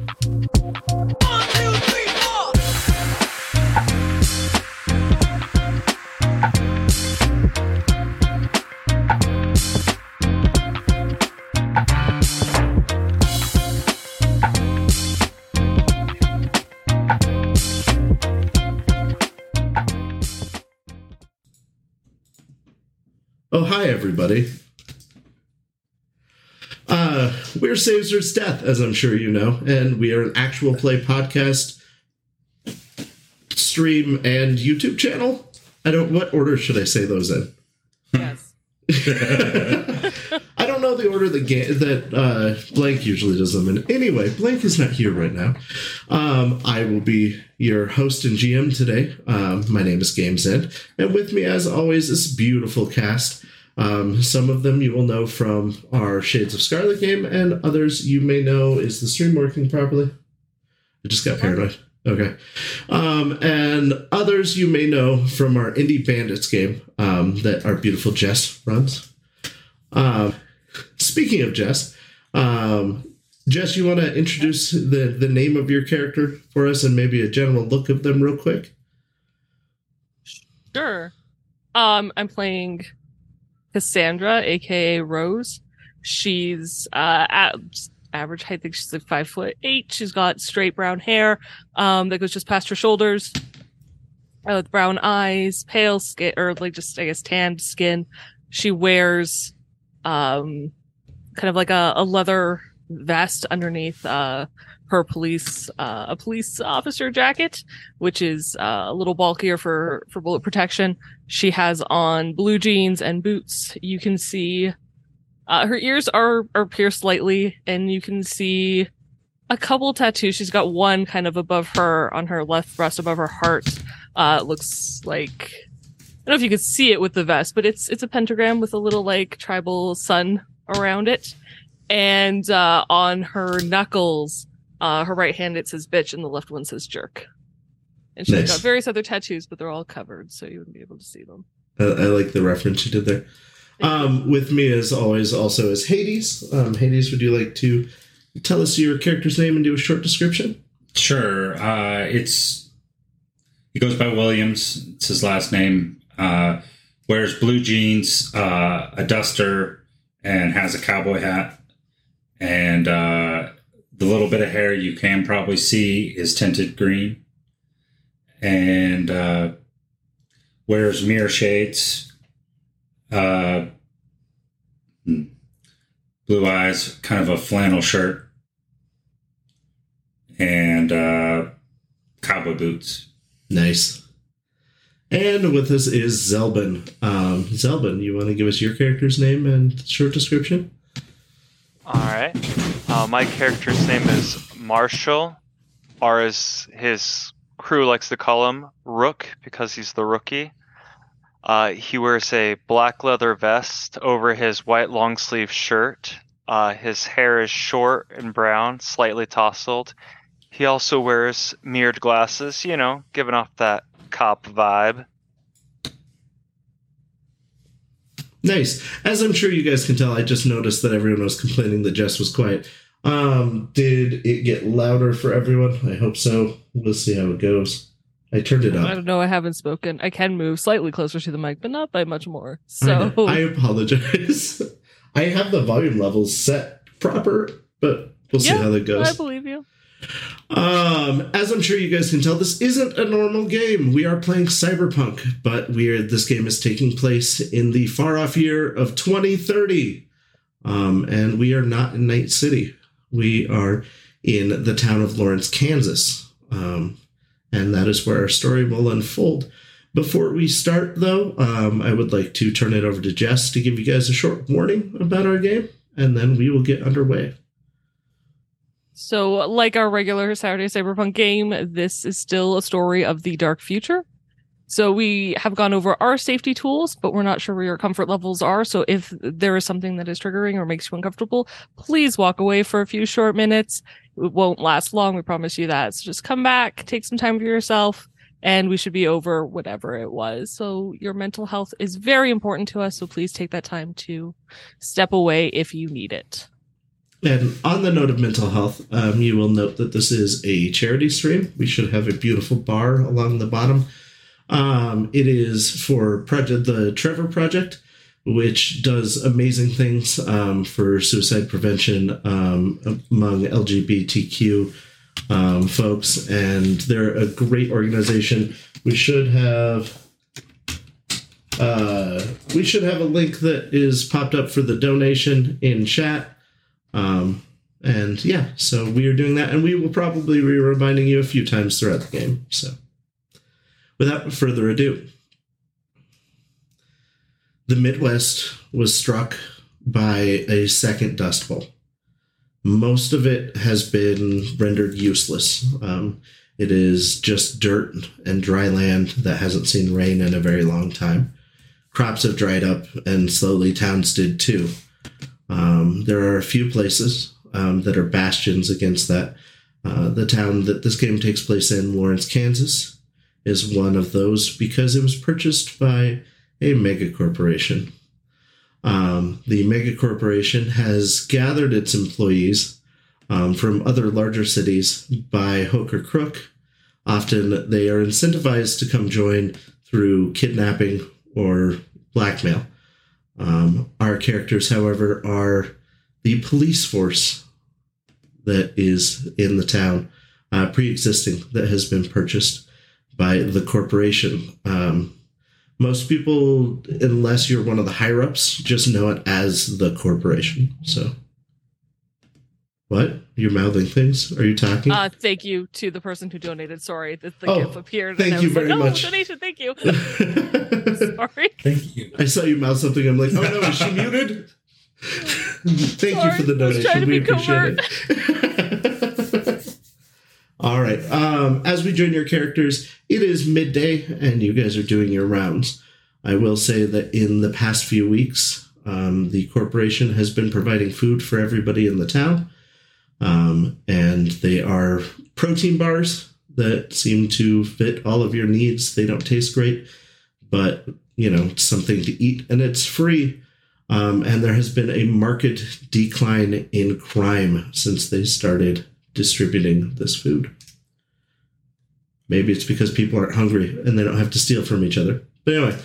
Oh, hi, everybody. We're Saves Death, as I'm sure you know, and we are an actual play podcast, stream, and YouTube channel. I don't. What order should I say those in? Yes. I don't know the order that ga- that uh, Blank usually does them in. Anyway, Blank is not here right now. Um, I will be your host and GM today. Um, my name is Games End, and with me, as always, is beautiful cast. Um, some of them you will know from our Shades of Scarlet game, and others you may know. Is the stream working properly? I just got paranoid. Okay. Um, and others you may know from our Indie Bandits game um, that our beautiful Jess runs. Um, speaking of Jess, um, Jess, you want to introduce the, the name of your character for us and maybe a general look of them real quick? Sure. Um, I'm playing Cassandra, aka Rose. She's uh at average height. I think she's like five foot eight. She's got straight brown hair um that goes just past her shoulders. Uh, with brown eyes, pale skin, or like just I guess tanned skin. She wears um kind of like a, a leather vest underneath uh her police uh a police officer jacket, which is uh, a little bulkier for for bullet protection. She has on blue jeans and boots. You can see uh, her ears are are pierced slightly, and you can see a couple tattoos. She's got one kind of above her on her left breast, above her heart. Uh, it looks like I don't know if you could see it with the vest, but it's it's a pentagram with a little like tribal sun around it. And uh, on her knuckles, uh, her right hand it says bitch, and the left one says jerk. And she's Nice. got various other tattoos, but they're all covered, so you wouldn't be able to see them. I, I like the reference you did there. Um, with me, as always, also is Hades. Um, Hades, would you like to tell us your character's name and do a short description? Sure. Uh, it's he goes by Williams. It's his last name. Uh, wears blue jeans, uh, a duster, and has a cowboy hat. And uh, the little bit of hair you can probably see is tinted green. And uh, wears mirror shades. Uh, hmm, blue eyes, kind of a flannel shirt and uh, cowboy boots. Nice. And with us is Zelben. Um, Zelben, you want to give us your character's name and short description? All right. Uh, my character's name is Marshall, or as his crew likes to call him, Rook, because he's the rookie. Uh, he wears a black leather vest over his white long sleeve shirt. Uh, his hair is short and brown, slightly tousled. He also wears mirrored glasses, you know, giving off that cop vibe. Nice. As I'm sure you guys can tell, I just noticed that everyone was complaining that Jess was quiet. Um, did it get louder for everyone? I hope so. We'll see how it goes. I turned it on. I don't know. I haven't spoken. I can move slightly closer to the mic, but not by much more. So I apologize. I have the volume levels set proper, but we'll see Yeah, how that goes. I believe you. Um, as I'm sure you guys can tell, this isn't a normal game. We are playing Cyberpunk, but we are this game is taking place in the far off year of 2030. Um, and we are not in Night City. We are in the town of Lawrence, Kansas. Um, and that is where our story will unfold. Before we start, though, um, I would like to turn it over to Jess to give you guys a short warning about our game, and then we will get underway. So, like our regular Saturday Cyberpunk game, this is still a story of the dark future. So, we have gone over our safety tools, but we're not sure where your comfort levels are. So, if there is something that is triggering or makes you uncomfortable, please walk away for a few short minutes. It won't last long, we promise you that. So, just come back, take some time for yourself, and we should be over whatever it was. So, your mental health is very important to us. So, please take that time to step away if you need it. And on the note of mental health, um, you will note that this is a charity stream. We should have a beautiful bar along the bottom. Um, it is for project the Trevor Project, which does amazing things um, for suicide prevention um, among LGBTQ um, folks, and they're a great organization. We should have. Uh, we should have a link that is popped up for the donation in chat. Um, and yeah, so we are doing that, and we will probably be reminding you a few times throughout the game. So, without further ado, the Midwest was struck by a second dust bowl. Most of it has been rendered useless. Um, it is just dirt and dry land that hasn't seen rain in a very long time. Crops have dried up, and slowly towns did too. Um, there are a few places um, that are bastions against that. Uh, the town that this game takes place in, Lawrence, Kansas, is one of those because it was purchased by a mega corporation. Um, the mega corporation has gathered its employees um, from other larger cities by hook or crook. Often they are incentivized to come join through kidnapping or blackmail. Um, our characters, however, are the police force that is in the town, uh, pre existing, that has been purchased by the corporation. Um, most people, unless you're one of the higher ups, just know it as the corporation. So, what? You're mouthing things? Are you talking? Uh, thank you to the person who donated. Sorry that the Oh, GIF appeared. thank and I you was like, very oh, much." donation, thank you. I Sorry. Thank you. I saw you mouth something. I'm like, oh no, is she muted? Thank you for the I was trying donation. We be appreciate it. All right. Um, as we join your characters, it is midday and you guys are doing your rounds. I will say that in the past few weeks, um, the corporation has been providing food for everybody in the town. Um, and they are protein bars that seem to fit all of your needs. They don't taste great, but you know, something to eat and it's free. Um, and there has been a marked decline in crime since they started distributing this food. Maybe it's because people aren't hungry and they don't have to steal from each other. But anyway,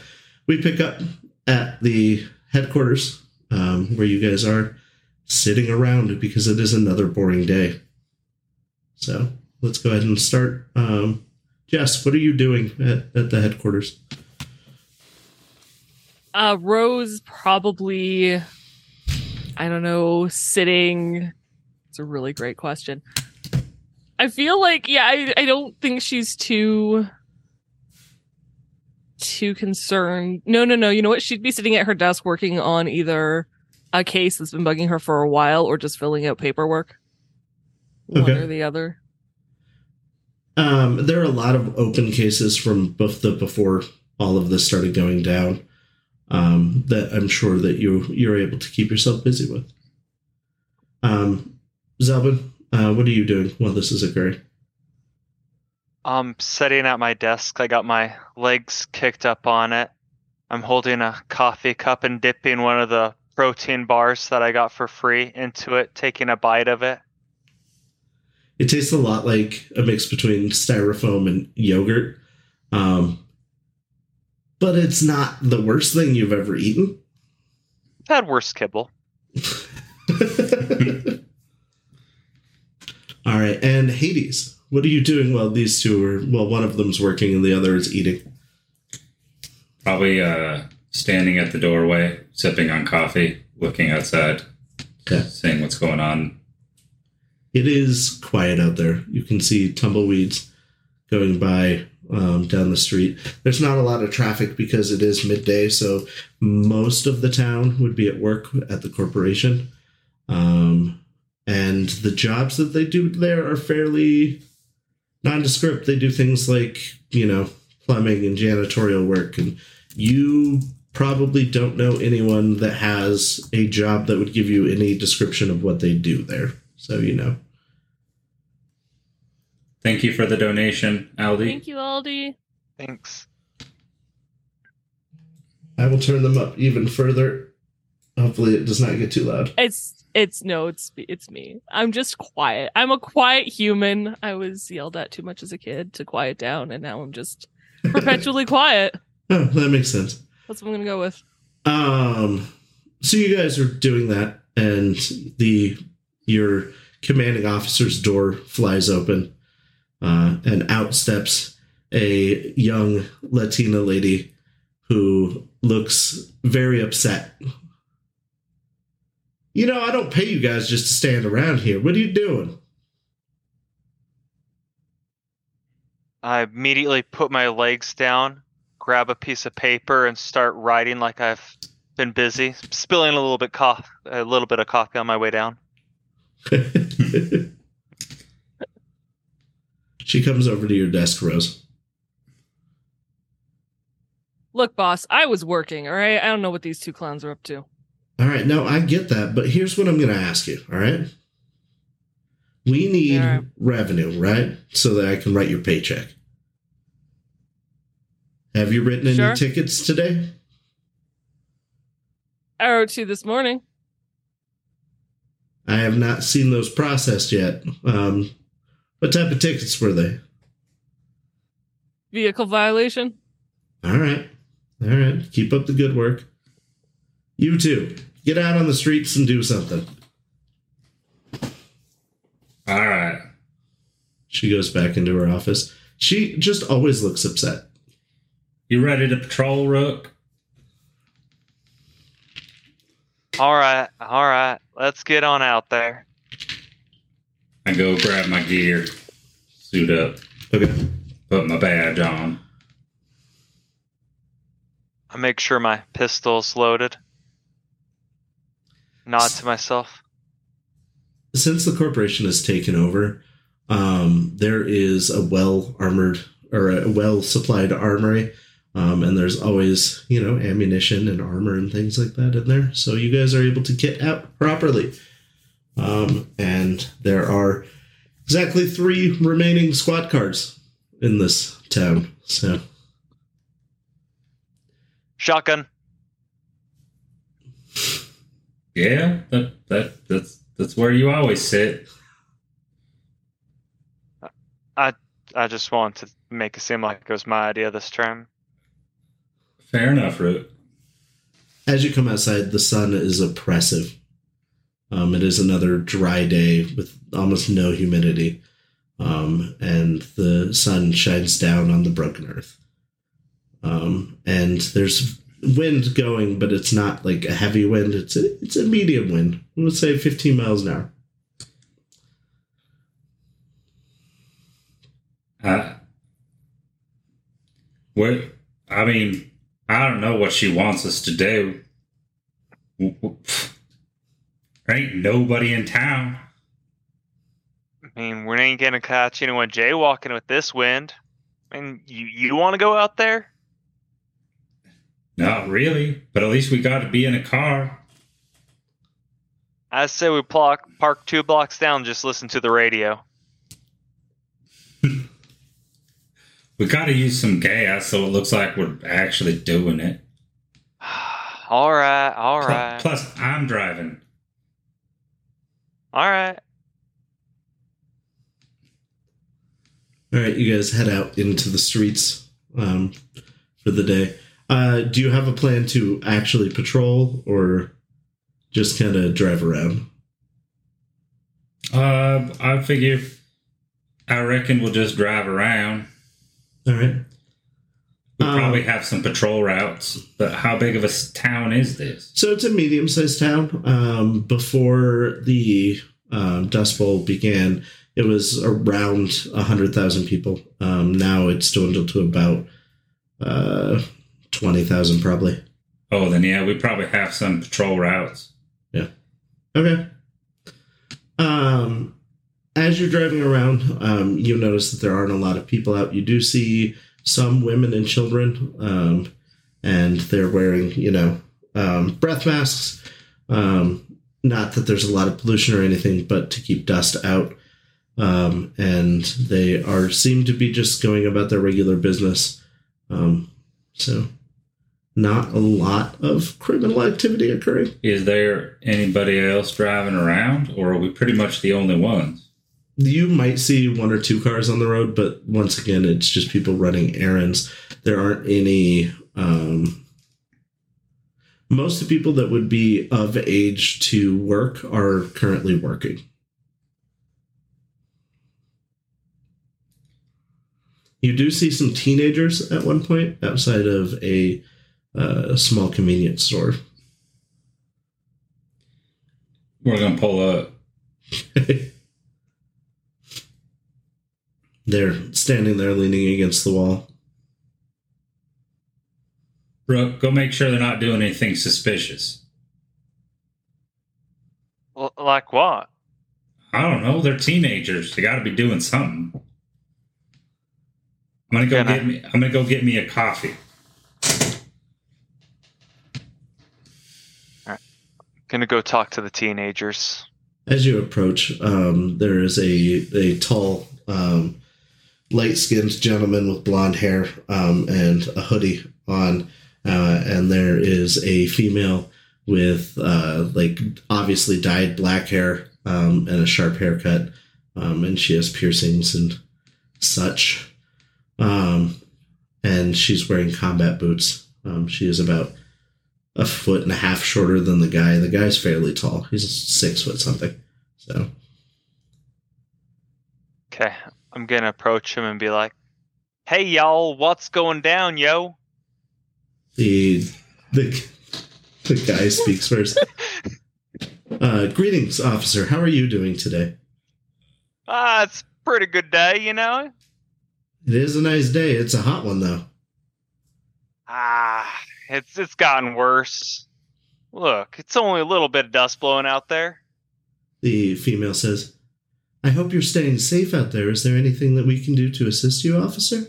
we pick up at the headquarters um, where you guys are sitting around because it is another boring day. So let's go ahead and start. Um, Jess, what are you doing at, at the headquarters? Uh, Rose probably, I don't know, sitting. It's a really great question. I feel like, yeah, I, I don't think she's too too concerned. No, no, no. You know what? She'd be sitting at her desk working on either a case that's been bugging her for a while or just filling out paperwork. One Okay. or the other. Um, there are a lot of open cases from both the before all of this started going down um, that I'm sure that you you're able to keep yourself busy with. Um, Zelben, uh, what are you doing while this is occurring? I'm sitting at my desk. I got my legs kicked up on it. I'm holding a coffee cup and dipping one of the protein bars that I got for free into it, taking a bite of it. It tastes a lot like a mix between styrofoam and yogurt, um, but it's not the worst thing you've ever eaten. I've had worse kibble. All right, and Hades, what are you doing while these two are? Well, one of them's working and the other is eating. Probably uh, standing at the doorway, sipping on coffee, looking outside, Okay. seeing what's going on. It is quiet out there. You can see tumbleweeds going by um, down the street. There's not a lot of traffic because it is midday, so most of the town would be at work at the corporation. Um, and the jobs that they do there are fairly nondescript. They do things like, you know, plumbing and janitorial work. And you probably don't know anyone that has a job that would give you any description of what they do there. So, you know. Thank you for the donation, Aldi. Thank you, Aldi. Thanks. I will turn them up even further. Hopefully, it does not get too loud. It's It's no, it's it's me. I'm just quiet. I'm a quiet human. I was yelled at too much as a kid to quiet down, and now I'm just perpetually quiet. Oh, that makes sense. That's what I'm gonna go with. Um, so you guys are doing that, and the your commanding officer's door flies open, uh, and out steps a young Latina lady who looks very upset. You know, I don't pay you guys just to stand around here. What are you doing? I immediately put my legs down, grab a piece of paper, and start writing like I've been busy, spilling a little bit cough, a little bit of coffee on my way down. she comes over to your desk, Rose. Look, boss, I was working, all right? I don't know what these two clowns are up to. All right, no, I get that, but here's what I'm going to ask you, all right? We need All right. revenue, right? So that I can write your paycheck. Have you written any Sure. tickets today? I wrote to you this morning. I have not seen those processed yet. Um, what type of tickets were they? Vehicle violation. All right. All right. Keep up the good work. You too. Get out on the streets and do something. All right. She goes back into her office. She just always looks upset. You ready to patrol, Rook? All right, all right, let's get on out there. I go grab my gear, suit up, Okay. put my badge on. I make sure my pistol's loaded. Nod to myself. Since the corporation has taken over, um, there is a well armored or a well supplied armory. Um, and there's always, you know, ammunition and armor and things like that in there. So you guys are able to kit out properly. Um, and there are exactly three remaining squad cars in this town. So Shotgun. Yeah, that that that's that's where you always sit. I I just want to make it seem like it was my idea this term. Fair enough, Rook. as you come outside, the sun is oppressive. Um, it is another dry day with almost no humidity, um, and the sun shines down on the broken earth. Um, and there's wind going, but it's not like a heavy wind. It's a it's a medium wind. Let's say 15 miles an hour. Uh, what? I mean, I don't know what she wants us to do. There ain't nobody in town. I mean, we ain't gonna catch anyone jaywalking with this wind. I mean, you you want to go out there? Not really, but at least we got to be in a car. I say we block, park two blocks down, just listen to the radio. We got to use some gas so it looks like we're actually doing it. all right, all right. Plus, I'm driving. all right. All right, you guys head out into the streets um, for the day. Uh, do you have a plan to actually patrol or just kind of drive around? Uh, I figure. I reckon we'll just drive around. All right. We Um, probably have some patrol routes, but how big of a town is this? So it's a medium sized town. Um, before the um, Dust Bowl began, it was around 100,000 people. Um, now it's dwindled to about uh, 20,000 probably. Oh, then yeah, we probably have some patrol routes. Yeah. Okay. Um, as you're driving around, um, you notice that there aren't a lot of people out. You do see some women and children, um, and they're wearing, you know, um, breath masks. Um, not that there's a lot of pollution or anything, but to keep dust out. Um, and they are seem to be just going about their regular business. Um, so not a lot of criminal activity occurring. Is there anybody else driving around, or are we pretty much the only ones? You might see one or two cars on the road, but once again, it's just people running errands. There aren't any. Um, most of the people that would be of age to work are currently working. You do see some teenagers at one point outside of a uh, small convenience store. We're gonna pull up. They're standing there leaning against the wall. Rook, go make sure they're not doing anything suspicious. L- like what? I don't know. They're teenagers. They got to be doing something. I'm gonna go Can I- get me. I'm gonna go get me a coffee. Gonna go talk to the teenagers. As you approach, um, there is a a tall, um, light skinned gentleman with blonde hair um, and a hoodie on, uh, and there is a female with uh, like obviously dyed black hair um, and a sharp haircut, um, and she has piercings and such, um, and she's wearing combat boots. Um, she is about a foot and a half shorter than the guy. The guy's fairly tall. He's six foot something. So Okay, I'm gonna approach him and be like, "Hey y'all, what's going down, yo?" the the the guy speaks first. Uh, greetings, officer. How are you doing today? Ah, it's a pretty good day, you know. It is a nice day. It's a hot one though. Ah, it's it's gotten worse. Look, it's only a little bit of dust blowing out there. The female says, "I hope you're staying safe out there. Is there anything that we can do to assist you, officer?"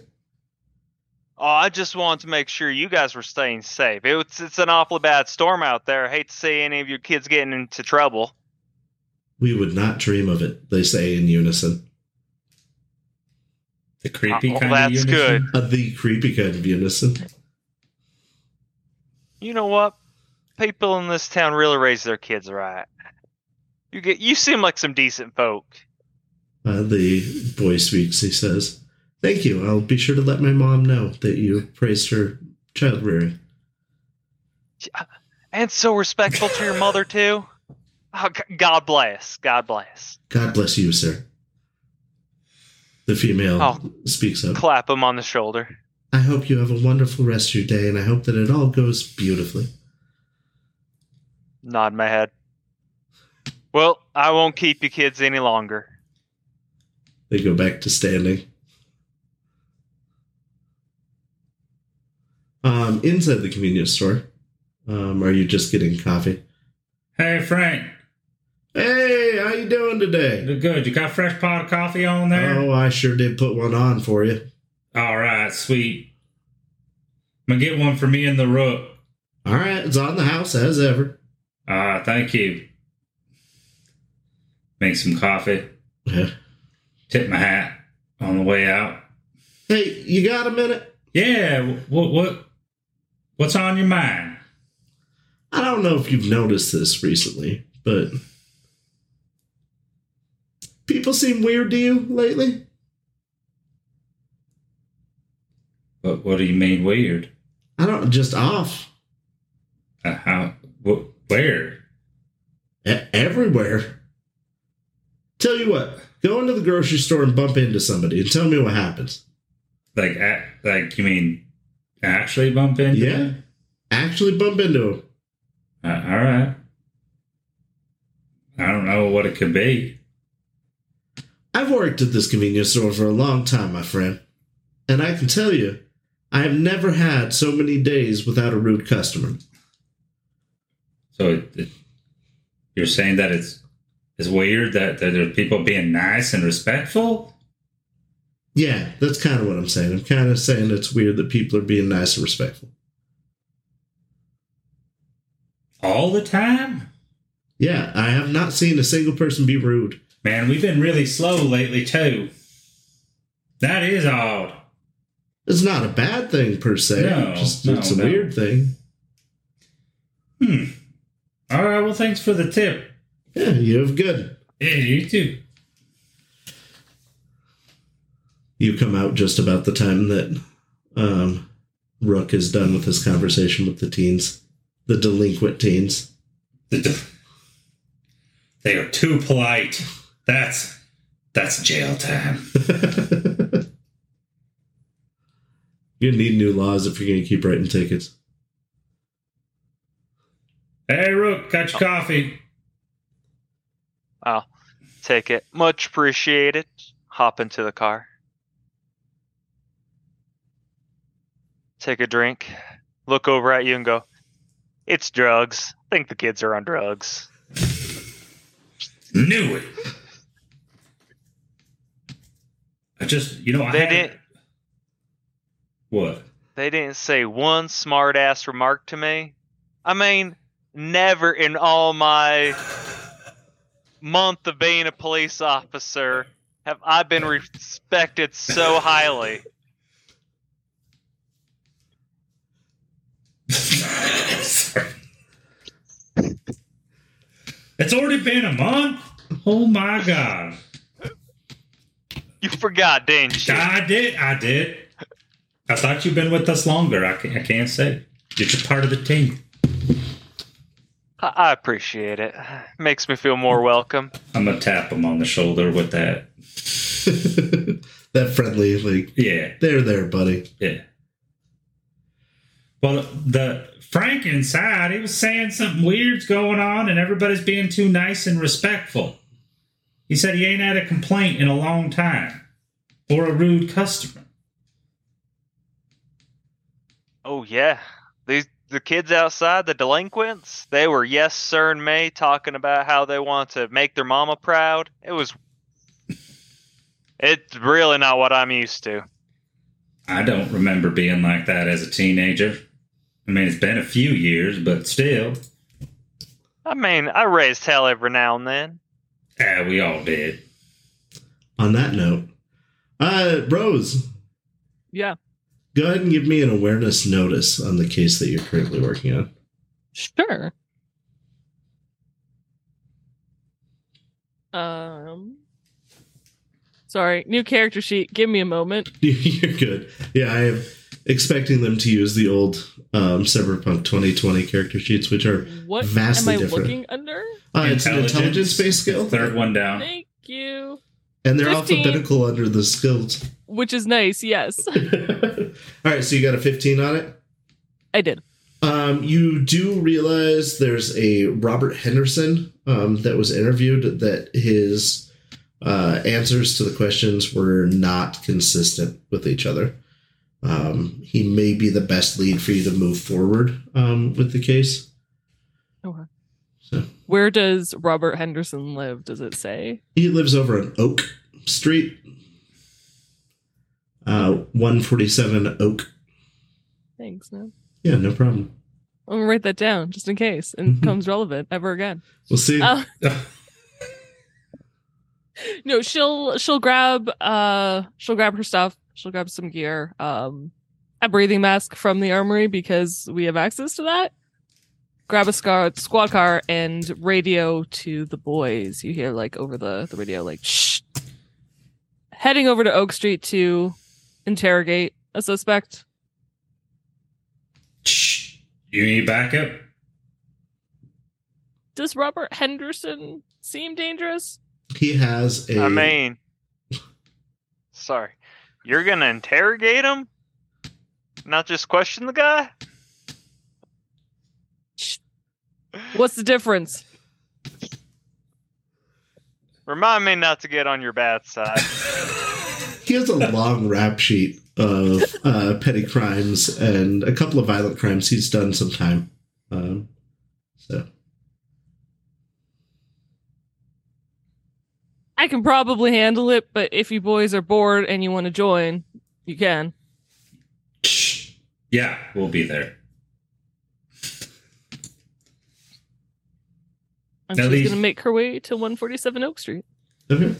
Oh, I just wanted to make sure you guys were staying safe. It's it's an awfully bad storm out there. I hate to see any of your kids getting into trouble. We would not dream of it. They say in unison. The creepy Oh, kind that's of good. Uh, the creepy kind of unison. You know what? People in this town really raise their kids right. You get you seem like some decent folk. Uh, the boy speaks. He says, "Thank you. I'll be sure to let my mom know that you praised her child rearing." And so respectful to your mother too. Oh, God bless. God bless. God bless you, sir. The female Oh. speaks up. Clap him on the shoulder. I hope you have a wonderful rest of your day, and I hope that it all goes beautifully. Nod my head. Well, I won't keep you kids any longer. They go back to standing. Um, inside the convenience store, um, are you just getting coffee? Hey Frank, Hey, how you doing today? you're good. You got fresh pot of coffee on there? Oh, I sure did put one on for you. All right, sweet. I'm gonna get one for me and the rook. All right, it's on the house as ever. Ah, thank you. Make some coffee. Yeah. Tip my hat on the way out. Hey, you got a minute? Yeah. What? What? What's on your mind? I don't know if you've noticed this recently, but people seem weird to you lately. What? What do you mean weird? I don't just off Uh, how? Wh- where? E- everywhere. Tell you what, go into the grocery store and bump into somebody and tell me what happens. Like, like you mean actually bump into? Yeah, me? actually bump into them. Uh, all right. I don't know what it could be. I've worked at this convenience store for a long time, my friend, and I can tell you, I have never had so many days without a rude customer. So it, it, you're saying that it's it's weird that, that there's people being nice and respectful? Yeah, that's kind of what I'm saying. I'm kind of saying it's weird that people are being nice and respectful. all the time? Yeah, I have not seen a single person be rude. Man, we've been really slow lately too. That is odd. It's not a bad thing per se. No, just no, it's a no. weird thing. Hmm. All right. Well, thanks for the tip. Yeah, you have good. Yeah, you too. You come out just about the time that um, Rook is done with his conversation with the teens, the delinquent teens. They are too polite. That's that's jail time. you need new laws if you're going to keep writing tickets. Hey, Rook, got your coffee. I'll take it. Much appreciated. Hop into the car. Take a drink. Look over at you and go, It's drugs. I think the kids are on drugs. Knew it. I just, you know, They had- didn't What? they didn't say one smart ass remark to me. I mean, never in all my month of being a police officer have I been respected so highly. It's already been a month. Oh my god! You forgot, didn't you? I did. I did. I thought you've been with us longer. I can't, I can't say. You're just part of the team. I I appreciate it. Makes me feel more welcome. I'm gonna tap him on the shoulder with that. that friendly, like, Yeah, there, there, buddy. yeah. Well, the Frank inside, he was saying something weird's going on, and everybody's being too nice and respectful. He said he ain't had a complaint in a long time, or a rude customer. Oh yeah, these the kids outside, the delinquents, they were yes sir and May talking about how they want to make their mama proud. It was. It's really not what I'm used to. I don't remember being like that as a teenager. I mean, it's been a few years, but still. I mean, I raised hell every now and then. Yeah, we all did. On that note, uh, Rose, Yeah. Go ahead and give me an awareness notice on the case that you're currently working on. Sure. Um. Sorry, new character sheet. Give me a moment. You're good. Yeah, I am expecting them to use the old um, Cyberpunk 2020 character sheets, which are What Vastly am I different. looking under? uh, it's an intelligence based skill, Third one down. Thank you. And they're 15. alphabetical under the skills. Which is nice. Yes, All right, so you got a 15 on it. I did. Um, you do realize there's a Robert Henderson um, that was interviewed that his uh, answers to the questions were not consistent with each other. Um, he may be the best lead for you to move forward um, with the case. Okay. Where does Robert Henderson live? Does it say? he lives over on Oak Street, uh, 147 Oak. Thanks, man. Yeah, no problem. I'm gonna write that down just in case it Mhm. becomes relevant ever again. We'll see. Uh, no, she'll she'll grab uh she'll grab her stuff. She'll grab some gear, um, a breathing mask from the armory because we have access to that. Grab a squad squad car and radio to the boys. You hear like over the the radio like shh. Heading over to Oak Street to interrogate a suspect. Shh. You need backup? Does Robert Henderson seem dangerous? he has a. I mean, sorry, you're gonna interrogate him, not just question the guy. What's the difference? Remind me not to get on your bad side. He has a long rap sheet of uh, petty crimes and a couple of violent crimes he's done some time. Um, so I can probably handle it, but if you boys are bored and you want to join, you can. Yeah, we'll be there. And At she's least- going to make her way to 147 Oak Street. okay,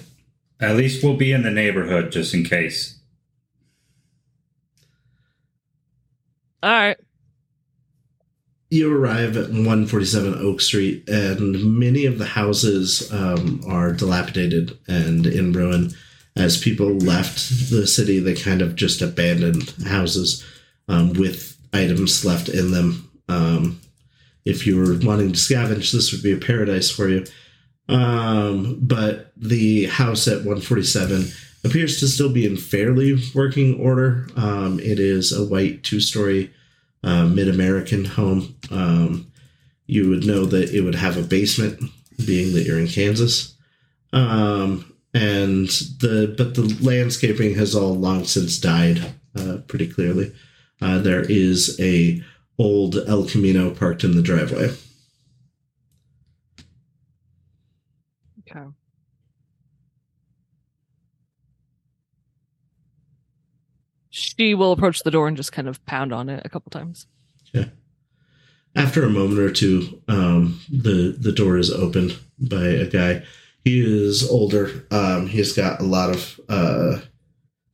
At least we'll be in the neighborhood just in case. All right. you arrive at 147 Oak Street, and many of the houses um, are dilapidated and in ruin. As people left the city, they kind of just abandoned houses um, with items left in them. Um, if you were wanting to scavenge, this would be a paradise for you. Um, but the house at 147 appears to still be in fairly working order. Um, it is a white two story uh, mid American home. Um, you would know that it would have a basement, being that you're in Kansas. Um, and the but the landscaping has all long since died uh, pretty clearly. Uh, there is a old El Camino parked in the driveway. Okay. She will approach the door and just kind of pound on it a couple times. Yeah. After a moment or two, um, the the door is opened by a guy. He is older. Um, he's got a lot of uh,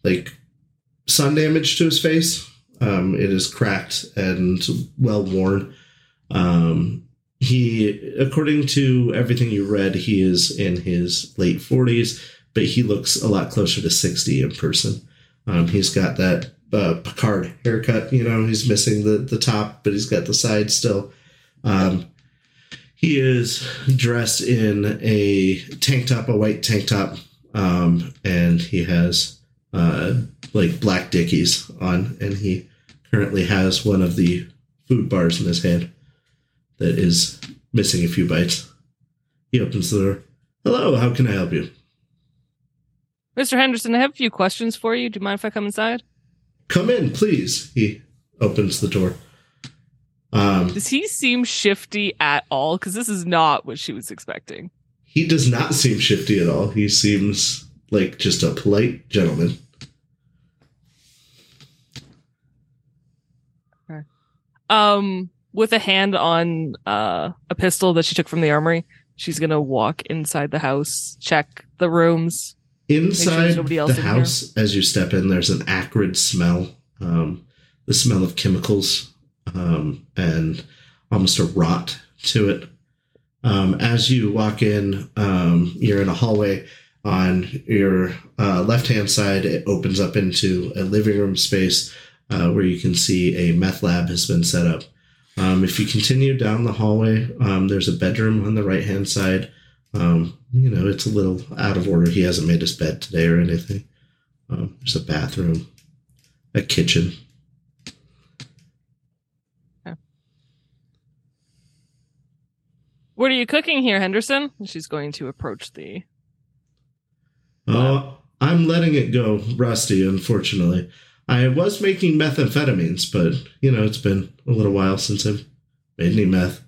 like sun damage to his face. Um, it is cracked and well worn. Um, he, according to everything you read, he is in his late forties, but he looks a lot closer to sixty in person. Um, he's got that uh, Picard haircut. You know, he's missing the the top, but he's got the side still. Um, he is dressed in a tank top, a white tank top, um, and he has uh, like black dickies on, and he currently has one of the food bars in his hand that is missing a few bites. He opens the door. Hello, how can I help you? Mr. Henderson, I have a few questions for you. Do you mind if I come inside? Come in, please. He opens the door. Um, Does he seem shifty at all? Because this is not what she was expecting. he does not seem shifty at all. He seems like just a polite gentleman. Um, with a hand on uh, a pistol that she took from the armory, she's gonna walk inside the house, check the rooms. Inside else the in house, as you step in, there's an acrid smell. Um, the smell of chemicals um, and almost a rot to it. Um, as you walk in, um, you're in a hallway. On your uh, left hand side, it opens up into a living room space uh, where you can see a meth lab has been set up. Um, if you continue down the hallway, um, there's a bedroom on the right hand side. Um, you know, it's a little out of order. He hasn't made his bed today or anything. Um, there's a bathroom, a kitchen. What are you cooking here, Henderson? She's going to approach the. Oh, I'm letting it go rusty, unfortunately. I was making methamphetamines, but, you know, it's been a little while since I've made any meth.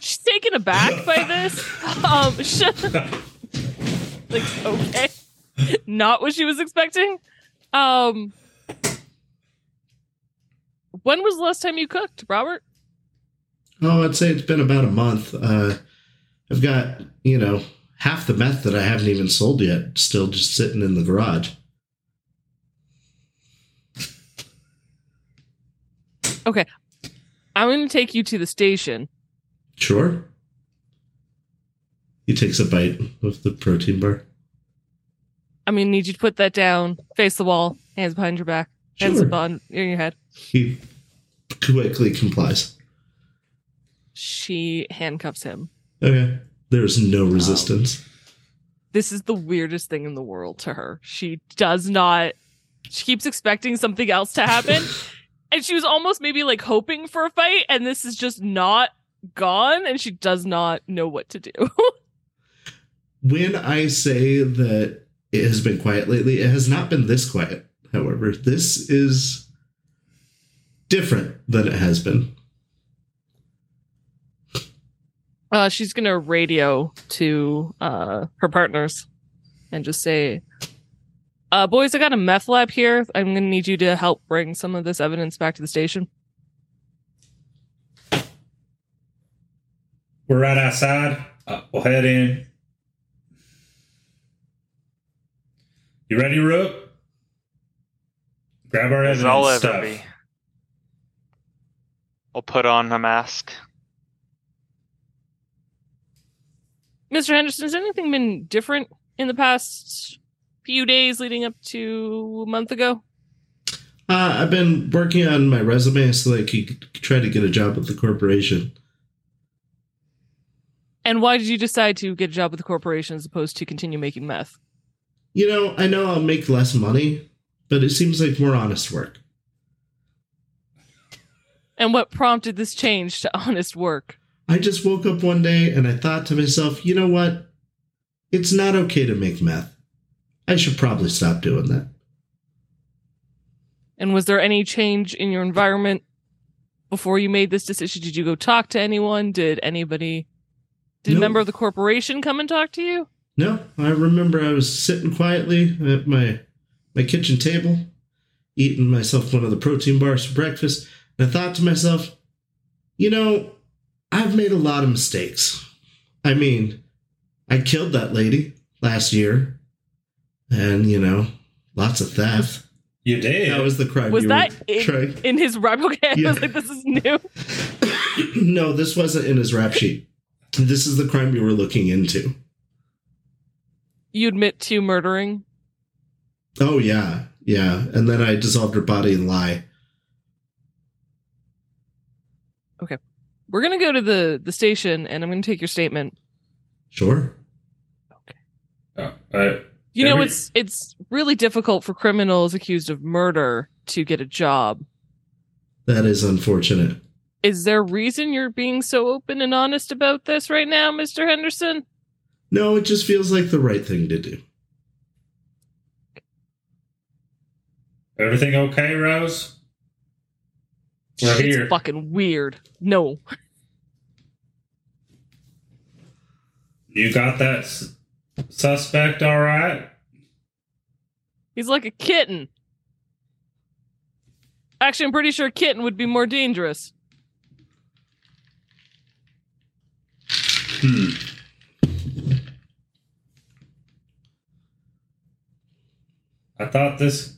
She's taken aback by this. Um, sh- like okay, not what she was expecting. Um, when was the last time you cooked, Robert? Oh, I'd say it's been about a month. Uh, I've got, you know, half the meth that I haven't even sold yet still just sitting in the garage. Okay. I'm going to take you to the station. Sure. He takes a bite of the protein bar. Going to need you to put that down, face the wall, hands behind your back, hands Sure. up on in your head. He quickly complies. She handcuffs him. Okay. There's no resistance. This is the weirdest thing in the world to her. She does not. She keeps expecting something else to happen, and she was almost maybe like hoping for a fight, and this is just not gone, and she does not know what to do. when I say that it has been quiet lately, it has not been this quiet. However, this is different than it has been. Uh, she's gonna radio to uh, her partners and just say, uh, "Boys, I got a meth lab here. I'm gonna need you to help bring some of this evidence back to the station." We're right outside. Uh, we'll head in. You ready, Rook? Grab our As evidence I'll ever stuff. be. I'll put on a mask. Mr. Henderson, has anything been different in the past few days leading up to a month ago? Uh, I've been working on my resume so that I could try to get a job with the corporation. And why did you decide to get a job with the corporation as opposed to continue making meth? You know, I know I'll make less money, but it seems like more honest work. And what prompted this change to honest work? I just woke up one day and I thought to myself, you know what? It's not okay to make meth. I should probably stop doing that. And was there any change in your environment before you made this decision? Did you go talk to anyone? Did anybody, did a member of the corporation come and talk to you? No, I remember I was sitting quietly at my my kitchen table, eating myself one of the protein bars for breakfast, and I thought to myself, you know, I've made a lot of mistakes. I mean, I killed that lady last year, and you know, lots of theft. You did. That was the crime. Was you that were in, trying- in his rap? Okay, I Yeah. was like, this is new. no, this wasn't in his rap sheet. This is the crime you were looking into. You admit to murdering. Oh yeah, yeah. And then I dissolved her body and lie. We're gonna go to the the station, and I'm gonna take your statement. Sure. Oh, uh, You know, Every- it's it's really difficult for criminals accused of murder to get a job. That is unfortunate. Is there a reason you're being so open and honest about this right now, Mr. Henderson? No, it just feels like the right thing to do. everything okay, Rose? We're It's here. fucking weird. No. You got that s- suspect all right? He's like a kitten. Actually, I'm pretty sure a kitten would be more dangerous. Hmm. I thought this.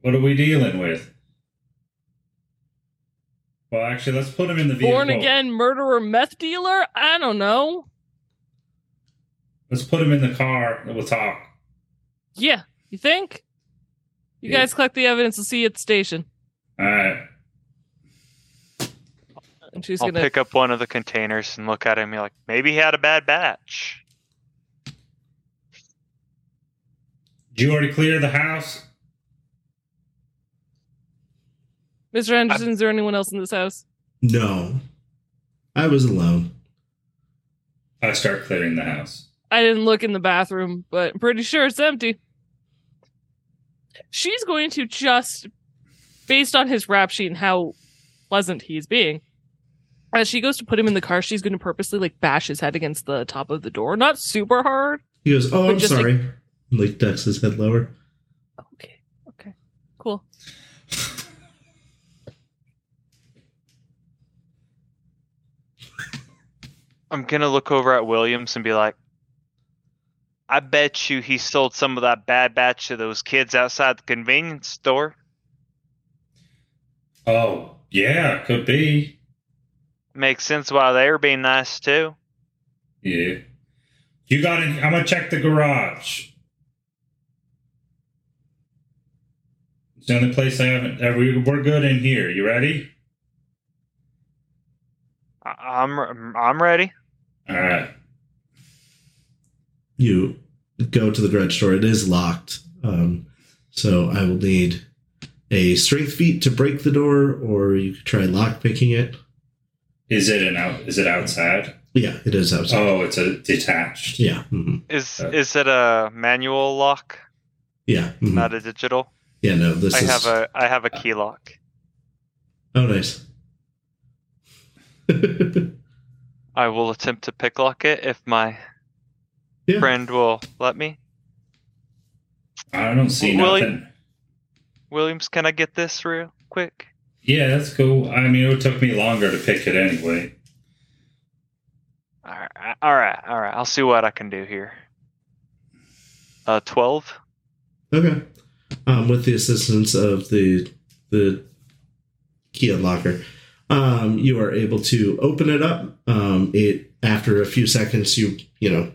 What are we dealing with? Well, actually, let's put him in the vehicle. Born again murderer meth dealer? I don't know. Let's put him in the car. and We'll talk. Yeah, you think? You Yeah. guys collect the evidence. We'll see you at the station. All right. And she's I'll gonna pick up one of the containers and look at him. and be like, maybe he had a bad batch. Did you already clear the house? Mr. Henderson, is there anyone else in this house? No. I was alone. I start clearing the house. I didn't look in the bathroom, but I'm pretty sure it's empty. She's going to just, based on his rap sheet and how pleasant he's being, as she goes to put him in the car, she's going to purposely like bash his head against the top of the door. Not super hard. He goes, Oh, I'm just like- sorry. Like ducks his head lower. Okay. Okay. Cool. I'm gonna look over at Williams and be like, I bet you he sold some of that bad batch to those kids outside the convenience store. Oh, yeah, could be. Makes sense why they were being nice too. Yeah. You got it. I'm gonna check the garage. It's the only place I haven't. uh, we- We're good in here. You ready? I'm I'm ready. All right. You go to the garage door. It is locked. Um, so I will need a strength feat to break the door, or you could try lock picking it. Is it an out? Is it outside? Yeah, it is outside. Oh, it's a detached. Yeah. mhm. Is Uh, is it a manual lock, Yeah. mhm. not a digital? yeah, no, this I is. have a I have a key lock. Oh, nice. I will attempt to picklock it if my Yeah. friend will let me. I don't see nothing. Williams, can I get this real quick? Yeah, that's cool. I mean, it took me longer to pick it anyway. All right, all right, all right. I'll see what I can do here. Uh, twelve. Okay. Um, with the assistance of the the key unlocker, Um, you are able to open it up. Um, it after a few seconds, you you know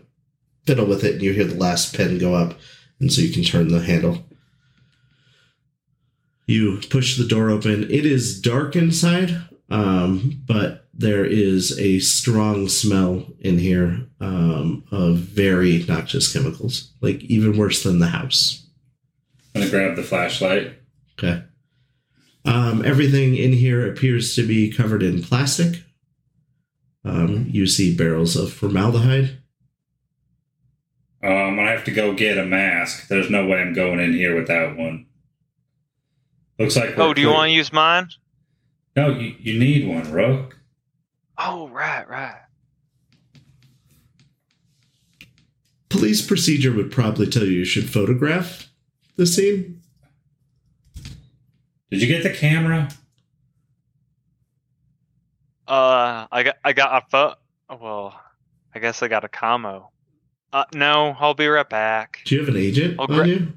fiddle with it, and you hear the last pin go up, and so you can turn the handle. You push the door open. It is dark inside, um, but there is a strong smell in here um, of very noxious chemicals, like even worse than the house. I'm gonna grab the flashlight. Okay. Um, everything in here appears to be covered in plastic. Um, you see barrels of formaldehyde. I'm gonna have to go get a mask. There's no way I'm going in here without one. Looks like. Oh, do you clear. want to use mine? No, you, you need one, Rook. Oh, right, right. Police procedure would probably tell you you should photograph the scene. Did you get the camera? Uh, I got I got a pho- Well, I guess I got a commo. Uh, no, I'll be right back. Do you have an agent I'll on you?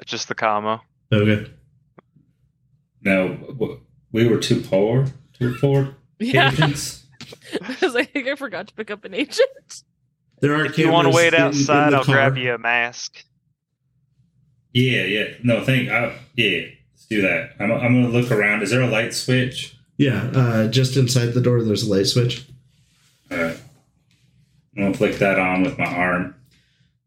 It's just the commo. Okay. No, w- we were too poor. to afford Yeah, agents. I was like, I think I forgot to pick up an agent. There are If you want to wait in- in outside, I'll grab you a mask. Yeah, yeah. No, thank. I, yeah, let's do that. I'm, I'm gonna look around. Is there a light switch? Yeah, uh, just inside the door, there's a light switch. All right. I'm gonna flick that on with my arm.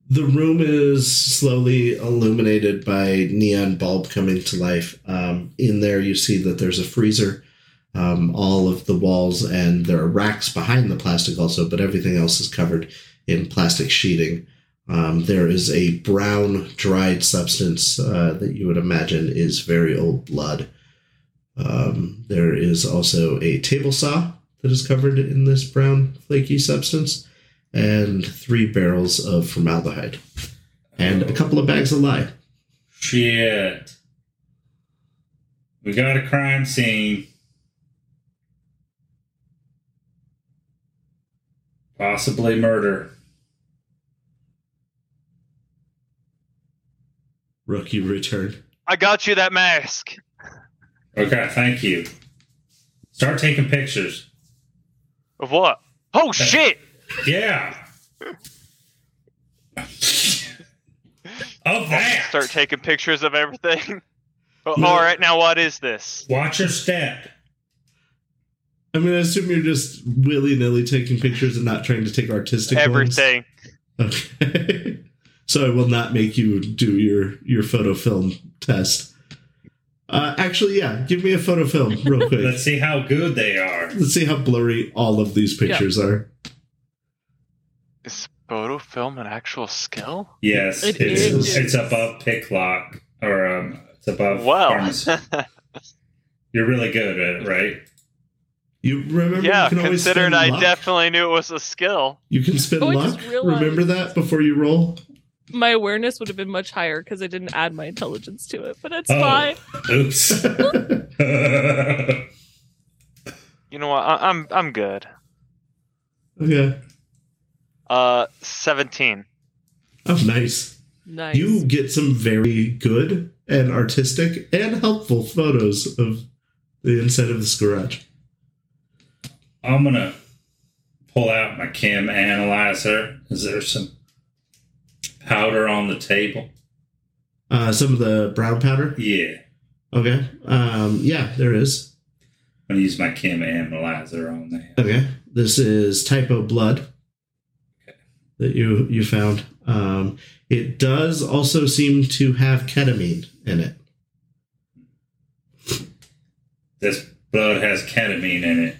The room is slowly illuminated by neon bulb coming to life. Um, in there, you see that there's a freezer. Um, all of the walls and there are racks behind the plastic also, but everything else is covered in plastic sheeting. Um, there is a brown dried substance uh, that you would imagine is very old blood. Um, there is also a table saw that is covered in this brown flaky substance and three barrels of formaldehyde and a couple of bags of lye. Shit. We got a crime scene. Possibly murder. Rookie return. I got you that mask. Okay, thank you. Start taking pictures. Of what? Oh shit! Yeah. of that. Start taking pictures of everything. No. All right, now what is this? Watch your step. I'm going to assume you're just willy nilly taking pictures and not trying to take artistic Everything. ones. Okay. so I will not make you do your, your photo film test. Uh, actually, yeah, give me a photo film real quick. Let's see how good they are. Let's see how blurry all of these pictures are. Is photo film an actual skill? Yes, It it's is. it's above pick lock or um, it's above. Well, pharmacy. You're really good at it, right? You remember? yeah. you can Considering spend I luck? definitely knew it was a skill. You can spin Oh, I luck. realized- Remember that before you roll. My awareness would have been much higher because I didn't add my intelligence to it, but it's Oh. fine. Oops. You know what? I- I'm I'm good. okay. Uh, seventeen. Oh, nice. Nice. You get some very good and artistic and helpful photos of the inside of this garage. I'm gonna pull out my chem analyzer. Is there some powder on the table? Uh, some of the brown powder. Yeah. Okay. Um, yeah, there is. I'm gonna use my chem analyzer on that. Okay. This is type O blood that you you found. Um, it does also seem to have ketamine in it. This blood has ketamine in it.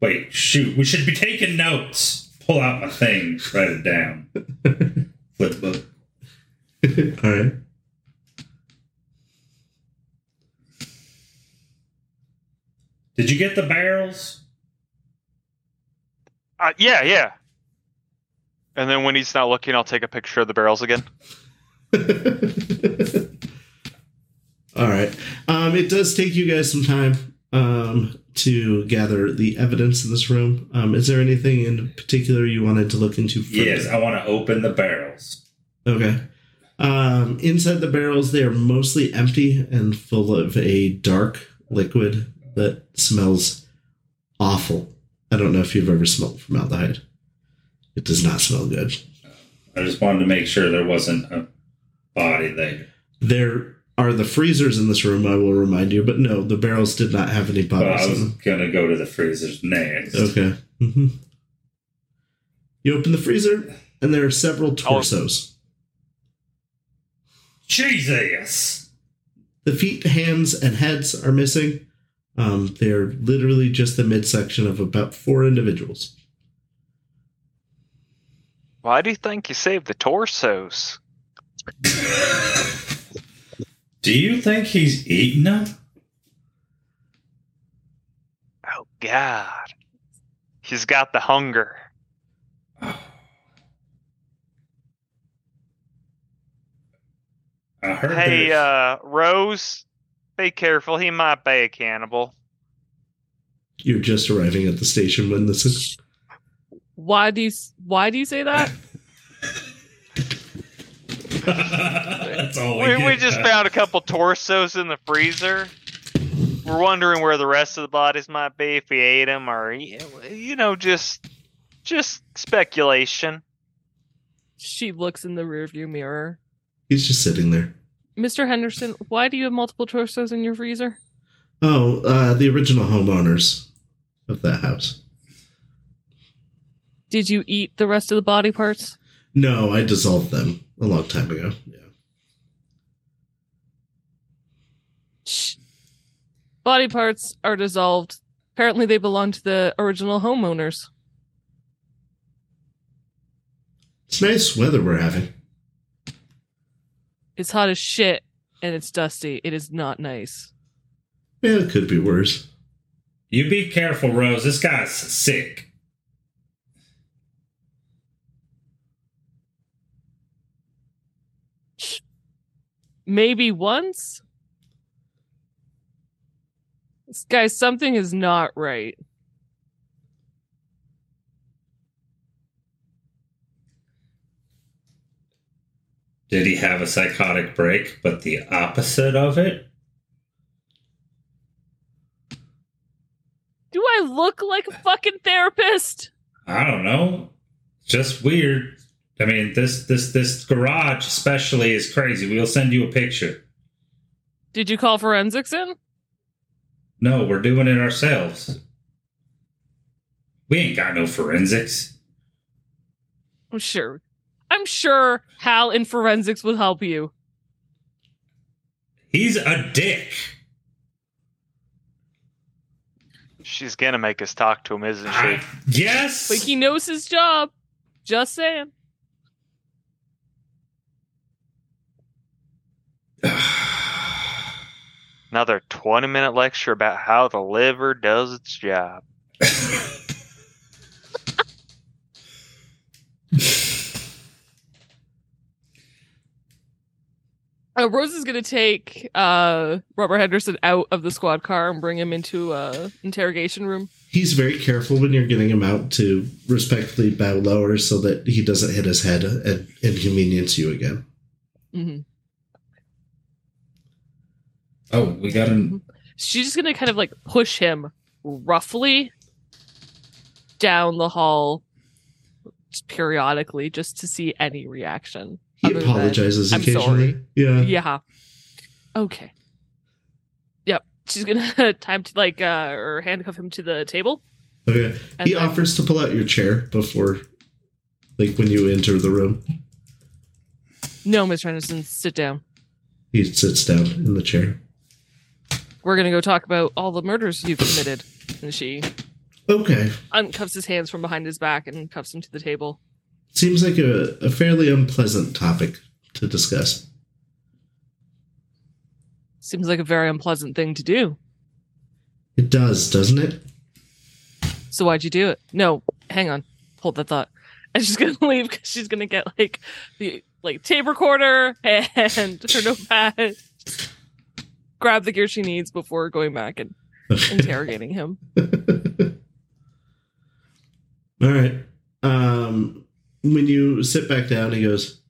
Wait, shoot. We should be taking notes. Pull out my thing. Write it down. Flip the book. All right. Did you get the barrels? Uh, yeah, yeah. And then when he's not looking, I'll take a picture of the barrels again. All right. Um, it does take you guys some time um, to gather the evidence in this room. Um, is there anything in particular you wanted to look into further? Yes, I want to open the barrels. Okay. Um, inside the barrels, they are mostly empty and full of a dark liquid that smells awful. I don't know if you've ever smelled formaldehyde. It does not smell good. I just wanted to make sure there wasn't a body there. There are the freezers in this room, I will remind you, but no, the barrels did not have any Well, bodies I in was them. gonna go to the freezers next. Okay. hmm You open the freezer, and there are several torsos. Jesus! The feet, hands, and heads are missing. Um, they're literally just the midsection of about four individuals. Why do you think you saved the torsos? Do you think he's eating them? Oh God, he's got the hunger. I heard Hey, there's- uh, Rose, be careful. He might be a cannibal. You're just arriving at the station when this is. Why do you why do you say that? That's all we, We, we get. just found a couple torsos in the freezer. We're wondering where the rest of the bodies might be if we ate them, or you know, just just speculation. She looks in the rearview mirror. He's just sitting there. Mr. Henderson, why do you have multiple torsos in your freezer? Oh, uh, the original homeowners of that house. Did you eat the rest of the body parts? No, I dissolved them a long time ago. Yeah. Shh. Body parts are dissolved. Apparently, they belong to the original homeowners. It's nice weather we're having. It's hot as shit and it's dusty. It is not nice. Yeah, it could be worse. You be careful, Rose. This guy's sick. Maybe once? This guy, something is not right. Did he have a psychotic break, but the opposite of it? Do I look like a fucking therapist? I don't know. Just weird. I mean, this this this garage especially is crazy. We'll send you a picture. Did you call forensics in? No, we're doing it ourselves. We ain't got no forensics. I'm sure. I'm sure Hal in forensics would help you. He's a dick. She's gonna make us talk to him, isn't she? I, yes. But he knows his job. Just saying. Another twenty-minute lecture about how the liver does its job. Uh, Rose is going to take uh, Robert Henderson out of the squad car and bring him into a interrogation room. He's very careful when you're getting him out to respectfully bow lower so that he doesn't hit his head and inconvenience you again. hmm oh, we got him. She's just going to kind of like push him roughly down the hall periodically just to see any reaction. He Other than, apologizes "I'm occasionally. Yeah. Yeah. Okay. Yep. She's gonna time to like uh or handcuff him to the table. Okay. And he then- offers to pull out your chair before, like, when you enter the room. No, Miss Henderson, sit down. He sits down in the chair. We're gonna go talk about all the murders you've committed. And she Okay. uncuffs his hands from behind his back and cuffs him to the table. Seems like a, a fairly unpleasant topic to discuss. Seems like a very unpleasant thing to do. It does, doesn't it? So why'd you do it? No, hang on. Hold that thought. And she's gonna leave because she's gonna get like the like tape recorder and her notepad. Grab the gear she needs before going back and interrogating him. All right. Um, when you sit back down, he goes,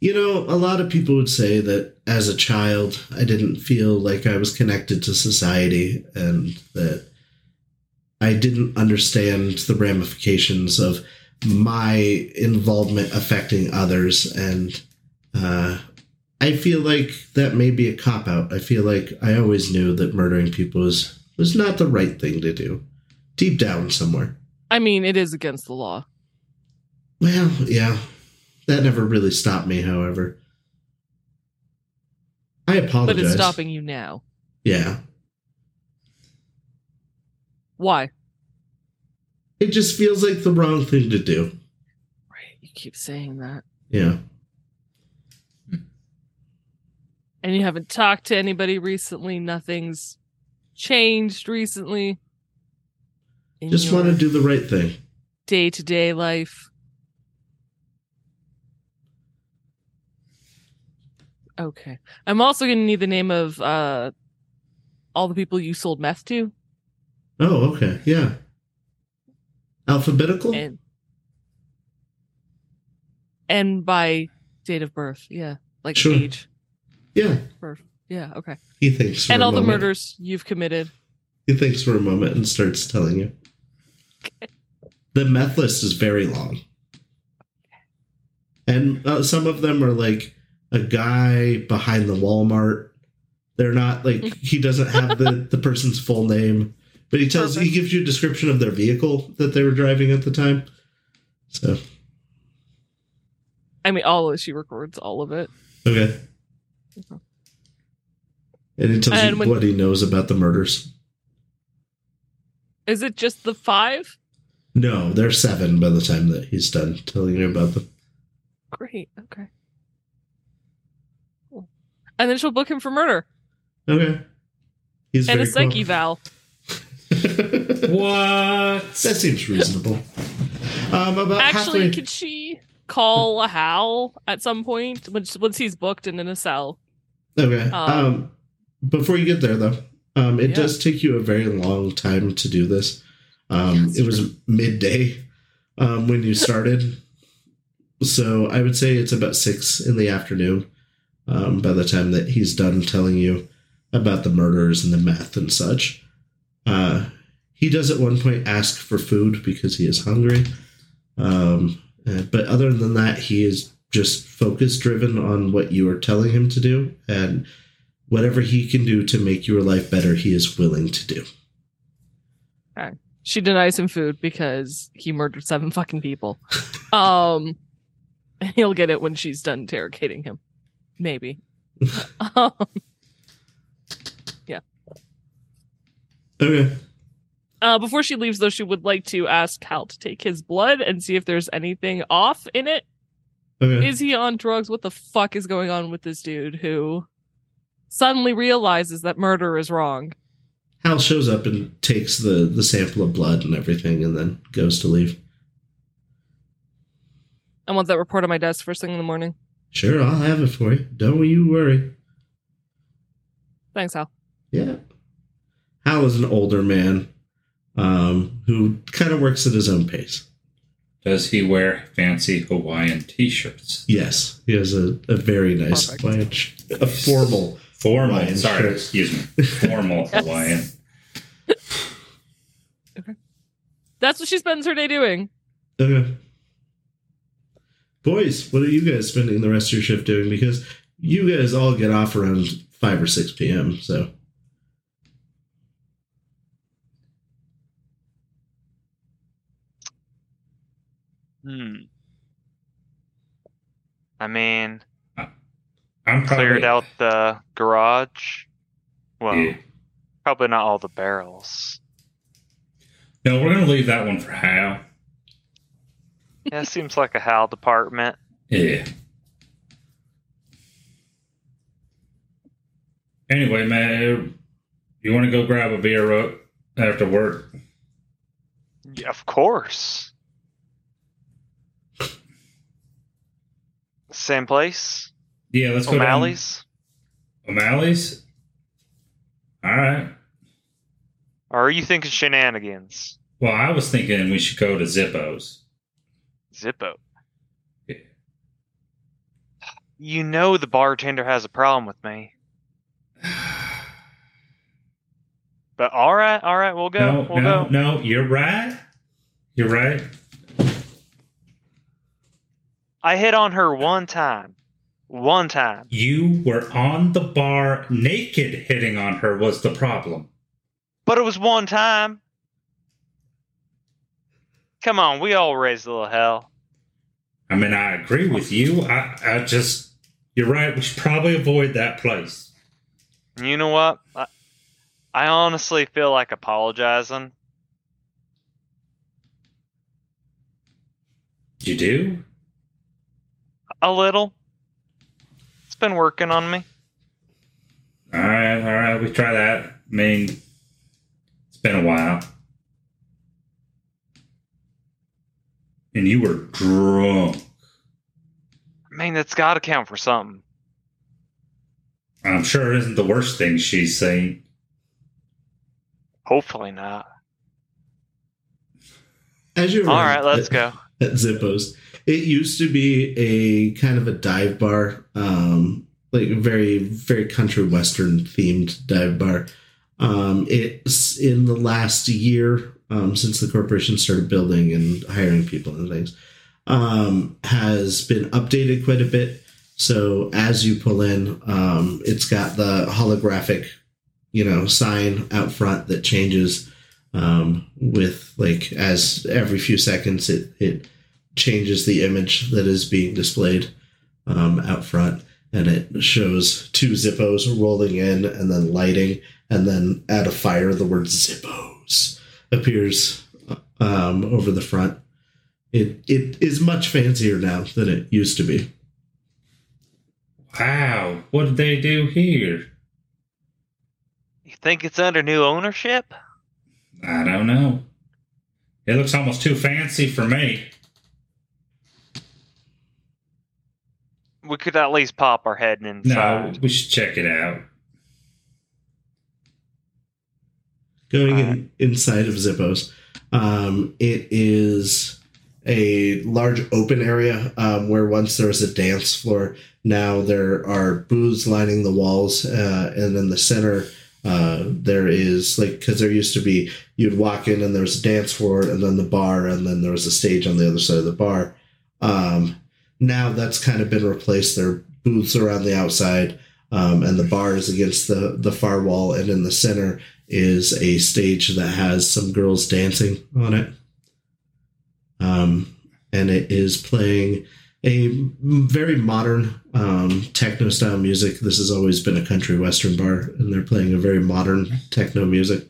You know, a lot of people would say that as a child, I didn't feel like I was connected to society and that I didn't understand the ramifications of my involvement affecting others. And uh, I feel like that may be a cop out. I feel like I always knew that murdering people was, was not the right thing to do, deep down somewhere. I mean, it is against the law. Well, yeah. That never really stopped me, however. I apologize. But it's stopping you now. Yeah. Why? It just feels like the wrong thing to do. Right. You keep saying that. Yeah. And you haven't talked to anybody recently. Nothing's changed recently. Just want to do the right thing. day-to-day life. Okay. I'm also going to need the name of uh all the people you sold meth to Oh, okay. Yeah. Alphabetical? and and by date of birth. Yeah. Like Sure. age. Yeah. Birth. Yeah, okay. He thinks for and a all the murders you've committed. He thinks for a moment and starts telling you. The meth list is very long. And uh, some of them are like a guy behind the Walmart. They're not like he doesn't have the, the person's full name, but he tells he gives you a description of their vehicle that they were driving at the time. So I mean all of she records all of it. okay. And he tells And you when- what he knows about the murders. Is it just the five? No, they're seven by the time that he's done telling you about them. Great. Okay. Cool. And then she'll book him for murder Okay. He's and a very psyche val. What? that seems reasonable. Um, about Actually, halfway. could she call a Hal at some point once once he's booked and in a cell? Okay. um, Um, before you get there, though, um, it Yeah. does take you a very long time to do this. Um, That's it was midday um, when you started, so I would say it's about six in the afternoon um, by the time that he's done telling you about the murders and the meth and such. Uh, he does at one point ask for food because he is hungry. Um, uh, but other than that, he is just focus driven on what you are telling him to do, and whatever he can do to make your life better, he is willing to do. She denies him food because he murdered seven fucking people. Um, he'll get it when she's done interrogating him. Maybe. um, Okay. uh, before she leaves, though, she would like to ask Hal to take his blood and see if there's anything off in it. Okay. Is he on drugs? What the fuck is going on with this dude who suddenly realizes that murder is wrong? Hal shows up and takes the the sample of blood and everything, and then goes to leave. I want that report on my desk first thing in the morning. Sure, I'll have it for you. Don't you worry. Thanks, Hal. Yeah. Hal is an older man um, who kind of works at his own pace. Does he wear fancy Hawaiian t-shirts? Yes, he has a, a very nice Perfect. Hawaiian a formal. Formal. Hawaiian sorry, shirt. excuse me. Formal Yes. Hawaiian. Okay, that's what she spends her day doing. Okay. Boys, what are you guys spending the rest of your shift doing? Because you guys all get off around 5 or 6 p.m., so. Hmm. I mean, I'm probably, cleared out the garage. Well, Yeah. probably not all the barrels. No, we're gonna leave that one for Hal. Yeah, it seems like a Hal department. Yeah. Anyway, man, you want to go grab a beer ro- after work? Yeah, of course. Same place. Yeah, let's go. down- O'Malley's. O'Malley's. All right. Or are you thinking shenanigans? Well, I was thinking we should go to Zippo's. Zippo. Yeah. You know the bartender has a problem with me. But all right, all right, we'll go. no, we'll no, go. no. You're right. You're right. I hit on her one time. One time. You were on the bar naked hitting on her was the problem. But it was one time. Come on, we all raised a little hell. I mean, I agree with you. I, I just, you're right. We should probably avoid that place. You know what? I, I honestly feel like apologizing. You do? A little. It's been working on me. All right, all right. We try that. I mean, it's been a while. And you were drunk. I mean, that's got to count for something. I'm sure it isn't the worst thing she's saying. Hopefully not. As you're All right, let's go. at Zippos, it used to be a kind of a dive bar, um, like very very country western themed dive bar. Um, it's in the last year um, since the corporation started building and hiring people and things um, has been updated quite a bit. So as you pull in, um, it's got the holographic, you know, sign out front that changes um, with like as every few seconds it it changes the image that is being displayed um, out front, and it shows two Zippos rolling in and then lighting, and then at a fire the word Zippos appears um, over the front. It it is much fancier now than it used to be. Wow, what did they do here? You think it's under new ownership? I don't know. It looks almost too fancy for me. We could at least pop our head No, inside. we should check it out. Going in, Alright. inside of Zippos, um, it is a large open area um, where once there was a dance floor. Now there are booths lining the walls, uh, and in the center uh, there is like because there used to be you'd walk in and there was a dance floor, and then the bar, and then there was a stage on the other side of the bar. Um, now that's kind of been replaced. There are booths around the outside, um, and the bar is against the the far wall, and in the center is a stage that has some girls dancing on it. Um, and it is playing a very modern um, techno style music. This has always been a country western bar, and they're playing a very modern techno music.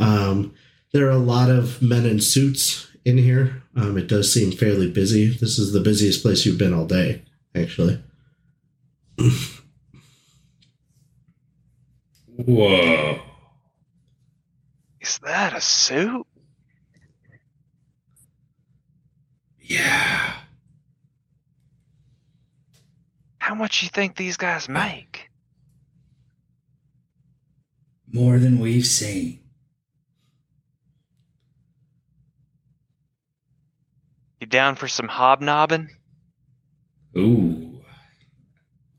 Um, there are a lot of men in suits in here. Um, it does seem fairly busy. This is the busiest place you've been all day, actually. Whoa. Is that a suit? Yeah. How much you think these guys make? More than we've seen. You down for some hobnobbing? Ooh.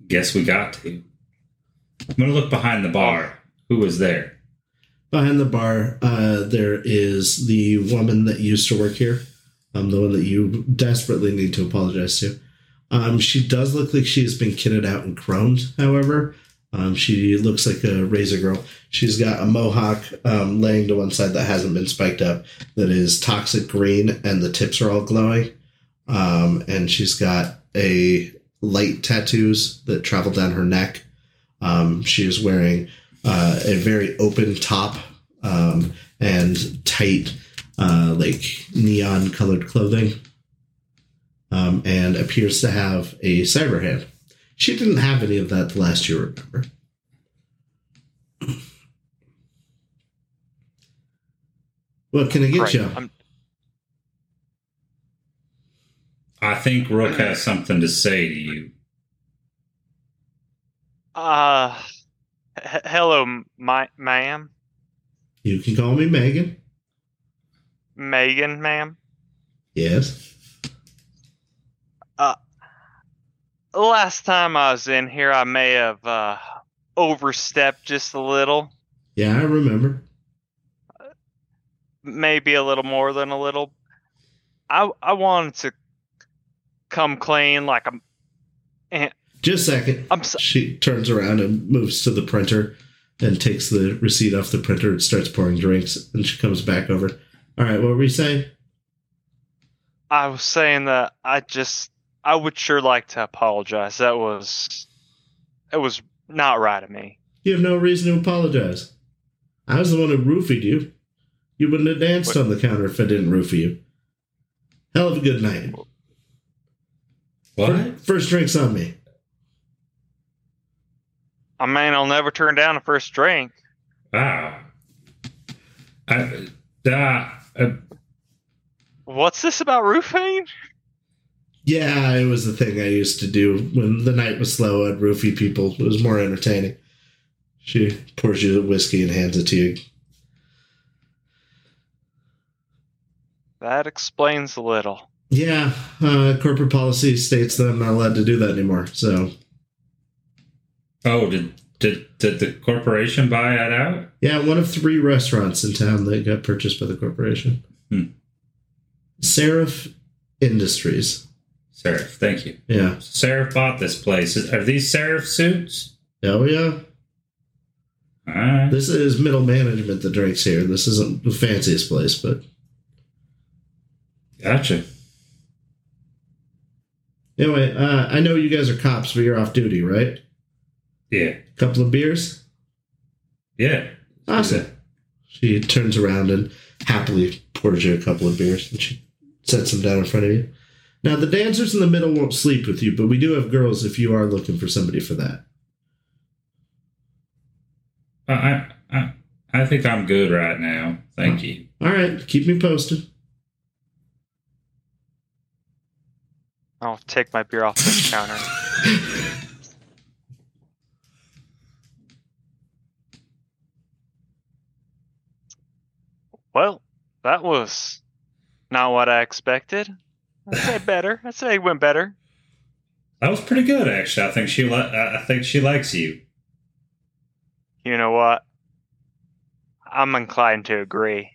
Guess we got to. I'm gonna look behind the bar. Who was there? Behind the bar, uh, there is the woman that used to work here, um, the one that you desperately need to apologize to. Um, she does look like she has been kitted out and chromed, however. Um, she looks like a razor girl. She's got a mohawk um, laying to one side that hasn't been spiked up, that is toxic green, and the tips are all glowing. Um, and she's got a light tattoos that travel down her neck. Um, she is wearing uh, a very open top um, and tight, uh, like neon colored clothing, um, and appears to have a cyber hand. She didn't have any of that the last year, remember. What can I get Great. you? I'm, I think Rook has something to say to you. uh, h- hello, my ma'am, You can call me Megan. Megan, ma'am. Yes. Last time I was in here, I may have uh, overstepped just a little, Yeah, I remember. maybe a little more than a little. I I wanted to come clean, like I'm. Just a second. I'm. So, She turns around and moves to the printer and takes the receipt off the printer and starts pouring drinks. And she comes back over. All right, what were you saying? I was saying that I just I would sure like to apologize. That was it was not right of me. You have no reason to apologize. I was the one who roofied you. You wouldn't have danced What? on the counter if I didn't roofie you. Hell of a good night. What? First drink's on me. I mean, I'll never turn down a first drink. Wow. I, uh, uh, What's this about roofing? Yeah, it was the thing I used to do when the night was slow. I'd roofie people. It was more entertaining. She pours you the whiskey and hands it to you. That explains a little. Yeah, uh, corporate policy states that I'm not allowed to do that anymore. So, oh, did, did did the corporation buy it out? yeah, one of three restaurants in town that got purchased by the corporation. Hmm. Seraph Industries. Seraph, thank you. Yeah. Seraph bought this place. Are these Seraph suits? Oh, yeah. All right. This is middle management that drinks here. This isn't the fanciest place, but Gotcha. anyway, uh, I know you guys are cops, but you're off duty, right? Yeah. Couple of beers? Yeah. Awesome. She turns around and happily pours you a couple of beers and she sets them down in front of you. Now, the dancers in the middle won't sleep with you, but we do have girls if you are looking for somebody for that. Uh, I, I I think I'm good right now. Thank you. All right, keep me posted. I'll take my beer off the counter. Well, that was not what I expected. I'd say better. I'd say it went better. That was pretty good, actually. I think she li- I think she likes you. You know what? I'm inclined to agree.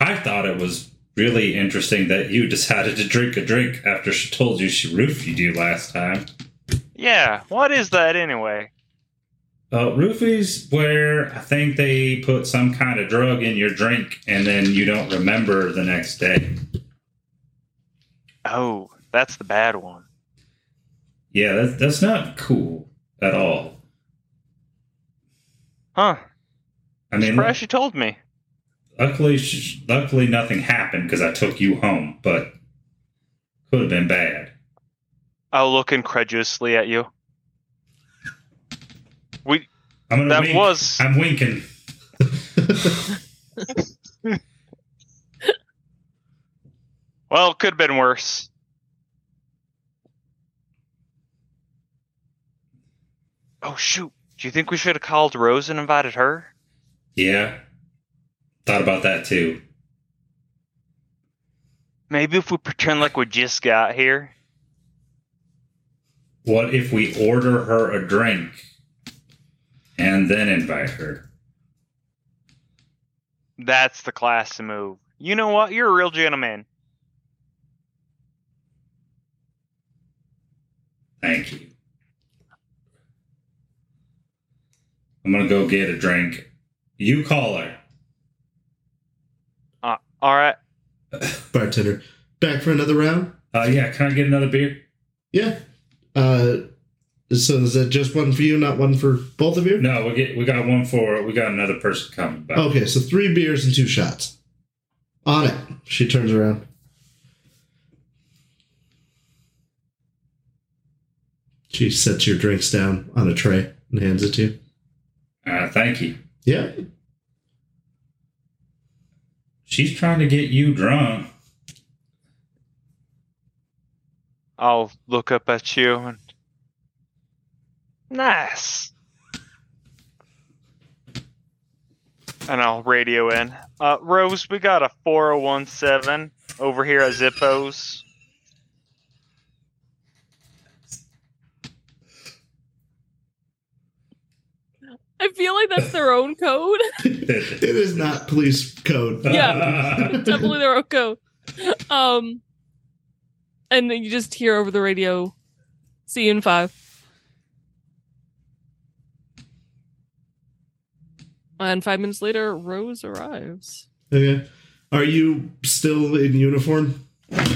I thought it was really interesting that you decided to drink a drink after she told you she roofied you last time. Yeah, what is that anyway? Uh, roofies, where I think they put some kind of drug in your drink and then you don't remember the next day. Oh, that's the bad one. Yeah, that's, that's not cool at all. Huh. I mean, Surprised you told me. luckily, sh- luckily nothing happened because I took you home, but could have been bad. I'll look incredulously at you. We I'm gonna that wink. was I'm winking. well, it could have been worse. Oh shoot. Do you think we should have called Rose and invited her? Yeah, thought about that too. Maybe if we pretend like we just got here. What if we order her a drink and then invite her? That's the classy move. You know what? You're a real gentleman. Thank you. I'm gonna go get a drink. You call her. Uh, all right. Bartender, back for another round? Uh, yeah, can I get another beer? Yeah. Uh, so is that just one for you, not one for both of you? No, we get we got one for we got another person coming. But Okay, so three beers and two shots. On it. She turns around. She sets your drinks down on a tray and hands it to you. uh, thank you. Yeah. She's trying to get you drunk. I'll look up at you and nice. And I'll radio in. Uh, Rose, we got a 4017 over here at Zippos. I feel like that's their own code. it is not police code. Yeah. Definitely their own code. Um, and then you just hear over the radio, "See you in five. And five minutes later, Rose arrives. Okay. Are you still in uniform?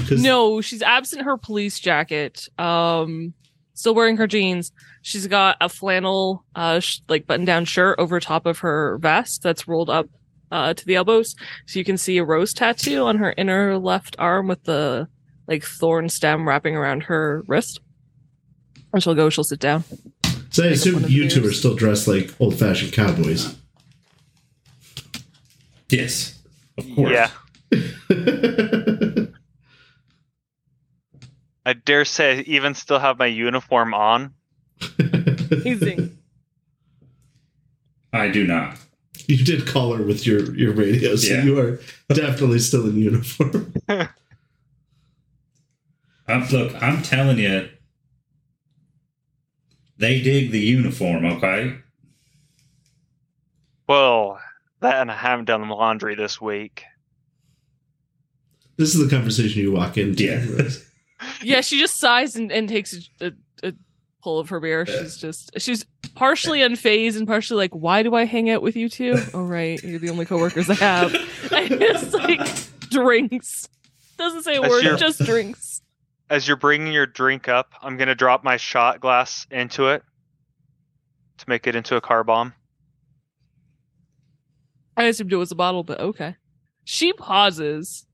No, she's absent her police jacket. Um, still wearing her jeans. She's got a flannel, uh, sh- like button down shirt over top of her vest that's rolled up, uh, to the elbows. So you can see a rose tattoo on her inner left arm with the, like, thorn stem wrapping around her wrist. And she'll go, she'll sit down. So I assume one you two are still dressed like old fashioned cowboys. yes, of course. Yeah. I dare say I even still have my uniform on. Amazing. I do not. you did call her with your, your radio, so Yeah. you are definitely still in uniform. I'm, look, I'm telling you, they dig the uniform. Okay. Well, that and I haven't done the laundry this week. This is the conversation you walk into. Yeah. Yeah, she just sighs and, and takes a, a, a pull of her beer. She's just she's partially unfazed and partially like, why do I hang out with you two? Oh right, you're the only coworkers I have. And it's like drinks. Doesn't say a word, your- just drinks. As you're bringing your drink up, I'm gonna drop my shot glass into it to make it into a car bomb. I assumed it was a bottle, but okay. She pauses.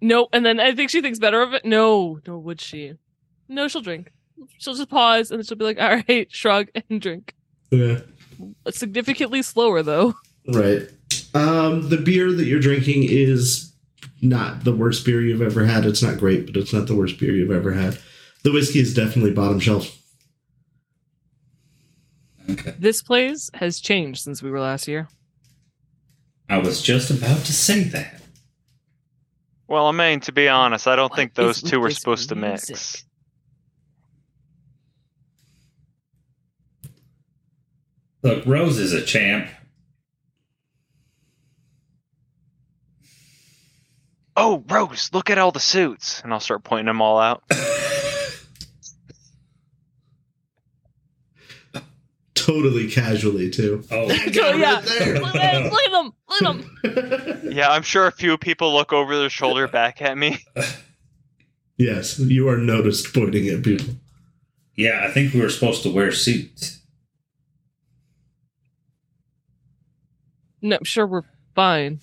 No, and then I think she thinks better of it. No, no, would she? No, she'll drink. She'll just pause and she'll be like, all right, shrug and drink. Yeah. Significantly slower though. Right. Um, the beer that you're drinking is not the worst beer you've ever had. It's not great, but it's not the worst beer you've ever had. The whiskey is definitely bottom shelf. Okay. This place has changed since we were last here. I was just about to say that. Well, I mean, to be honest, I don't What think those two were this supposed to mix. Look, Rose is a champ. Oh, Rose, look at all the suits, and I'll start pointing them all out. Totally casually, too. Oh, So, yeah. right there. Look at look at them! Look them! Yeah, I'm sure a few people look over their shoulder back at me. yes, you are noticed pointing at people. yeah. I think we were supposed to wear suits. No, I'm sure we're fine.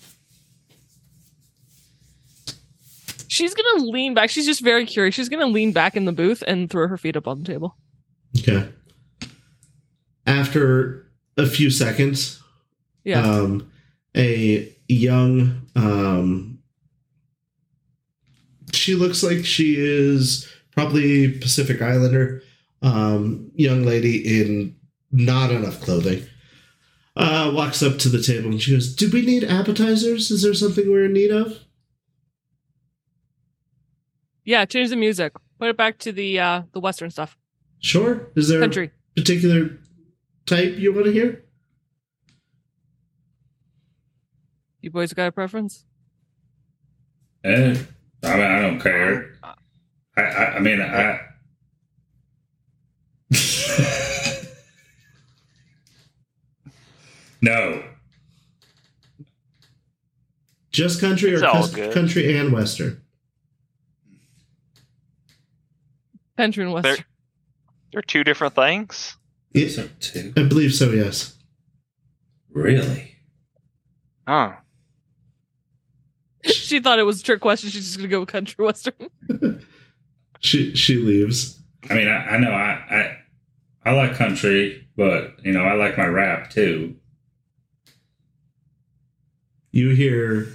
She's gonna lean back. She's just very curious. She's gonna lean back in the booth and throw her feet up on the table. Okay. After a few seconds, Yeah. um, a young, um, she looks like she is probably Pacific Islander, um, young lady in not enough clothing. Uh, walks up to the table and she goes, "Do we need appetizers? Is there something we're in need of?" yeah, change the music. Put it back to the uh the western stuff. Sure. Is there Country. a particular type you want to hear? You boys got a preference? Eh, I mean, I don't care. I, I, I mean, I. no. Just country It's or cus- country and western? Country and western. They're two different things. Yeah, So two. I believe so. Yes. Really? Oh, she thought it was a trick question. She's just gonna go country western. She she leaves. I mean, I, I know I, I I like country, but you know, I like my rap too. You hear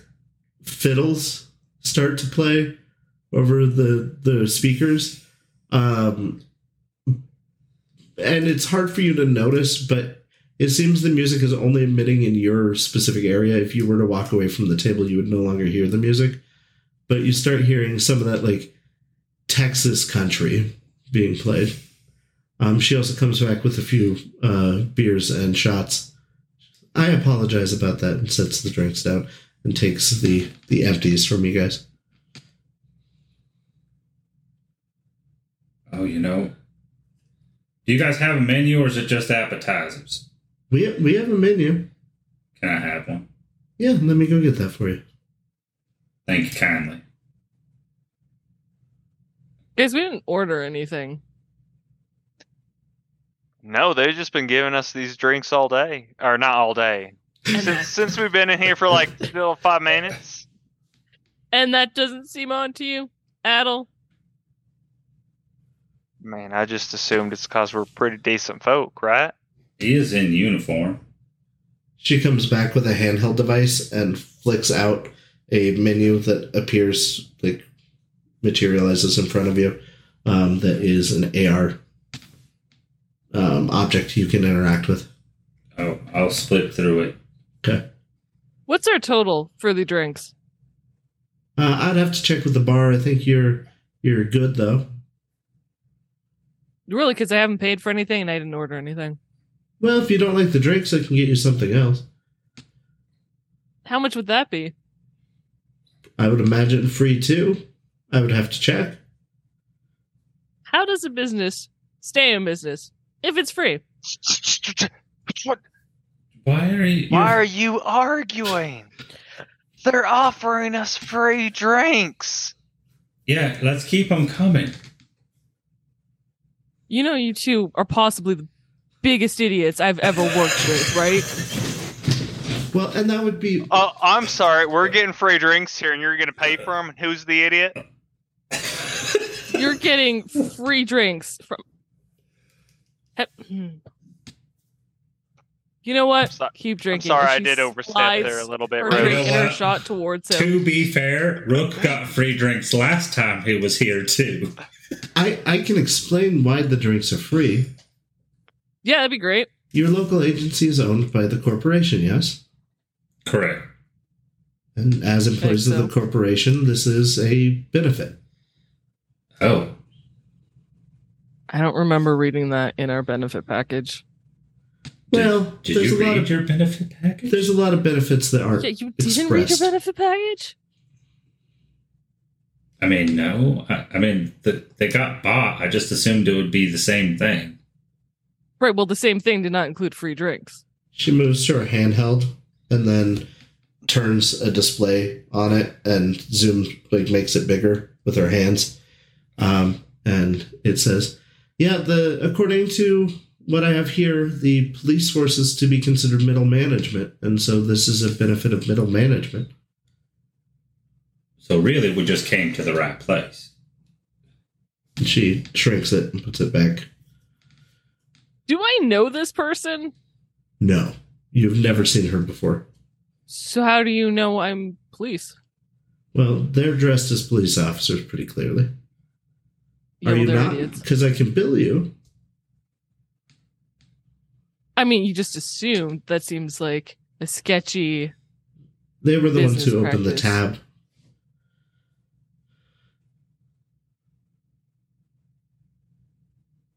fiddles start to play over the the speakers, um, and it's hard for you to notice, but it seems the music is only emitting in your specific area. If you were to walk away from the table, you would no longer hear the music, but you start hearing some of that like Texas country being played. Um, she also comes back with a few uh, beers and shots. I apologize about that and sets the drinks down and takes the the empties from you guys. Oh, you know. Do you guys have a menu or is it just appetizers? We we have a menu. Can I have one? Yeah, let me go get that for you. Thank you kindly. Guys, we didn't order anything. No, they've just been giving us these drinks all day, or not all day, since since we've been in here for like five minutes. And that doesn't seem on to you, Adel. Man, I just assumed it's because we're pretty decent folk, right? He is in uniform. She comes back with a handheld device and flicks out a menu that appears like materializes in front of you. Um, that is an AR um, object you can interact with. Oh, I'll split through it. Okay. What's our total for the drinks? Uh, I'd have to check with the bar. I think you're you're good though. Really, because I haven't paid for anything and I didn't order anything. Well, if you don't like the drinks, I can get you something else. How much would that be? I would imagine free too. I would have to check. How does a business stay in business if it's free? What? Why are you? Why are you arguing? They're offering us free drinks. Yeah, let's keep them coming. You know, you two are possibly the biggest idiots I've ever worked with, right? Well, and that would be Uh, I'm sorry, we're getting free drinks here, and you're going to pay for them. And who's the idiot? You're getting free drinks from. Hmm. You know what? so- Keep I'm drinking. sorry, I did overstep there a little bit. Her Right. Rose. drink and her shot towards him. To be fair, Rook got free drinks last time he was here too. I I can explain why the drinks are free. Yeah, that'd be great. Your local agency is owned by the corporation, yes? Correct. And as employees of the corporation, this is a benefit. Oh, I don't remember reading that in our benefit package. Did- well, did there's you a lot read of your benefit package? there's a lot of benefits that aren't Yeah, you didn't read your benefit package? I mean, no. I, I mean, the, they got bought. I just assumed it would be the same thing. Right, well, the same thing did not include free drinks. She moves to her handheld and then turns a display on it and zooms like makes it bigger with her hands. Um, and it says, "Yeah, the according to what I have here, the police force is to be considered middle management, and so this is a benefit of middle management." So really, we just came to the right place. She shrinks it and puts it back. Do I know this person? No, you've never seen her before. So how do you know I'm police? Well, they're dressed as police officers pretty clearly. Yeah, Are well, you not? Because I can bill you. I mean, you just assumed that seems like a sketchy. They were the ones Business who opened the tab.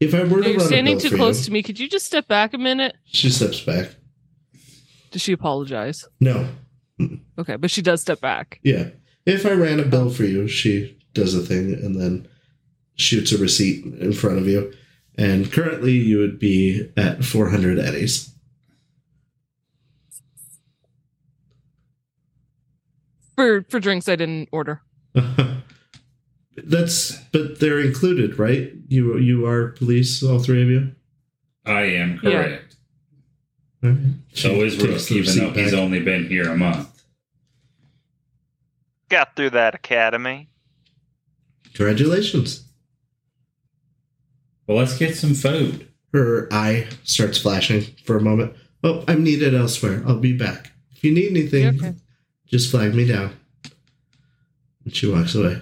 If I were to You're standing too close you, to me. Could you just step back a minute? she steps back. Does she apologize? No, Okay, but she does step back. yeah. If I ran a bill for you, she does a thing and then shoots a receipt in front of you. And currently, you would be at 400 eddies. For for drinks I didn't order. That's but they're included, right? You you are police, all three of you. I am Yeah. correct. All right. So is Rook, even receipt though he's only been here a month. Got through that academy. Congratulations. Well, let's get some food. Her eye starts flashing for a moment. Oh, I'm needed elsewhere. I'll be back. If you need anything, okay. just flag me down. And she walks away.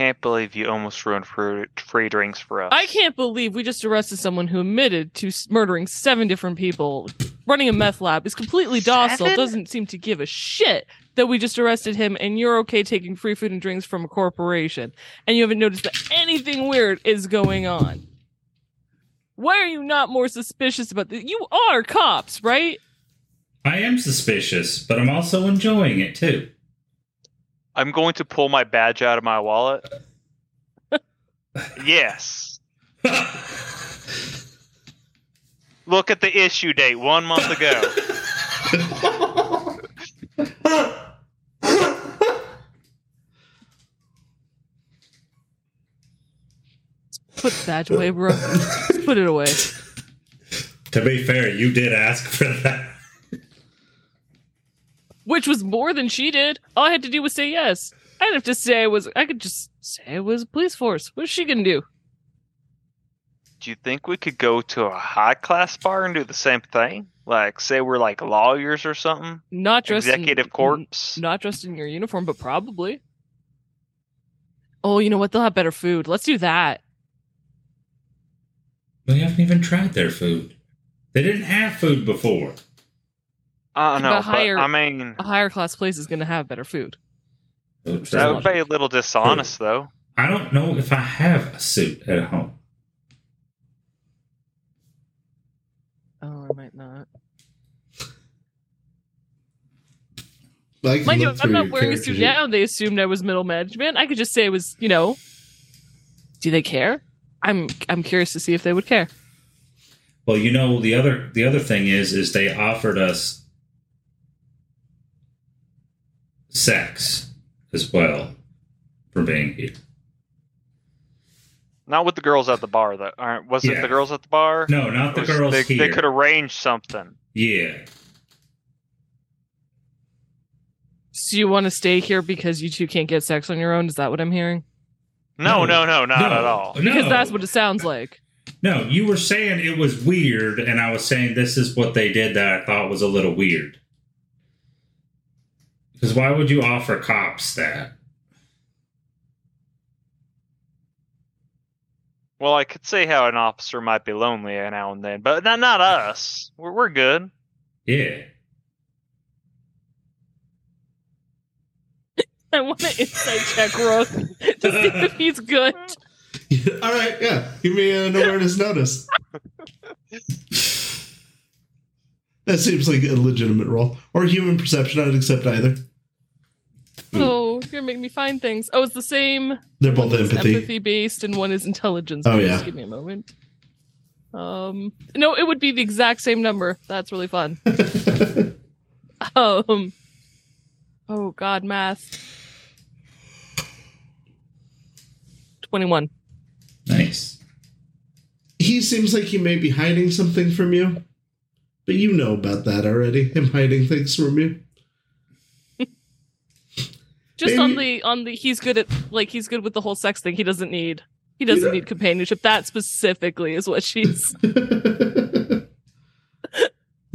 I can't believe you almost ruined free, free drinks for us. I can't believe we just arrested someone who admitted to murdering seven different people running a meth lab, is completely docile, Seven? doesn't seem to give a shit that we just arrested him, and you're okay taking free food and drinks from a corporation, and you haven't noticed that anything weird is going on. Why are you not more suspicious about this? You are cops, right? I am suspicious, but I'm also enjoying it too. I'm going to pull my badge out of my wallet. yes. Look at the issue date one month ago. Put the badge away, bro. Put it away. to be fair, you did ask for that. Which was more than she did. All I had to do was say yes. I didn't have to say it was. I could just say it was a police force. What's she gonna do? Do you think we could go to a high class bar and do the same thing? Like, say we're like lawyers or something? Not dressed Executive in, corpse? Not dressed in your uniform, but probably. Oh, you know what? They'll have better food. Let's do that. We haven't even tried their food. They didn't have food before. I don't know, But but I mean, A higher class place is gonna have better food. that would be a little dishonest, though. I don't know if I have a suit at home. Oh, I might not. I can Mind you, look I'm not wearing a suit sheet. now. They assumed I was middle management. I could just say it was, you know. Do they care? I'm I'm curious to see if they would care. Well, you know the other the other thing is is they offered us sex as well for being here. Not with the girls at the bar, though. Aren't was it the girls at the bar? No, not the Was- girls they, here. They could arrange something. Yeah. So you want to stay here because you two can't get sex on your own? Is that what I'm hearing? No, No. no, no, not no, at all. No, Because that's what it sounds like. no, you were saying it was weird, and I was saying this is what they did that I thought was a little weird. Because why would you offer cops that? Well, I could see how an officer might be lonely now and then, but not not us. We're we're good. Yeah. I want an insight check, Rook, to see if he's good. All right, yeah. Give me an awareness notice. That seems like a legitimate role. Or human perception, I'd accept either. Oh, you're gonna make me find things. Oh, it's the same. They're both empathy. empathy based, and one is intelligence. Oh, yeah. Just give me a moment. Um, no, it would be the exact same number. That's really fun. Um, oh God, math. Twenty-one. Nice. he seems like he may be hiding something from you. But you know about that already, him hiding things from you. Just Maybe- on the on the he's good at like he's good with the whole sex thing. He doesn't need he doesn't Yeah. need companionship. That specifically is what she's.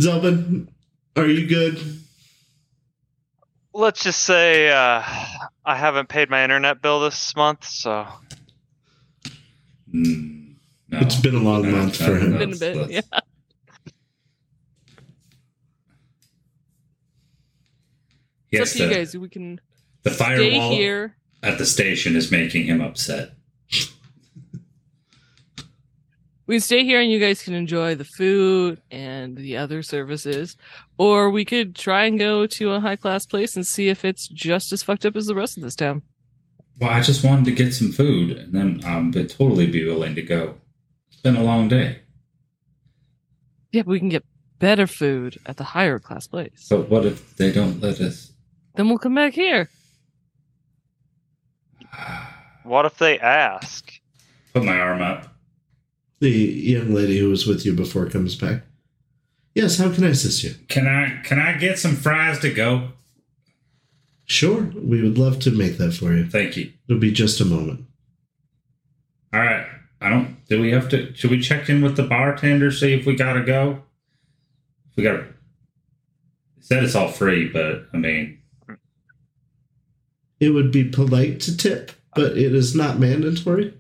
Zelben, are you good? Let's just say uh, I haven't paid my internet bill this month, so Mm, no. It's been a long No, month no, for him. no, Been a bit, let's- yeah. Yes, it's up to you guys. We can the stay firewall here. at the station is making him upset. We stay here, and you guys can enjoy the food and the other services, or we could try and go to a high class place and see if it's just as fucked up as the rest of this town. Well, I just wanted to get some food, and then um, would totally be willing to go. It's been a long day. Yeah, but we can get better food at the higher class place. But what if they don't let us? Then we'll come back here. What if they ask? Put my arm up. The young lady who was with you before comes back. Yes, how can I assist you? Can I can I get some fries to go? Sure, we would love to make that for you. Thank you. It'll be just a moment. All right. I don't. Do we have to? Should we check in with the bartender see if we gotta go? If we got. to Said it's all free, but I mean, It would be polite to tip, but it is not mandatory.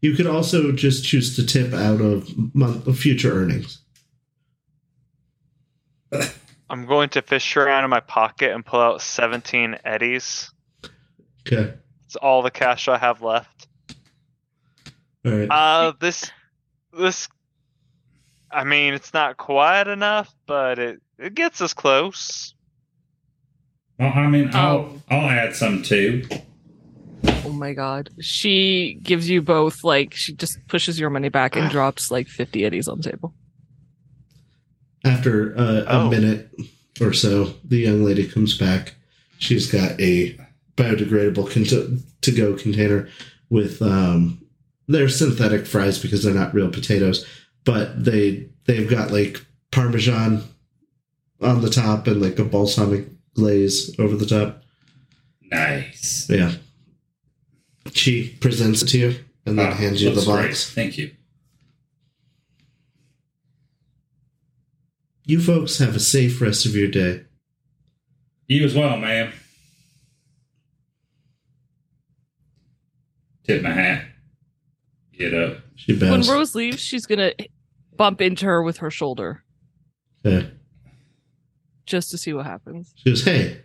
You could also just choose to tip out of month of future earnings. I'm going to fish around in my pocket and pull out 17 eddies. Okay. It's all the cash I have left. All right. Uh, this, this. I mean, it's not quite enough, but it it gets us close. Well, I mean, I'll Um, I'll add some too. Oh my god. She gives you both like she just pushes your money back and drops like 50 eddies on the table. After uh, a Oh. minute or so, the young lady comes back. She's got a biodegradable con- to go container with um, they're synthetic fries because they're not real potatoes, but they they've got like parmesan on the top and like a balsamic glaze over the top. Nice. Yeah. She presents it to you and then Ah, hands you the looks great. box. Thank you. You folks have a safe rest of your day. You as well, ma'am. Tip my hat. Get up. She When. Rose leaves, she's gonna bump into her with her shoulder Okay. Just to see what happens. She goes, "Hey,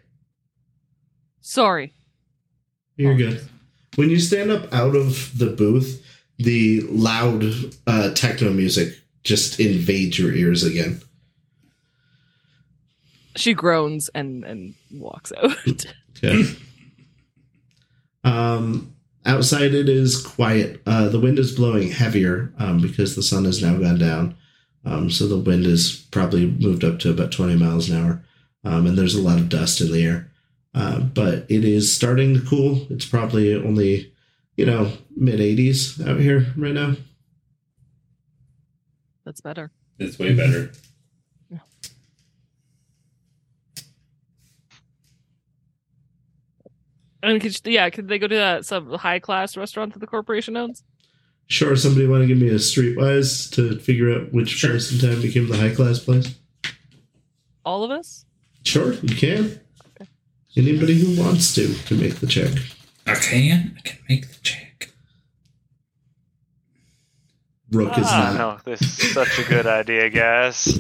Sorry. You're good. When you stand up out of the booth, the loud uh, techno music just invades your ears again. She groans and and walks out. Yeah. um, outside, it is quiet. Uh, the wind is blowing heavier um, because the sun has now gone down. Um, so the wind is probably moved up to about 20 miles an hour. Um, and there's a lot of dust in the air. Uh, but it is starting to cool. It's probably only, you know, mid 80s out here right now. That's better. It's way better. Yeah. And could yeah, could they go to that some high class restaurant that the corporation owns? Sure, somebody want to give me a streetwise to figure out which Sure. place in time became the high class place? All of us? Sure, you can. Anybody who wants to to make the check. I can. I can make the check. Rook is Ah, not. no, this is such a good idea, guys.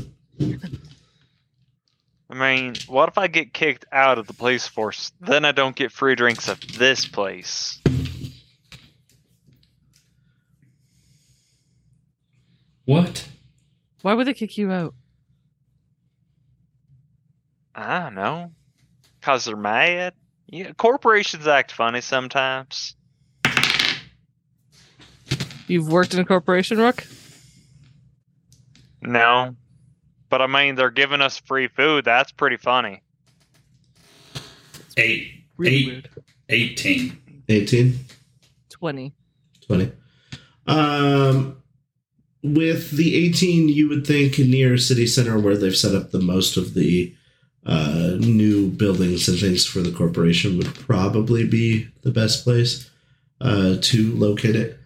I mean, what if I get kicked out of the police force? Then I don't get free drinks at this place. What? Why would they kick you out? I don't know. Cause they're mad. Yeah, corporations act funny sometimes. You've worked in a corporation, Rook? No, but I mean, they're giving us free food. That's pretty funny. Eight. Really eight. weird. 18. 18, 20. 20. Um, with the 18, you would think near city center where they've set up the most of the uh, new buildings and things for the corporation would probably be the best place uh, to locate it.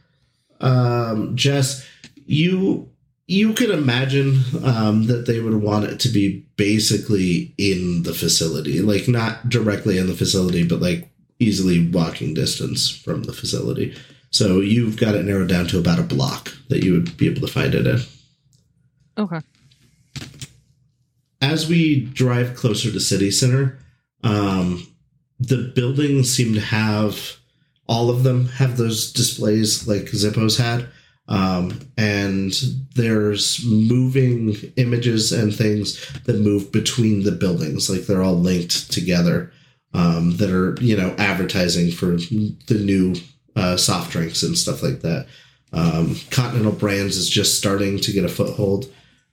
Um, Jess, you you can imagine um, that they would want it to be basically in the facility, like not directly in the facility, but like easily walking distance from the facility. So you've got it narrowed down to about a block that you would be able to find it in. Okay. As we drive closer to city center, um, the buildings seem to have all of them have those displays like Zippos had. Um, and there's moving images and things that move between the buildings, like they're all linked together. Um, that are you know advertising for the new uh, soft drinks and stuff like that. Um, Continental Brands is just starting to get a foothold,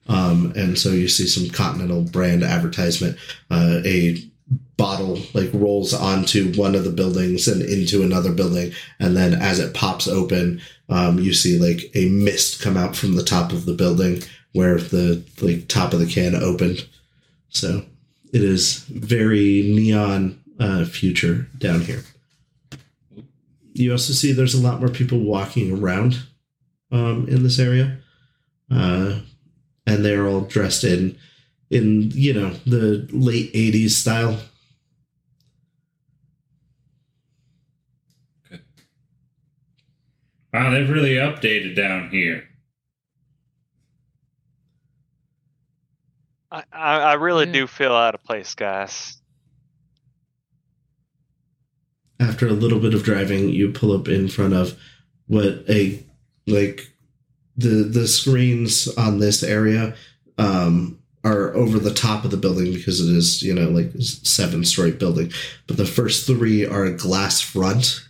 um, and so you see some Continental brand advertisement. Uh, a bottle like rolls onto one of the buildings and into another building, and then as it pops open, um, you see like a mist come out from the top of the building where the like top of the can opened. So it is very neon uh, future down here. You also see there's a lot more people walking around um, in this area, uh, and they're all dressed in in you know the late '80s style. Wow, they've really updated down here. I, I, I really Yeah. do feel out of place, guys. After a little bit of driving, you pull up in front of what a like the the screens on this area um are over the top of the building because it is you know like seven story building. But the first three are a glass front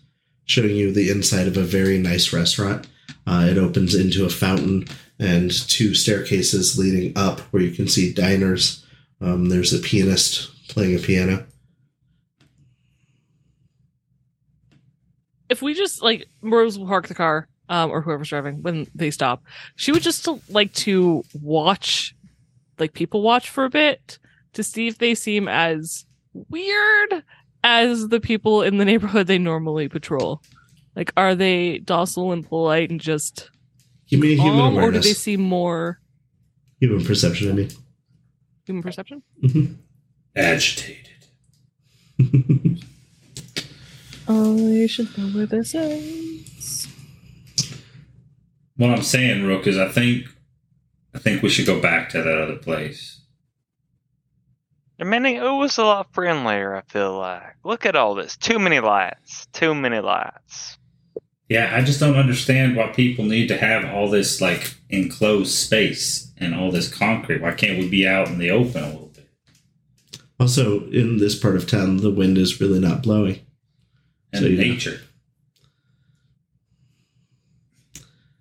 showing you the inside of a very nice restaurant. Uh, it opens into a fountain and two staircases leading up where you can see diners. Um, there's a pianist playing a piano if we just like Rose will park the car, um, or whoever's driving when they stop, she would just like to watch, like people watch for a bit to see if they seem as weird as the people in the neighborhood they normally patrol. Like, are they docile and polite and just give me a human calm, or do they seem more human perception i mean human perception? Agitated. I should know where this is. What I'm saying, Rook, is I think I think we should go back to that other place. I mean, it was a lot friendlier. I feel like. Look at all this. Too many lights. Too many lights. Yeah, I just don't understand why people need to have all this like enclosed space and all this concrete. Why can't we be out in the open a little bit? Also, in this part of town, the wind is really not blowing. And So, yeah. nature.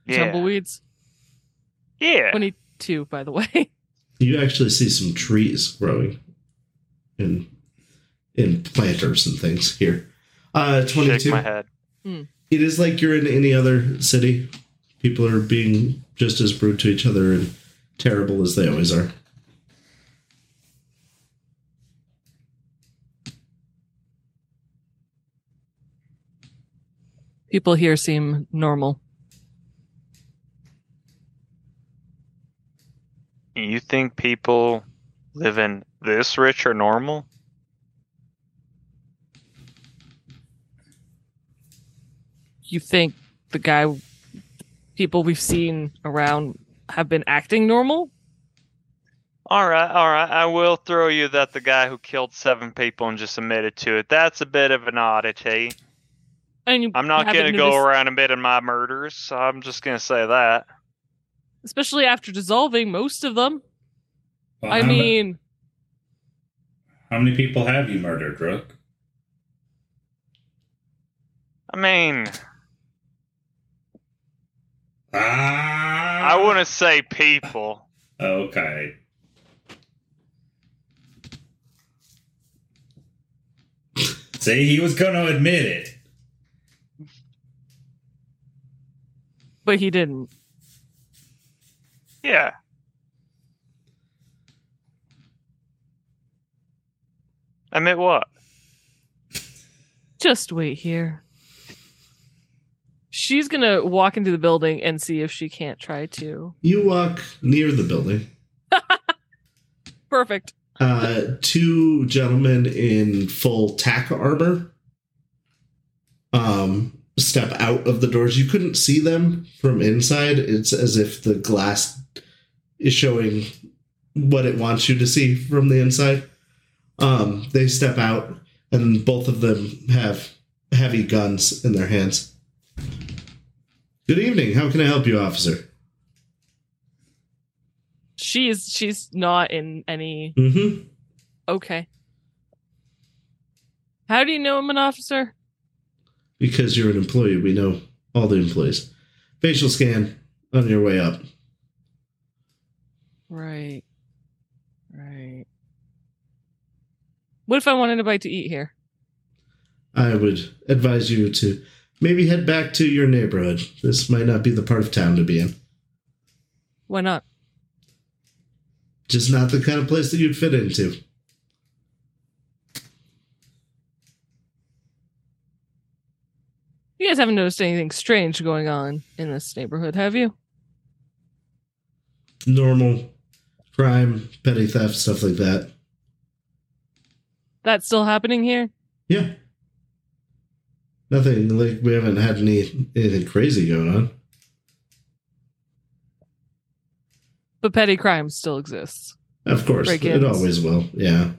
Yeah. Tumbleweeds. Yeah. Twenty-two, by the way. You actually see some trees growing in in planters and things here. Uh, Shake 22. my head. It is like you're in any other city. People are being just as rude to each other and terrible as they always are. People here seem normal. You think people living this rich are normal? you think the guy people we've seen around have been acting normal All right, all right. I will throw you that the guy who killed seven people and just admitted to it. That's a bit of an oddity. And I'm not going to go noticed- around admitting my murders. So I'm just going to say that. especially after dissolving most of them Well, i how ma- mean how many people have you murdered, Rook? I mean, Ah, I wouldn't say people. Okay. See, he was going to admit it. But he didn't Yeah. I meant what? just wait here she's gonna walk into the building and see if she can't try to You walk near the building. perfect Uh, two gentlemen in full tack armor um, step out of the doors. You couldn't see them from inside. It's as if the glass is showing what it wants you to see from the inside. Um, they step out, and both of them have heavy guns in their hands. Good evening. How can I help you, officer? she's she's not in any Mm-hmm. okay how do you know i'm an officer Because you're an employee, we know all the employees. Facial scan on your way up. right right what if i wanted a bite to eat here I would advise you to maybe head back to your neighborhood. This might not be the part of town to be in. why not Just not the kind of place that you'd fit into. You guys haven't noticed anything strange going on in this neighborhood, have you? Normal crime, petty theft, stuff like that. That's still happening here? Yeah. Nothing like we haven't had any anything crazy going on. But petty crime still exists. Of course, it Break-ins. always will. Yeah.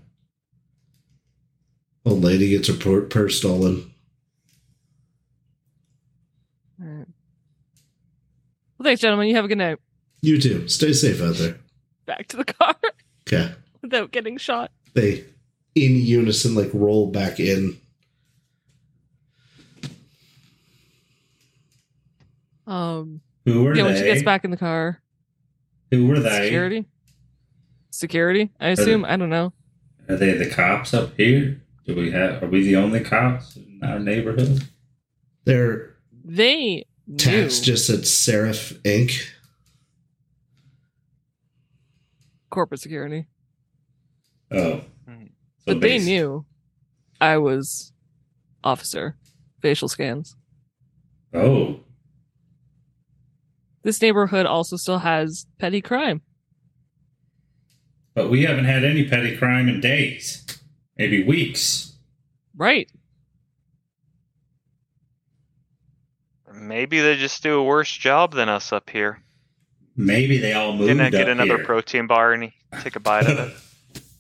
Old lady gets her purse stolen. All right. Well, thanks, gentlemen. You have a good night. You too. Stay safe out there. Back to the car Okay. without getting shot. They, in unison, like roll back in. Um, Who were yeah, they? when she gets back in the car, Who were they? security, security. I assume. I don't know. Are they the cops up here? Do we have? Are we the only cops in our neighborhood? They're They tax knew just said Serif Inc. corporate security, Oh, Hmm. but they knew I was officer. Facial scans. Oh, This neighborhood also still has petty crime. but we haven't had any petty crime in days, maybe weeks. Right. Maybe they just do a worse job than us up here. Maybe they all moved Didn't I up get another here. protein bar and take a bite of it?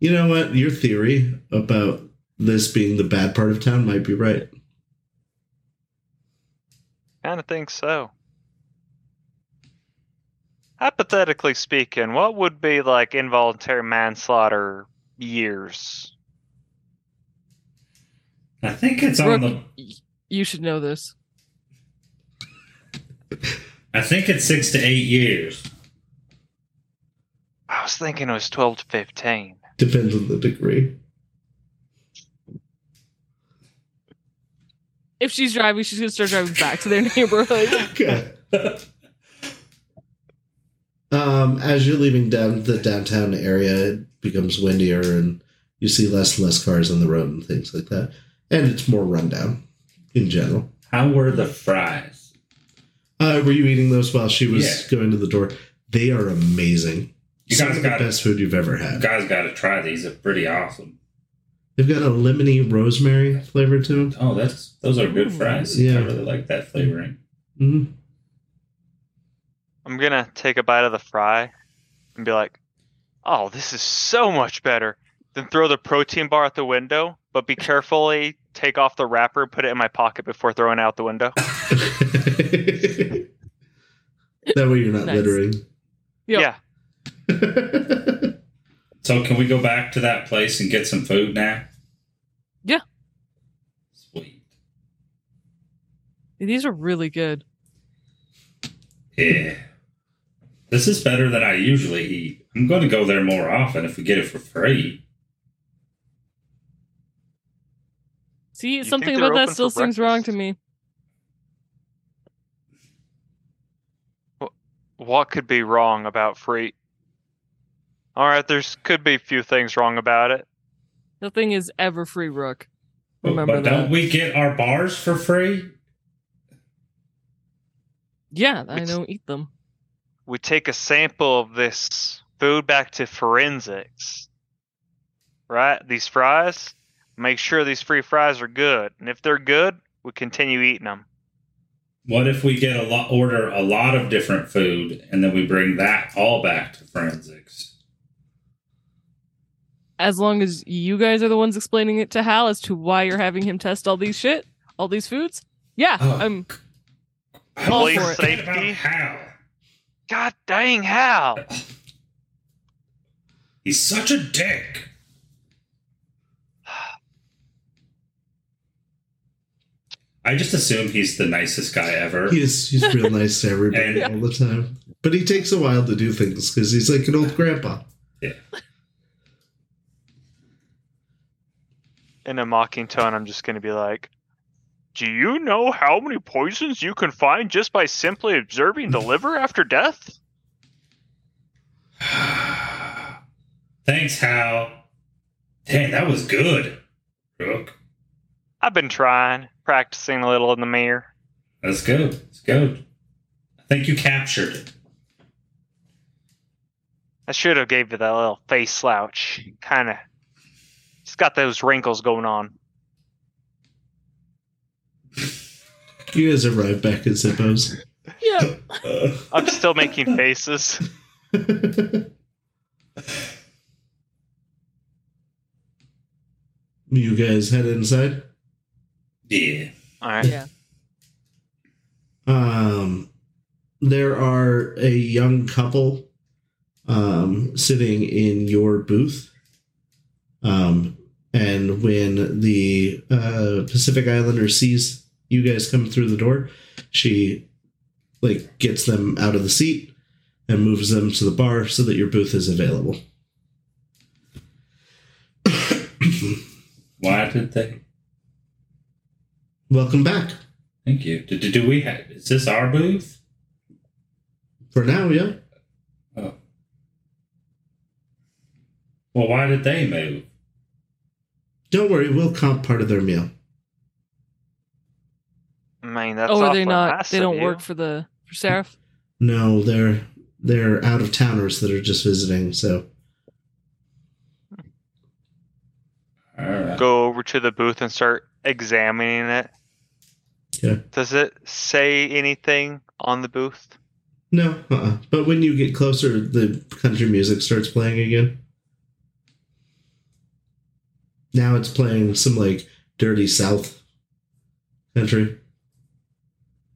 You know what? Your theory about this being the bad part of town might be right. Kind of think so. Hypothetically speaking, what would be like involuntary manslaughter years? I think it's on the. you should know this. I think it's six to eight years. I was thinking it was 12 to 15. Depends on the degree. If she's driving, she's gonna start driving back to their neighborhood. Okay. Um, as you're leaving down the downtown area, it becomes windier and you see less and less cars on the road and things like that. And it's more rundown in general. How were the fries? Uh, were you eating those while she was Yeah. going to the door? They are amazing. You Some guys of the best food you've ever had. You had. guys got to try these. They're pretty awesome. They've got a lemony rosemary flavor to them. Oh, that's those are good fries. Yeah. I really like that flavoring. hmm I'm gonna take a bite of the fry and be like, "Oh, this is so much better." Then throw the protein bar out the window, but be carefully take off the wrapper, put it in my pocket before throwing it out the window. that way you're not Nice. littering. Yep. Yeah, So can we go back to that place and get some food now? Yeah. Sweet. These are really good. Yeah. This is better than I usually eat. I'm going to go there more often if we get it for free. See, You something about that still for seems wrong to me. what could be wrong about free? All right, there's could be a few things wrong about it. Nothing is ever free, Rook. Remember but that. don't we get our bars for free? Yeah, I Which- don't eat them. We take a sample of this food back to forensics, right? These fries, make sure these free fries are good, and if they're good, we continue eating them. What if we get a lot, order a lot of different food, and then we bring that all back to forensics? As long as you guys are the ones explaining it to Hal as to why you're having him test all these shit, all these foods. Yeah, Oh. I'm. I All for it. Safety. Hal. God dang, Hal! He's such a dick. I just assume he's the nicest guy ever. He is, he's real nice to everybody And- all the time. But he takes a while to do things because he's like an old grandpa. In a mocking tone, I'm just going to be like, Do you know how many poisons you can find just by simply observing the liver after death? Thanks, Hal. Dang, that was good. Rook. I've been trying, practicing a little in the mirror. That's good. That's good. I think you captured it. I should have gave you that little face slouch. Kind of. It's got those wrinkles going on. You guys arrive back at Zippos. Yeah. Uh, I'm still making faces. You guys head inside. Yeah. All right. Yeah. Um, there are a young couple um, sitting in your booth. Um, and when the uh, Pacific Islander sees you guys come through the door, she like gets them out of the seat and moves them to the bar so that your booth is available. Why did they? Welcome back. Thank you. Do, do, do we have? Is this our booth? For now, yeah. Oh. Well, why did they move? Don't worry, we'll comp part of their meal. I mean, that's oh, are they not? They don't work for the for Seraph. No, they're they're out of towners that are just visiting. So All right. Go over to the booth and start examining it. Yeah. Does it say anything on the booth? no, uh-uh. but when you get closer, the country music starts playing again. Now it's playing some like dirty South country.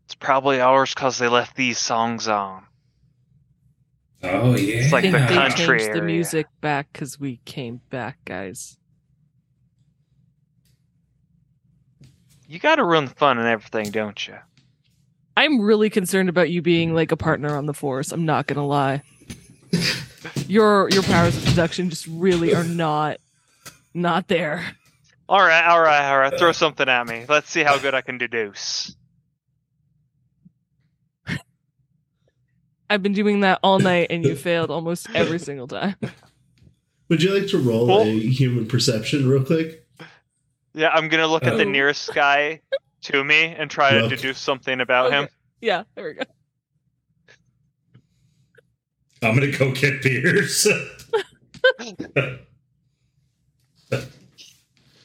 It's probably ours because they left these songs on. Oh yeah. It's like I the think they country changed the music back because we came back, guys. You got to run the fun and everything, don't you? I'm really concerned about you being like a partner on the force. I'm not gonna lie. your your powers of seduction just really are not not there. All right, all right, all right. Throw something at me. Let's see how good I can deduce. I've been doing that all night and you failed almost every single time. Would you like to roll Well- a human perception real quick? Yeah, I'm gonna look at the Oh. nearest guy to me and try to Look. deduce something about him. Yeah, there we go. I'm gonna go get beers.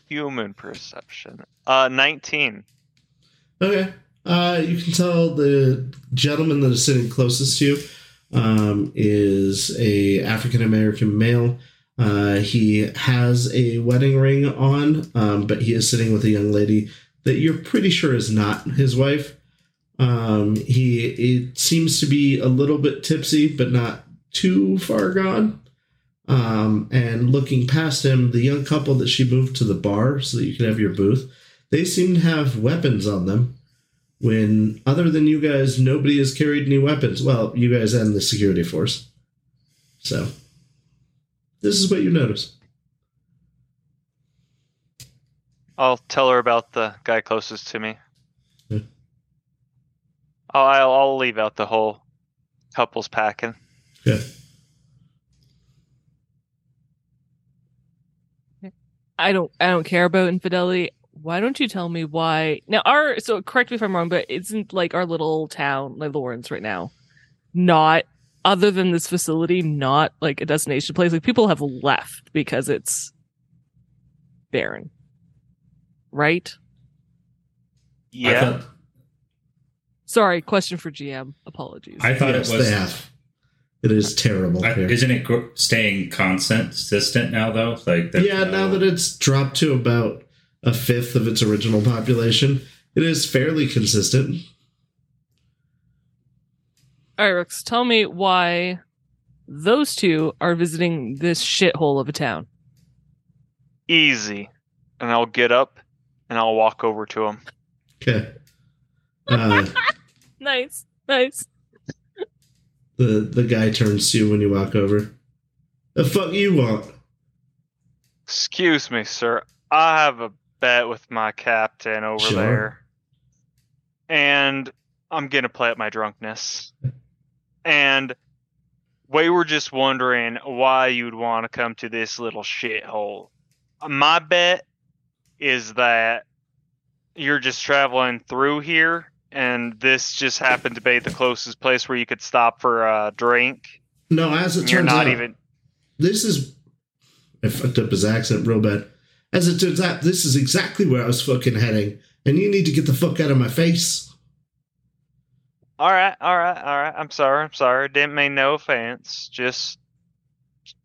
Human perception. Uh, 19. Okay. Uh, you can tell the gentleman that is sitting closest to you um, is a African American male. Uh, he has a wedding ring on, um, but he is sitting with a young lady that you're pretty sure is not his wife. Um, he it seems to be a little bit tipsy, but not too far gone. Um, and looking past him, the young couple that she moved to the bar so that you can have your booth, they seem to have weapons on them when other than you guys nobody has carried any weapons well you guys and the security force so this is what you notice I'll tell her about the guy closest to me. Yeah. I'll, I'll, I'll leave out the whole couples packing. yeah I don't I don't care about infidelity. Why don't you tell me why now our so correct me if I'm wrong, but isn't like our little town, like Lawrence right now, not other than this facility, not like a destination place. Like people have left because it's barren. Right? Yeah. thought, Sorry, question for GM. Apologies. I thought yes it was. they have it is terrible I- here. isn't it gr- staying consistent now though? Like there's yeah no- now that it's dropped to about a fifth of its original population it is fairly consistent All right, Rex, tell me why those two are visiting this shithole of a town. Easy. And I'll get up and I'll walk over to him. okay uh, Nice, nice. the the guy turns to you when you walk over the fuck you want Excuse me, sir. I have a bet with my captain over Sure. there. And I'm going to play up my drunkenness. And we were just wondering why you'd want to come to this little shithole. My bet is that you're just traveling through here, and this just happened to be the closest place where you could stop for a drink. no as it you're turns not out even. this is I fucked up his accent real bad. As it turns out, this is exactly where I was fucking heading, and you need to get the fuck out of my face. All right, all right, all right. I'm sorry. I'm sorry. Didn't mean no offense. Just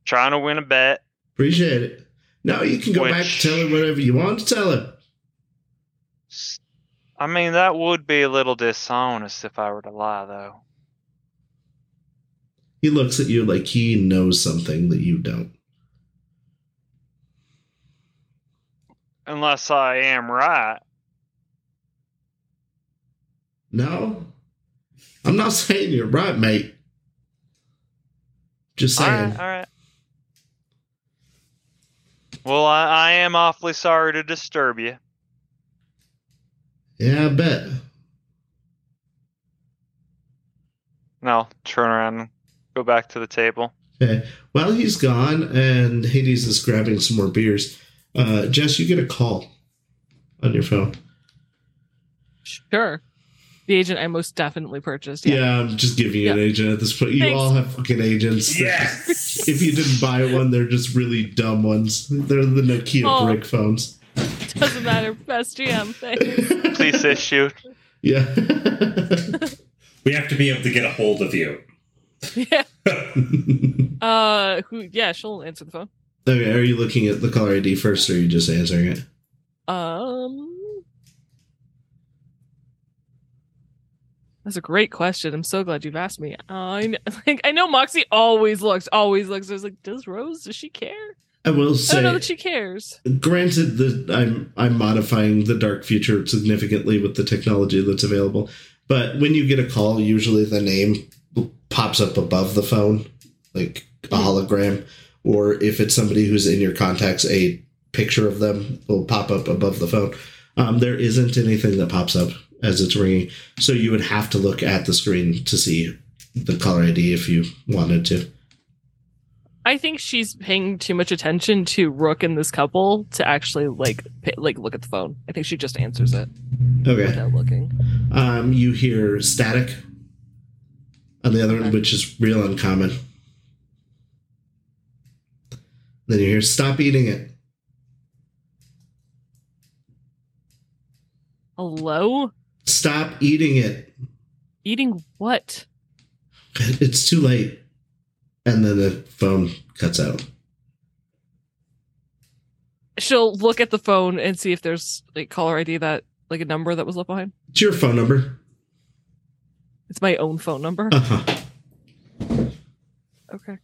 Trying to win a bet. Appreciate it. No, you can go back Which- to tell her whatever you want to tell her. I mean, that would be a little dishonest if I were to lie, though. He looks at you like he knows something that you don't. Unless I am right. No, I'm not saying you're right, mate. Just saying. right, all right. Well, I, I am awfully sorry to disturb you. Yeah, I bet. No, turn around and go back to the table. Okay. While he's gone and Hades is grabbing some more beers, uh, Jess, you get a call on your phone. Sure. The agent I most definitely purchased. Yeah, Yeah. I'm just giving you an agent at this point. You Thanks. all have fucking agents. Yes. If you didn't buy one, they're just really dumb ones. They're the Nokia Oh. brick phones. Doesn't matter. Best GM. Thanks. Please issue. yeah. We have to be able to get a hold of you. yeah. Uh. Who? Yeah. She'll answer the phone. okay, are you looking at the caller ID first or are you just answering it? Um. That's a great question. I'm so glad you've asked me. Uh, I kn- like. I know Moxie always looks. Always looks. I was like, does Rose? Does she care? I will say, I don't know that she cares. granted that I'm I'm modifying the dark future significantly with the technology that's available, but when you get a call, usually the name pops up above the phone, like a hologram, or if it's somebody who's in your contacts, a picture of them will pop up above the phone. Um, there isn't anything that pops up as it's ringing, so you would have to look at the screen to see the caller ID if you wanted to. I think she's paying too much attention to Rook and this couple to actually like pay, like look at the phone. I think she just answers it Okay. without looking. Um, you hear static on the other one, Okay. which is real uncommon. Then you hear stop eating it. Hello? Stop eating it. Eating what? It's too late. And then the phone cuts out. She'll look at the phone and see if there's like caller ID that like a number that was left behind. It's your phone number. It's my own phone number. Uh huh. Okay.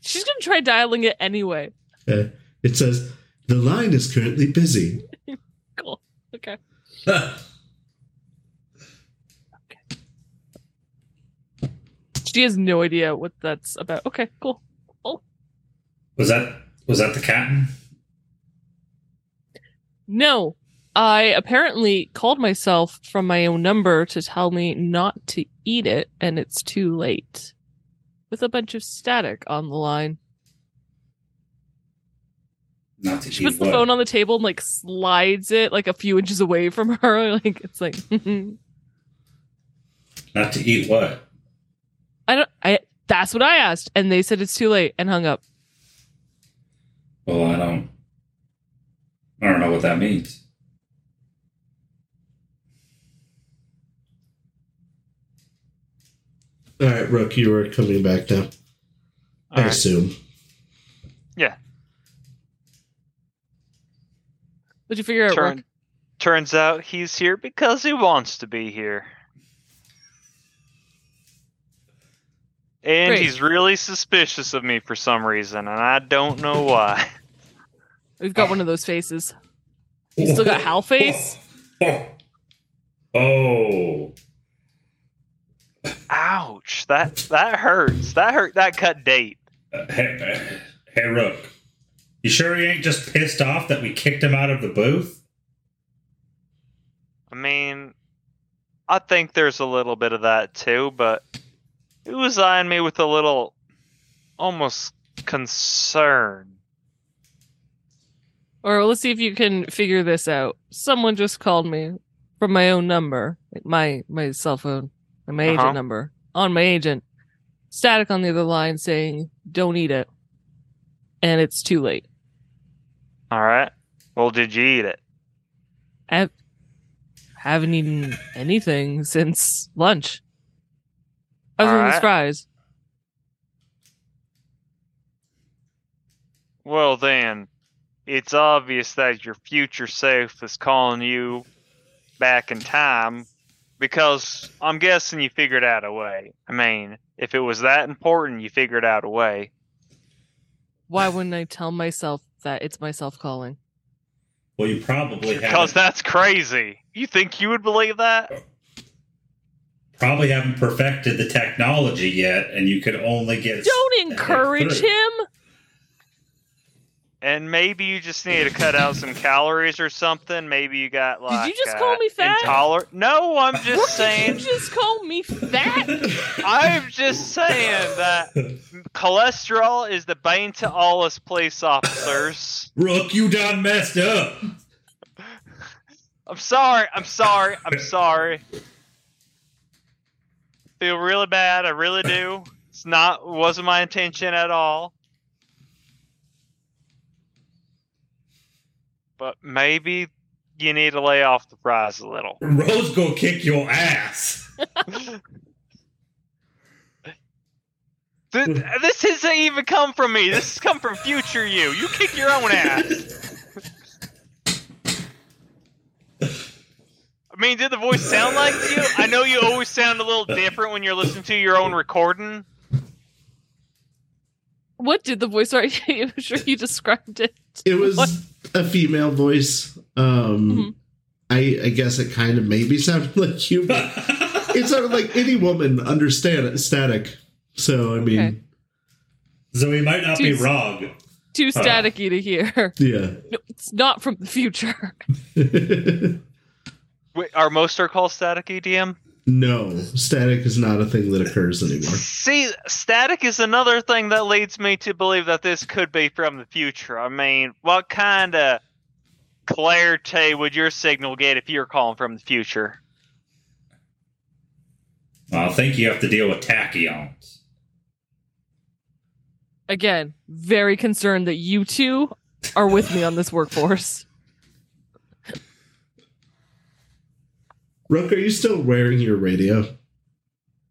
She's gonna try dialing it anyway. Okay. It says the line is currently busy. Cool. Okay. She has no idea what that's about. Okay, cool. was that was that the captain? No, I apparently called myself from my own number to tell me not to eat it, and it's too late. With a bunch of static on the line. Not to She puts the what? phone on the table and like slides it like a few inches away from her. Like it's like Not to eat what? I don't I that's what I asked. And they said it's too late and hung up. Well, I don't. I don't know what that means. All right, Rook, you are coming back now. I All right. assume. Did you figure out Turn, Rook? turns out he's here because he wants to be here. And Great. he's really suspicious of me for some reason, and I don't know why. We've got one of those faces. You still got Hal face? Oh. Ouch! That that hurts. That hurt. That cut date. Uh, hey, hey, Rook. You sure he ain't just pissed off that we kicked him out of the booth? I mean, I think there's a little bit of that too, but he was eyeing me with a little, almost concern. Or let's see if you can figure this out. Someone just called me from my own number, my my cell phone, my Uh-huh. agent number on my agent. Static on the other line saying, "Don't eat it," and it's too late. All right. Well, did you eat it? I haven't eaten anything since lunch, other than these Alright. fries. Well, then, it's obvious that your future self is calling you back in time because I'm guessing you figured out a way. I mean, if it was that important, you figured out a way. Why wouldn't I tell myself that it's myself calling? Well, you probably Because haven't, that's crazy. You think you would believe that? Probably haven't perfected the technology yet, and you could only get. Don't encourage him. And maybe you just need to cut out some calories or something. Maybe you got like. you just uh, call me fat? Intoler- no, I'm What just did saying. you just call me fat? I'm just saying that cholesterol is the bane to all us police officers. Rook, you done messed up. I'm sorry. I'm sorry. I'm sorry. Feel really bad. I really do. It's not wasn't my intention at all. But maybe you need to lay off the fries a little. Rose gonna kick your ass. Th- This hasn't even come from me. This has come from future you. You kick your own ass. I mean, did the voice sound like you? I know you always sound a little different when you're listening to your own recording. What did the voice write? I'm sure you described it. It was What? a female voice. Um, Mhm. I, I guess it kind of maybe sounded like you, but it sounded like any woman understand static. So I mean, Okay. so he might not be wrong. Too staticky to hear. yeah. No, it's not from the future. Wait, are most are called static EDM? no, static is not a thing that occurs anymore. See, static is another thing that leads me to believe that this could be from the future. I mean, what kind of clarity would your signal get if you're calling from the future? Well, I think you have to deal with tachyons. Again, very concerned that you two are with me on this workforce. Rook, are you still wearing your radio?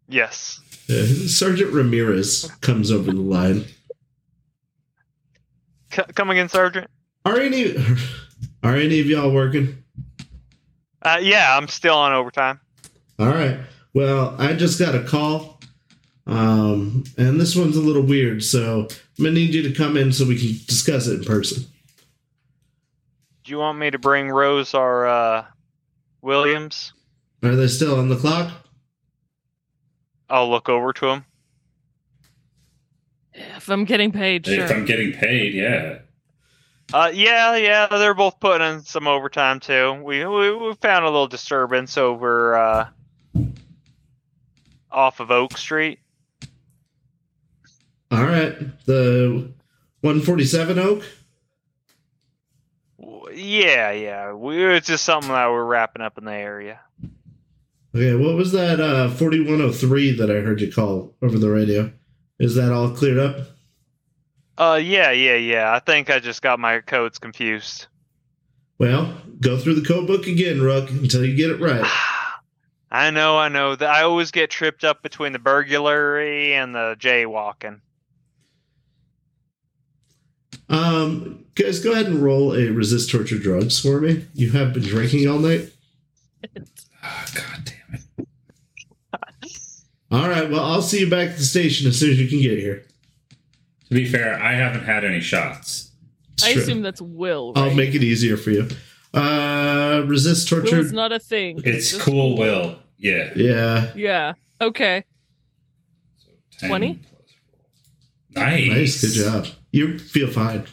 Yes. Uh, Sergeant Ramirez comes over the line. C- come again, Sergeant? Are any are any of y'all working? Uh, yeah, I'm still on overtime. All right. Well, I just got a call. Um, and this one's a little weird, so I'm gonna need you to come in so we can discuss it in person. Do you want me to bring Rose or uh, Williams? Are they still on the clock? I'll look over to him. If I'm getting paid, If sure. I'm getting paid, yeah. Uh, yeah, yeah, they're both putting in some overtime too. We we, we found a little disturbance over uh, off of Oak Street. All right. The 147 Oak. Yeah, yeah. We, it's just something that we're wrapping up in the area. Okay, what was that uh 4103 that I heard you call over the radio? Is that all cleared up? Uh, yeah, yeah, yeah. I think I just got my codes confused. Well, go through the code book again, Rook, until you get it right. I know, I know. I always get tripped up between the burglary and the jaywalking. Um, guys, go ahead and roll a resist torture drugs for me. You have been drinking all night. Oh, God damn it. All right. Well, I'll see you back at the station as soon as you can get here. To be fair, I haven't had any shots. I Sure. assume that's Will. Right? I'll make it easier for you. Uh, resist torture. Will's not a thing. It's Just- cool, Will. Yeah. yeah. Yeah. Okay. 10 20? plus four. Nice. Nice. Good job. You feel fine.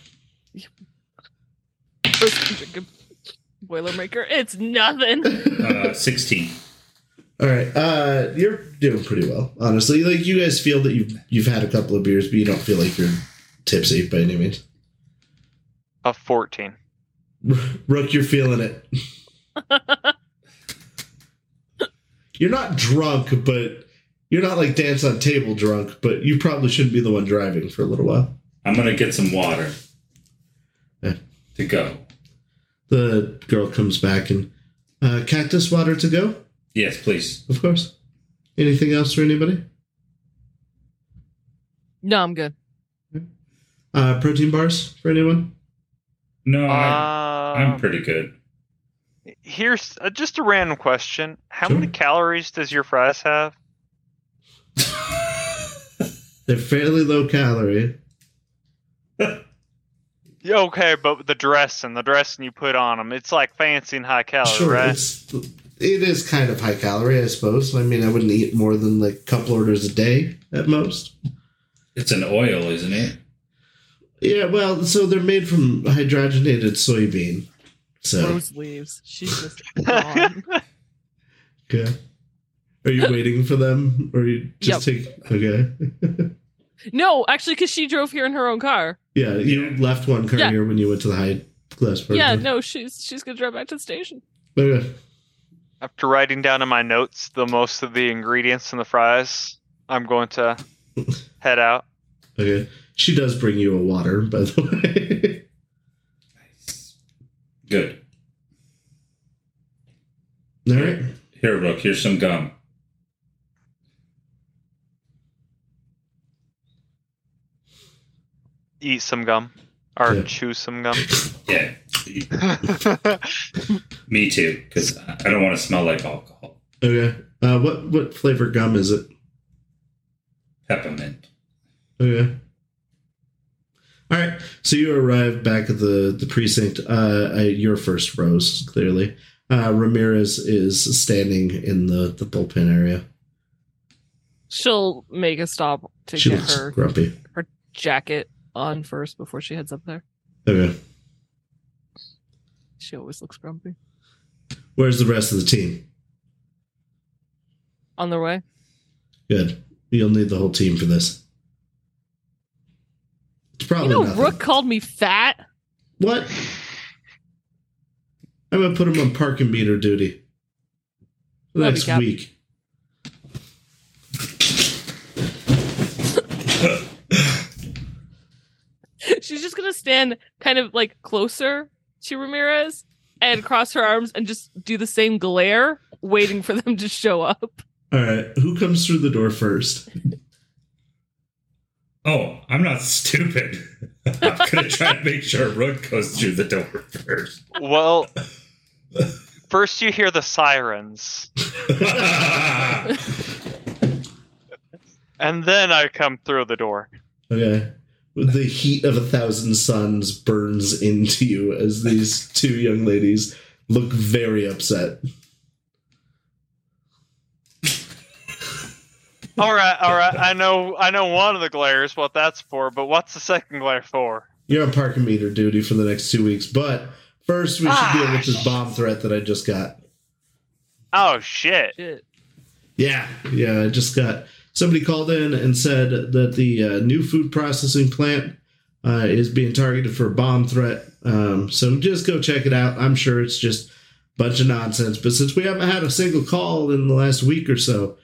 First drink Boilermaker. It's nothing. Uh, 16. All right. Uh, you're doing pretty well, honestly. Like you guys feel that you've you've had a couple of beers, but you don't feel like you're tipsy by any means. A fourteen. Rook, you're feeling it. you're not drunk, but you're not like dance on table drunk, but you probably shouldn't be the one driving for a little while. I'm going to get some water Yeah. to go. The girl comes back and uh, cactus water to go, Yes, please. of course. Anything else for anybody? no, I'm good. Uh, protein bars for anyone? No, Uh, I, I'm pretty good. Here's uh, just a random question: How Sure. many calories does your fries have? They're fairly low calorie. Yeah, okay, but the dressing, the dressing you put on them, it's like fancy and high calorie, sure, right? It's kind of high calorie, I suppose. I mean, I wouldn't eat more than like a couple orders a day at most. It's an oil, isn't it? Yeah, well, so they're made from hydrogenated soybean. So, Rose leaves. She's just gone. okay. Are you waiting for them, or you just take? Okay. no, actually, because she drove here in her own car. yeah, you left one car Yeah. here when you went to the high class party. Yeah, no, she's she's gonna drive back to the station. Okay. After writing down in my notes the most of the ingredients in the fries, I'm going to head out. Okay. She does bring you a water, by the way. nice. Good. All right. Here, Rook, here's some gum. Eat some gum or Yeah. chew some gum. Yeah. Me too, because I don't want to smell like alcohol. Okay. Uh, what what flavor gum is it? Peppermint. Okay. All right. So you arrive back at the the precinct. Uh, uh, your first rose, clearly. Uh, Ramirez is standing in the the bullpen area. She'll make a stop to she get looks her grumpy. her jacket on first before she heads up there. Okay. She always looks grumpy. Where's the rest of the team? On their way. Good. You'll need the whole team for this. It's probably You know, nothing. Rook called me fat. What? I'm gonna put him on parking meter duty next week. She's just gonna stand kind of like closer to Ramirez and cross her arms and just do the same glare, waiting for them to show up. All right, who comes through the door first? Oh, I'm not stupid. I'm gonna try to make sure Rook goes through the door first. well, first you hear the sirens, and then I come through the door. Okay. The heat of a thousand suns burns into you as these two young ladies look very upset. All right, all right. I know, I know one of the glares what that's for, but what's the second glare for? You're on parking meter duty for the next two weeks, but first we should deal Ah, with this bomb threat that I just got. Oh shit! Shit. Yeah, yeah. I just got somebody called in and said that the uh, new food processing plant uh, is being targeted for a bomb threat. Um, so just go check it out. I'm sure it's just a bunch of nonsense. But since we haven't had a single call in the last week or so,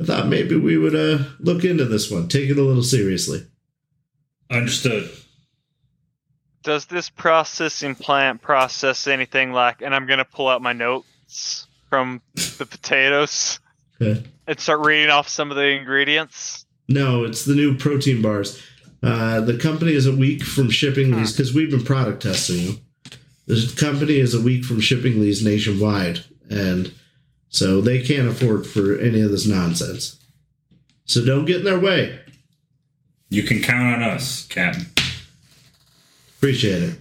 I thought maybe we would uh, look into this one, take it a little seriously. Understood. Does this processing plant process anything like? And I'm gonna pull out my notes from the potatoes Okay. and start reading off some of the ingredients. No, it's the new protein bars. Uh, the company is a week from shipping these because we've been product testing them. The company is a week from shipping these nationwide, and so they can't afford for any of this nonsense. So don't get in their way. You can count on us, Captain. Appreciate it.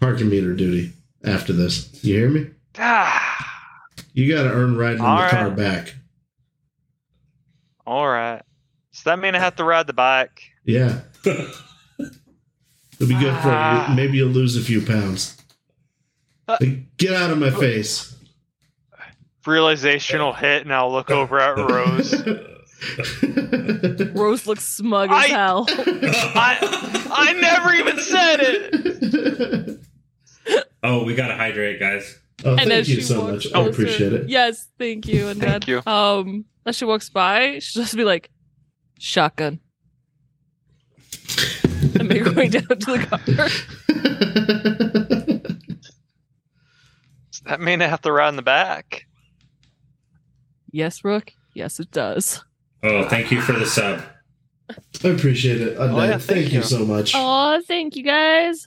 Parking meter duty after this. You hear me? Ah, You got to earn riding in the All car back. all right. Does that mean I have to ride the bike? Yeah. It'll be good for Ah. you. Maybe you'll lose a few pounds. Uh, Get out of my face. Realization will hit, and I'll look over at Rose. Rose looks smug as I- hell. I, I never even said it. Oh, we gotta hydrate, guys. oh, and thank you so walks much. I appreciate it. Yes, thank you. And Thank then, you. Um, as she walks by, she'll just be like, "Shotgun," and make her way down to the car. Does that mean I have to ride in the back? Yes, Rook. Yes, it does. Oh, thank you for the sub. I appreciate it. Oh, yeah, thank, thank you. you. so much. Oh, thank you guys.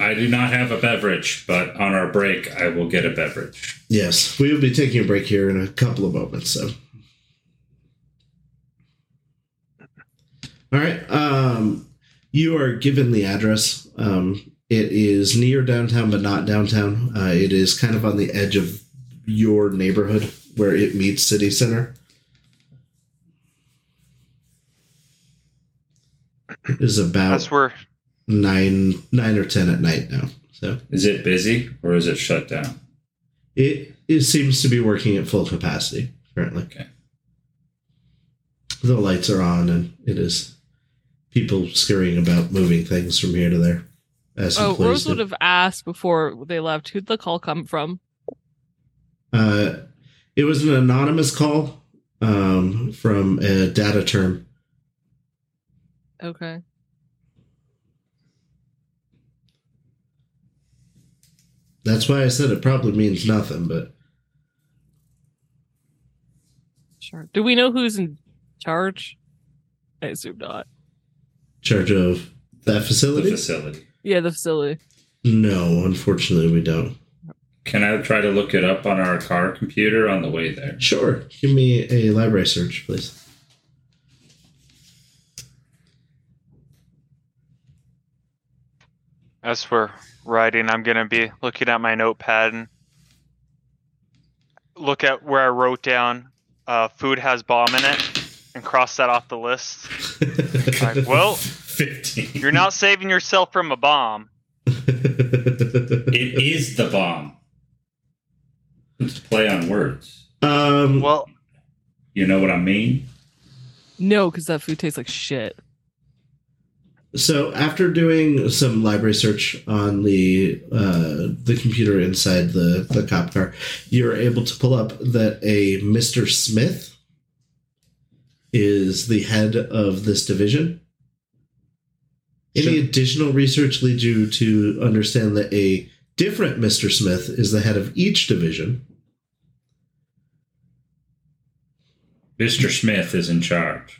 I do not have a beverage, but on our break, I will get a beverage. Yes, we will be taking a break here in a couple of moments. So, all right. Um, you are given the address. Um, it is near downtown, but not downtown. Uh, it is kind of on the edge of your neighborhood where it meets city center. It is about That's where nine nine or ten at night now. So Is it busy or is it shut down? it it seems to be working at full capacity currently. Okay. The lights are on, and it is people scurrying about, moving things from here to there. As Oh, Rose would have asked before they left who'd the call come from. Uh, it was an anonymous call um, from a data term. Okay. That's why I said it probably means nothing, but Sure. Do we know who's in charge? I assume not. charge of that The facility? facility. Yeah, the facility. no, unfortunately, we don't. Can I try to look it up on our car computer on the way there? Sure, give me a library search, please. as we're riding, I'm gonna be looking at my notepad and look at where I wrote down uh, food has bomb in it and cross that off the list. Like, well, 15. you're not saving yourself from a bomb. It is the bomb. It's a play on words. um, Well, You know what I mean? No, because that food tastes like shit. So after doing some library search on the uh, the computer inside the the cop car, you're able to pull up that a Mister Smith is the head of this division. Any Sure. additional research leads you to understand that a different Mister Smith is the head of each division. Mr. Smith is in charge.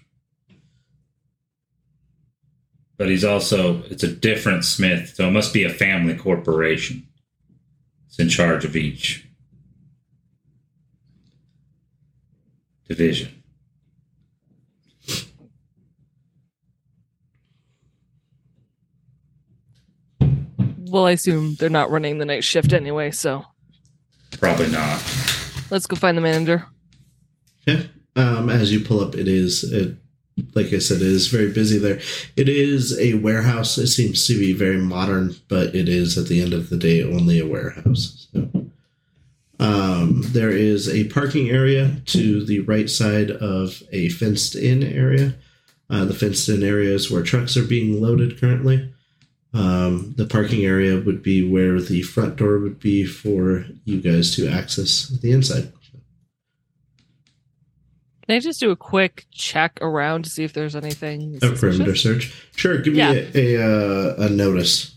But he's also, it's a different Smith, so it must be a family corporation. It's in charge of each division. Well, I assume they're not running the night shift anyway, so Probably not. let's go find the manager. Yeah. Um, as you pull up, it is, it, like I said, it is very busy there. It is a warehouse. It seems to be very modern, but it is at the end of the day only a warehouse. So, um, there is a parking area to the right side of a fenced in area. Uh, the fenced in area is where trucks are being loaded currently. Um, the parking area would be where the front door would be for you guys to access the inside. Can I just do a quick check around to see if there's anything? A perimeter search. Sure, give me Yeah. a a, uh, a notice.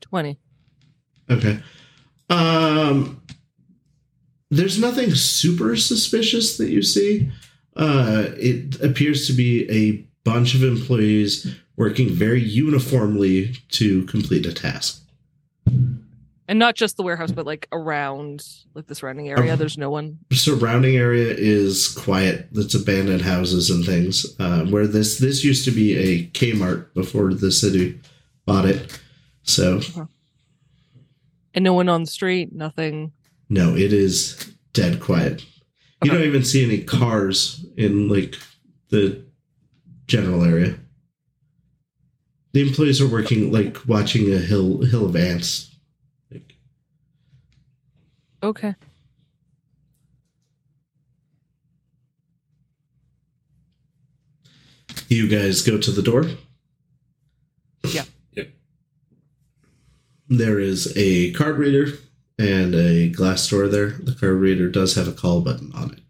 Twenty. Okay. Um, there's nothing super suspicious that you see. Uh, it appears to be a bunch of employees working very uniformly to complete a task. And not just the warehouse, but like around like the surrounding area. There's no one. Surrounding area is quiet. It's abandoned houses and things. Uh, where this this used to be a Kmart before the city bought it. So And no one on the street, nothing. No, it is dead quiet. You don't even see any cars in like the general area. The employees are working like watching a hill hill of ants. Like, Okay. you guys go to the door. Yeah. Yep. There is a card reader and a glass door there. The card reader does have a call button on it.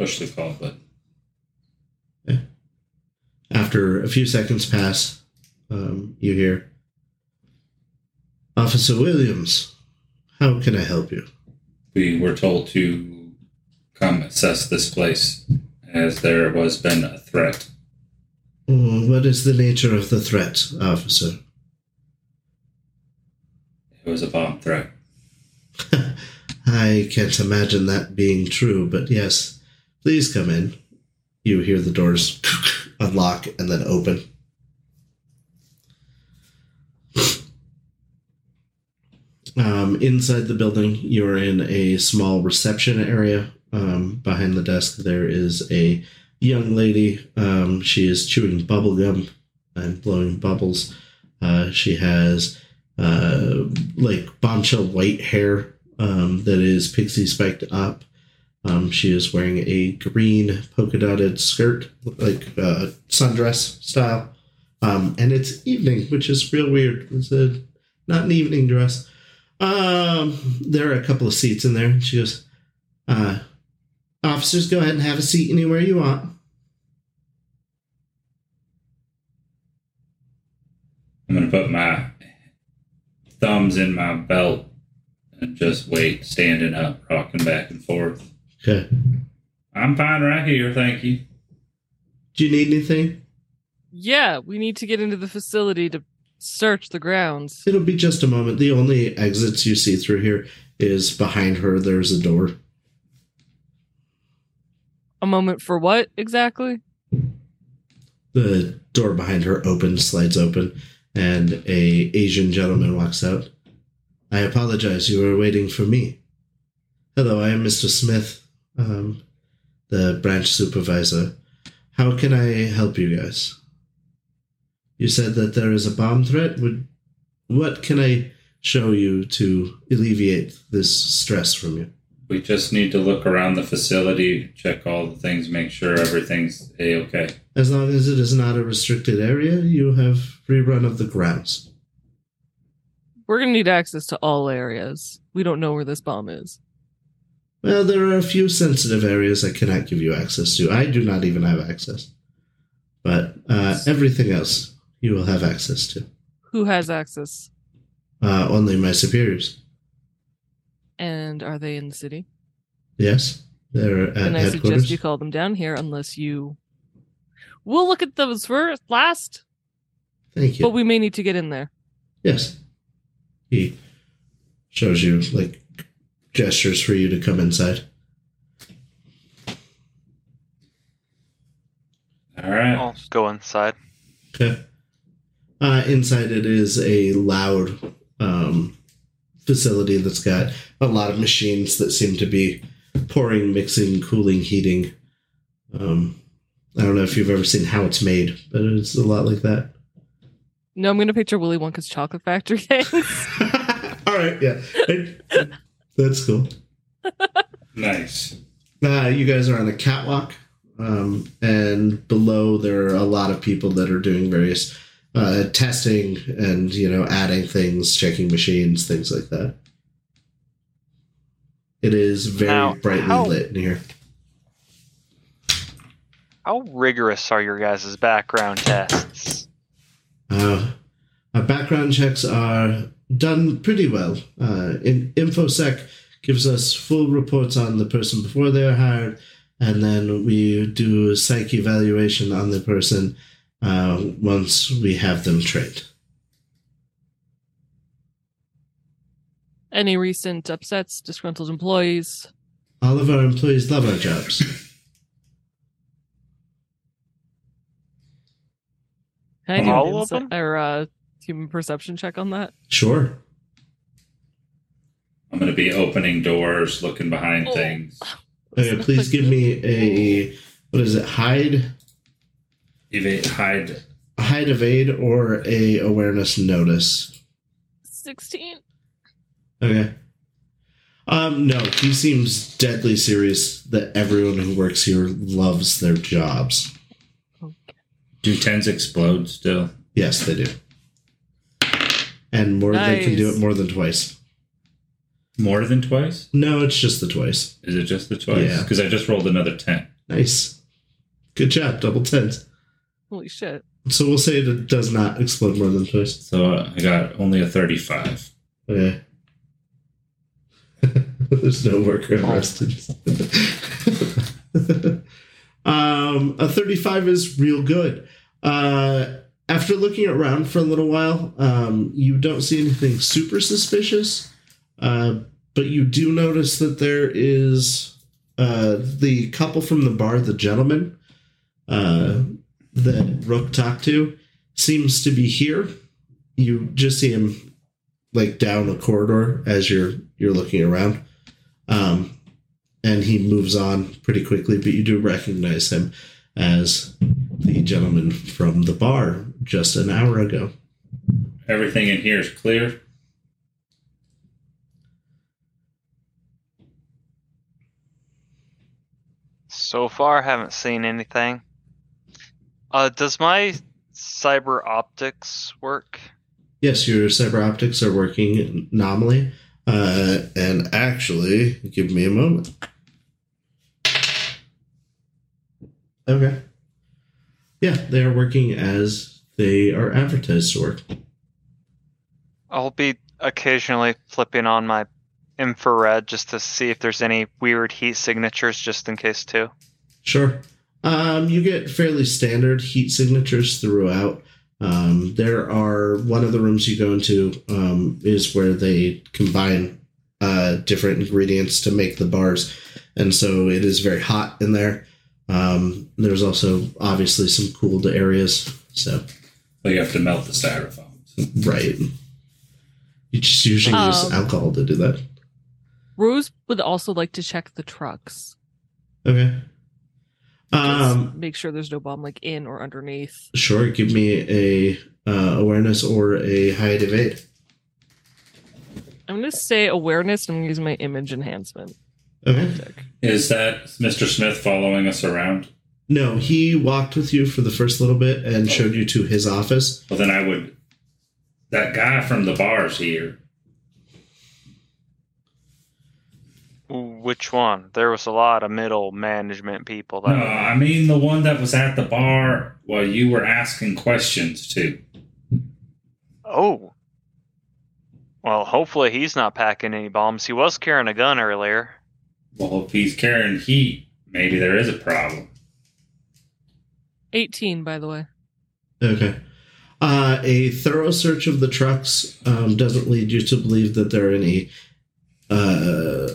Push the call button. After a few seconds pass, um, you hear, Officer Williams, how can I help you? We were told to come assess this place as there was been a threat. Oh, what is the nature of the threat, officer? It was a bomb threat. I can't imagine that being true, but yes, please come in. You hear the doors unlock and then open. Um, inside the building, you're in a small reception area. Um, behind the desk, there is a young lady. Um, she is chewing bubble gum and blowing bubbles. Uh, she has uh, like bombshell white hair um, that is pixie spiked up. Um, she is wearing a green polka dotted skirt, like uh, sundress style. Um, and it's evening, which is real weird. It's a, not an evening dress. Um, there are a couple of seats in there. She goes, uh, Officers, go ahead and have a seat anywhere you want. I'm gonna put my thumbs in my belt and just wait, standing up, rocking back and forth. Okay. I'm fine right here, thank you. Do you need anything? Yeah, we need to get into the facility to search the grounds. It'll be just a moment. The only exits you see through here is behind her. There's a door. A moment for what exactly? The door behind her opens, slides open, and a Asian gentleman walks out. I apologize. You were waiting for me. Hello, I am Mr. Smith, um, the branch supervisor. How can I help you guys? You said that there is a bomb threat. Would what can I show you to alleviate this stress from you? We just need to look around the facility, check all the things, make sure everything's a okay. As long as it is not a restricted area, you have free run of the grounds. We're gonna need access to all areas. We don't know where this bomb is. Well, there are a few sensitive areas I cannot give you access to. I do not even have access. But uh, everything else you will have access to. Who has access? Uh, only my superiors. And are they in the city? Yes, they're at and I suggest you call them down here unless you We'll look at those first last, Thank you. but we may need to get in there. yes. He shows you, like, gestures for you to come inside. All right. I'll go inside. Okay. Uh, inside it is a loud um, facility that's got a lot of machines that seem to be pouring, mixing, cooling, heating. Um, I don't know if you've ever seen how it's made, but it's a lot like that. No, I'm gonna picture Willy Wonka's chocolate factory gangs. All right, yeah, I- that's cool. Nice. Uh, you guys are on a catwalk, um, and below there are a lot of people that are doing various uh, testing and you know adding things, checking machines, things like that. It is very Now, brightly how- lit in here. How rigorous are your guys' background tests? Uh, our background checks are done pretty well. Uh, in, InfoSec gives us full reports on the person before they're hired, and then we do a psych evaluation on the person uh, once we have them trained. Any recent upsets, disgruntled employees? All of our employees love our jobs. Can I do All an of insight- them? or uh, human perception check on that? Sure. I'm gonna be opening doors, looking behind Oh. things. Okay, please give me a what is it? Hide, Evade, hide. hide, evade, or a awareness notice. Sixteen. Okay. Um, no, he seems deadly serious that everyone who works here loves their jobs. Do tens explode still? Yes, they do. And more they can do it more than twice. More than twice? No, it's just the twice. Is it just the twice? Yeah. Because I just rolled another ten. Nice. Good job, double tens. Holy shit. So we'll say it does not explode more than twice. So uh, I got only a 35. Okay. There's no worker arrested. um, a 35 is real good. Uh, after looking around for a little while, um, you don't see anything super suspicious, uh, but you do notice that there is uh, the couple from the bar, the gentleman uh, that Rook talked to, seems to be here. You just see him like down a corridor as you're you're looking around, um, and he moves on pretty quickly. But you do recognize him as the gentleman from the bar just an hour ago. Everything in here is clear. So far, haven't seen anything. Uh, does my cyber optics work? Yes, your cyber optics are working nominally. Uh, and actually, give me a moment. Okay. Yeah, they are working as they are advertised to work. I'll be occasionally flipping on my infrared just to see if there's any weird heat signatures, just in case too. Sure. Um, you get fairly standard heat signatures throughout. Um, there are one of the rooms you go into um, is where they combine uh, different ingredients to make the bars, and so it is very hot in there. Um, there's also obviously some cooled areas. So But you have to melt the styrofoams. right, you just usually use Um, alcohol to do that. Rose would also like to check the trucks. Okay. Um, make sure there's no bomb like in or underneath. Sure, give me a uh, awareness or a height evade. I'm gonna say awareness and I'm using my image enhancement. Okay. Is that Mr. Smith following us around? No, he walked with you for the first little bit and showed you to his office. Well, then I would. That guy from the bar's here. Which one? There was a lot of middle management people. No, I mean the one that was at the bar while you were asking questions to. Oh. Well, hopefully he's not packing any bombs. He was carrying a gun earlier. Well, if he's carrying heat, maybe there is a problem. 18, by the way. Okay. Uh, a thorough search of the trucks um, doesn't lead you to believe that there are any. Uh,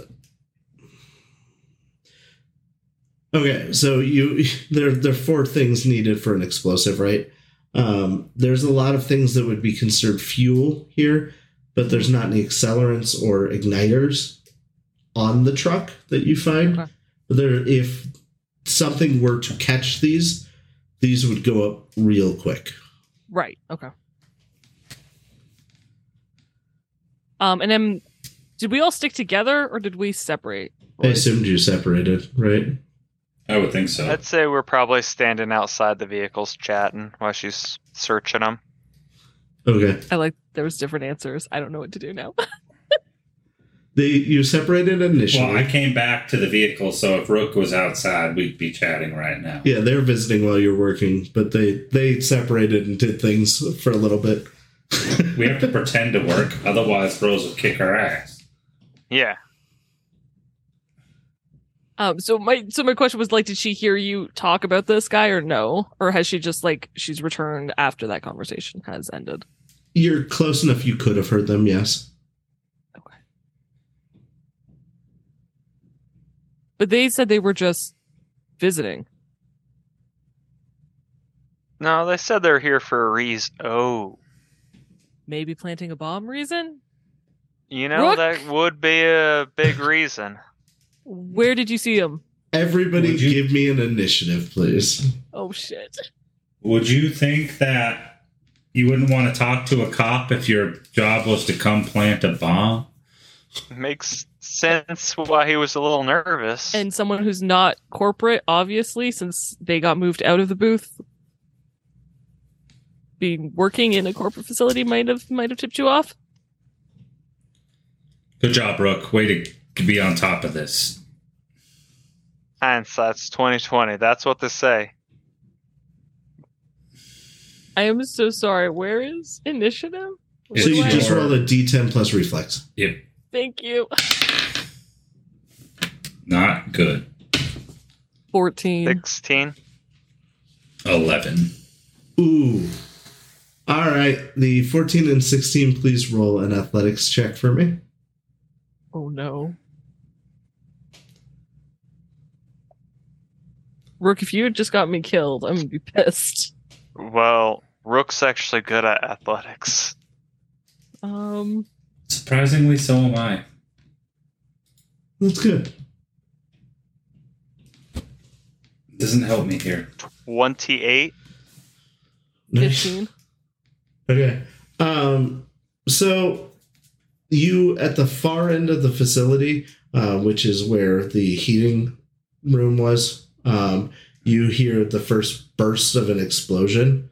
okay, so you there there are four things needed for an explosive, right? Um, there's a lot of things that would be considered fuel here, but there's not any accelerants or igniters on the truck that you find. Okay. There, if something were to catch these, these would go up real quick. Right. Okay. Um, and then did we all stick together or did we separate? I assumed you separated, right? I would think so. I'd say we're probably standing outside the vehicles chatting while she's searching them. Okay. I like there was different answers. I don't know what to do now. They you separated initially. well, I came back to the vehicle, so if Rook was outside, we'd be chatting right now. yeah, they're visiting while you're working, but they they separated and did things for a little bit. We have to pretend to work, otherwise Rose will kick our ass. Yeah. Um, so my so my question was like, did she hear you talk about this guy or no, or has she just like she's returned after that conversation has ended? You're close enough. You could have heard them. Yes. But they said they were just visiting. No, they said they're here for a reason. Oh. Maybe planting a bomb reason? You know, Rook? that would be a big reason. Where did you see him? Everybody, you- give me an initiative, please. Oh shit. Would you think that you wouldn't want to talk to a cop if your job was to come plant a bomb? Makes sense why he was a little nervous. And someone who's not corporate, obviously, since they got moved out of the booth. Being working in a corporate facility might have might have tipped you off. Good job, Rook. Way to be on top of this. Hindsight's twenty twenty. That's what they say. I am so sorry. Where is initiative? So you just your- roll a d10 plus reflex. Yep. Thank you. Not good. 14. 16. 11. Ooh. All right. The 14 and 16, please roll an athletics check for me. Oh no. Rook, if you had just got me killed, I'm gonna be pissed. Well, Rook's actually good at athletics. Um, Surprisingly, so am I. That's good. Doesn't help me here. 28. Nice. 15. Okay. Um, so you at the far end of the facility, uh, which is where the heating room was, um, you hear the first burst of an explosion.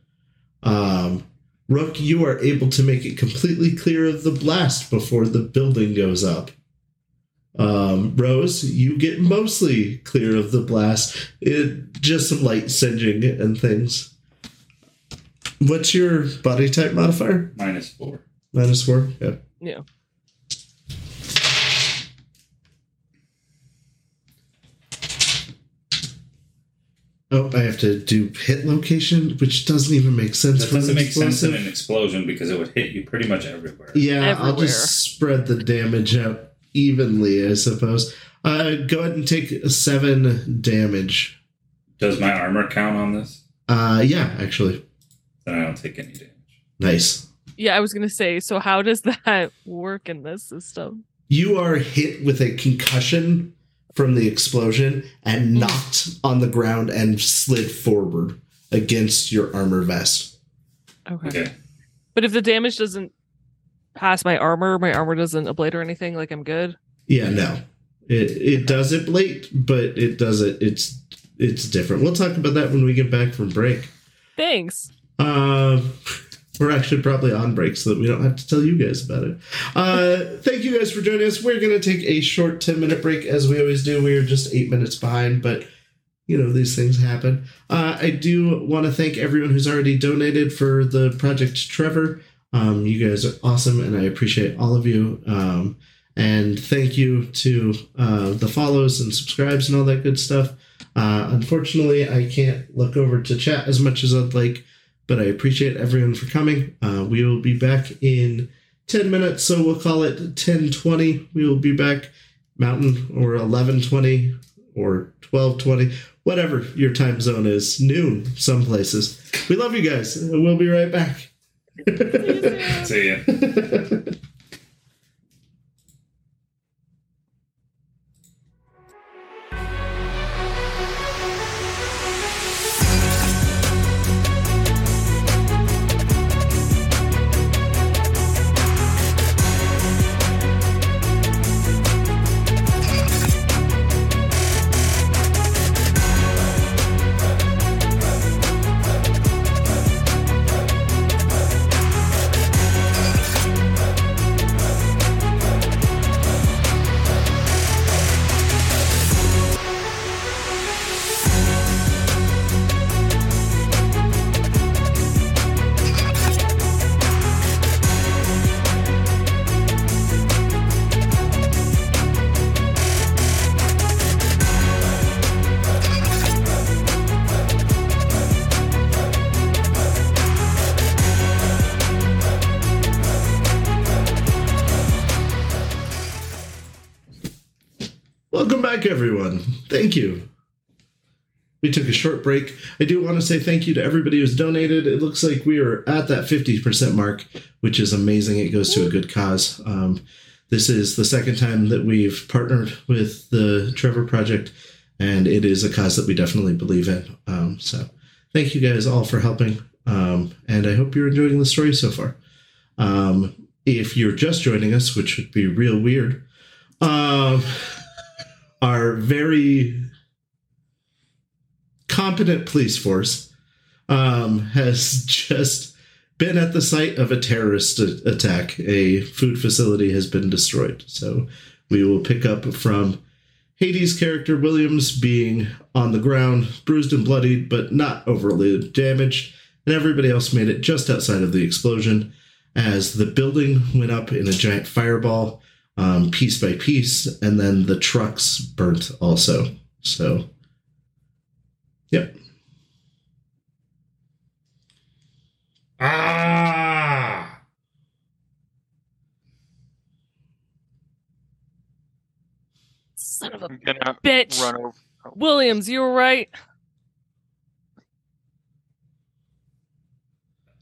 Um, Rook, you are able to make it completely clear of the blast before the building goes up. Um, Rose, you get mostly clear of the blast. It just some light singeing and things. What's your body type modifier? Minus 4. Minus four. Yeah. Yeah. Oh, I have to do hit location, which doesn't even make sense. That for an doesn't make sense in an explosion because it would hit you pretty much everywhere. Yeah, I'll just spread the damage out evenly, I suppose. Uh, go ahead and take seven damage. Does my armor count on this? Uh, yeah, actually, Then I don't take any damage. nice. Yeah, I was gonna say, so how does that work in this system? You are hit with a concussion from the explosion and Mm. knocked on the ground and slid forward against your armor vest. Okay. Okay. But if the damage doesn't pass my armor, my armor doesn't ablate or anything, like I'm good. Yeah, no. It it does it blate, but it does it it's it's different. We'll talk about that when we get back from break. Thanks. Um we're actually probably on break so that we don't have to tell you guys about it. Uh thank you guys for joining us. We're gonna take a short 10 minute break as we always do. We are just eight minutes behind, but you know these things happen. Uh, I do want to thank everyone who's already donated for the project Trevor. Um, you guys are awesome, and I appreciate all of you. Um, and thank you to uh, the follows and subscribes and all that good stuff. Uh, unfortunately, I can't look over to chat as much as I'd like, but I appreciate everyone for coming. Uh, we will be back in 10 minutes, so we'll call it 1020. We will be back Mountain or 1120 or 1220, whatever your time zone is, noon some places. We love you guys. We'll be right back. See ya. Welcome Thank you. We took a short break. I do want to say thank you to everybody who's donated. It looks like we are at that 50% mark, which is amazing. It goes to a good cause. Um, this is the second time that we've partnered with the Trevor Project, and it is a cause that we definitely believe in. Um, so thank you guys all for helping. Um, and I hope you're enjoying the story so far. Um, if you're just joining us, which would be real weird, um, our very competent police force um, has just been at the site of a terrorist attack. A food facility has been destroyed. So we will pick up from Hades' character Williams being on the ground, bruised and bloodied, but not overly damaged, and everybody else made it just outside of the explosion as the building went up in a giant fireball, um, piece by piece, and then the trucks burnt also. So, yep. Ah! Son of a I'm gonna bitch. run over. Williams, you were right.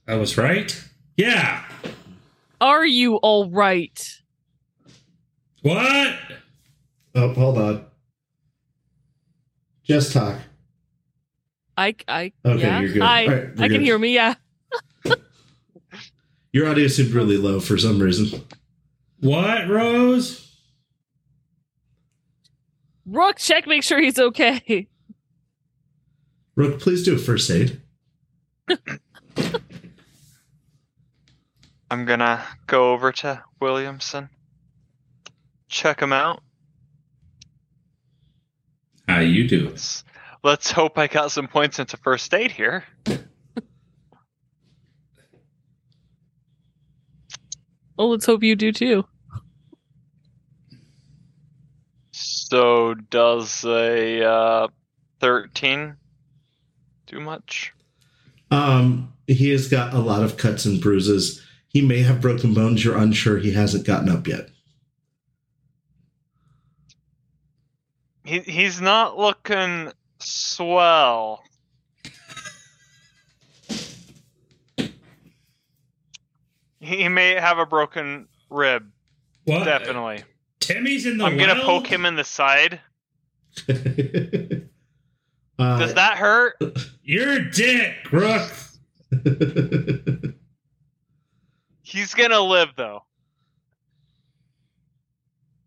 I was right? Yeah. Are you all right? What? Oh, hold on. Just talk. I, I, Okay, yeah. you're good. I, All right, we're I can hear me. Yeah. Your audio seemed really low for some reason. What, Rose? Rook, check, make sure he's okay. Rook, please do a first aid. I'm gonna go over to Williamson, check him out. How you do? Let's, let's hope I got some points into first aid here. Well, let's hope you do too. So does a uh, 13 do much? Um, he has got a lot of cuts and bruises. He may have broken bones. You're unsure. He hasn't gotten up yet. He he's not looking swell. He may have a broken rib, What? definitely. Timmy's in the I'm gonna poke him in the side. uh, Does that hurt? You're a dick, Rook. He's gonna live though.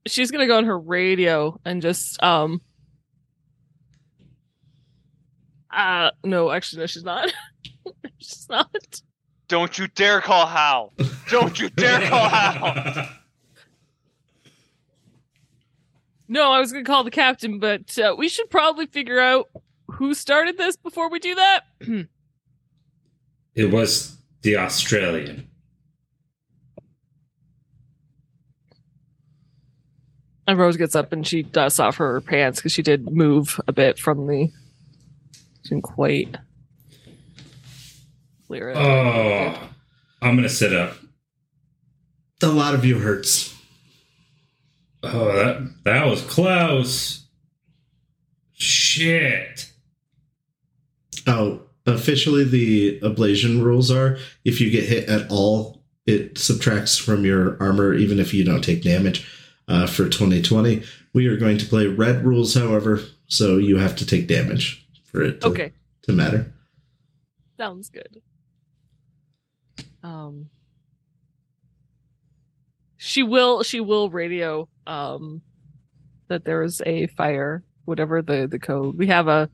She's gonna go on her radio and just um. Uh no, actually no, she's not. she's not. Don't you dare call Hal. Don't you dare call Hal. No, I was gonna call the captain, but uh, we should probably figure out who started this before we do that. it was the Australian. And Rose gets up and she dusts off her pants because she did move a bit from the. She didn't quite clear it. Oh, I'm gonna sit up. a lot of you hurts. Oh, that that was close. Shit. Oh, officially, the ablation rules are if you get hit at all, it subtracts from your armor, even if you don't take damage. Uh, for 2020, we are going to play red rules, however, so you have to take damage for it to, okay, to matter. sounds good. Um, she will. She will radio. Um, that there is a fire. Whatever the the code. We have a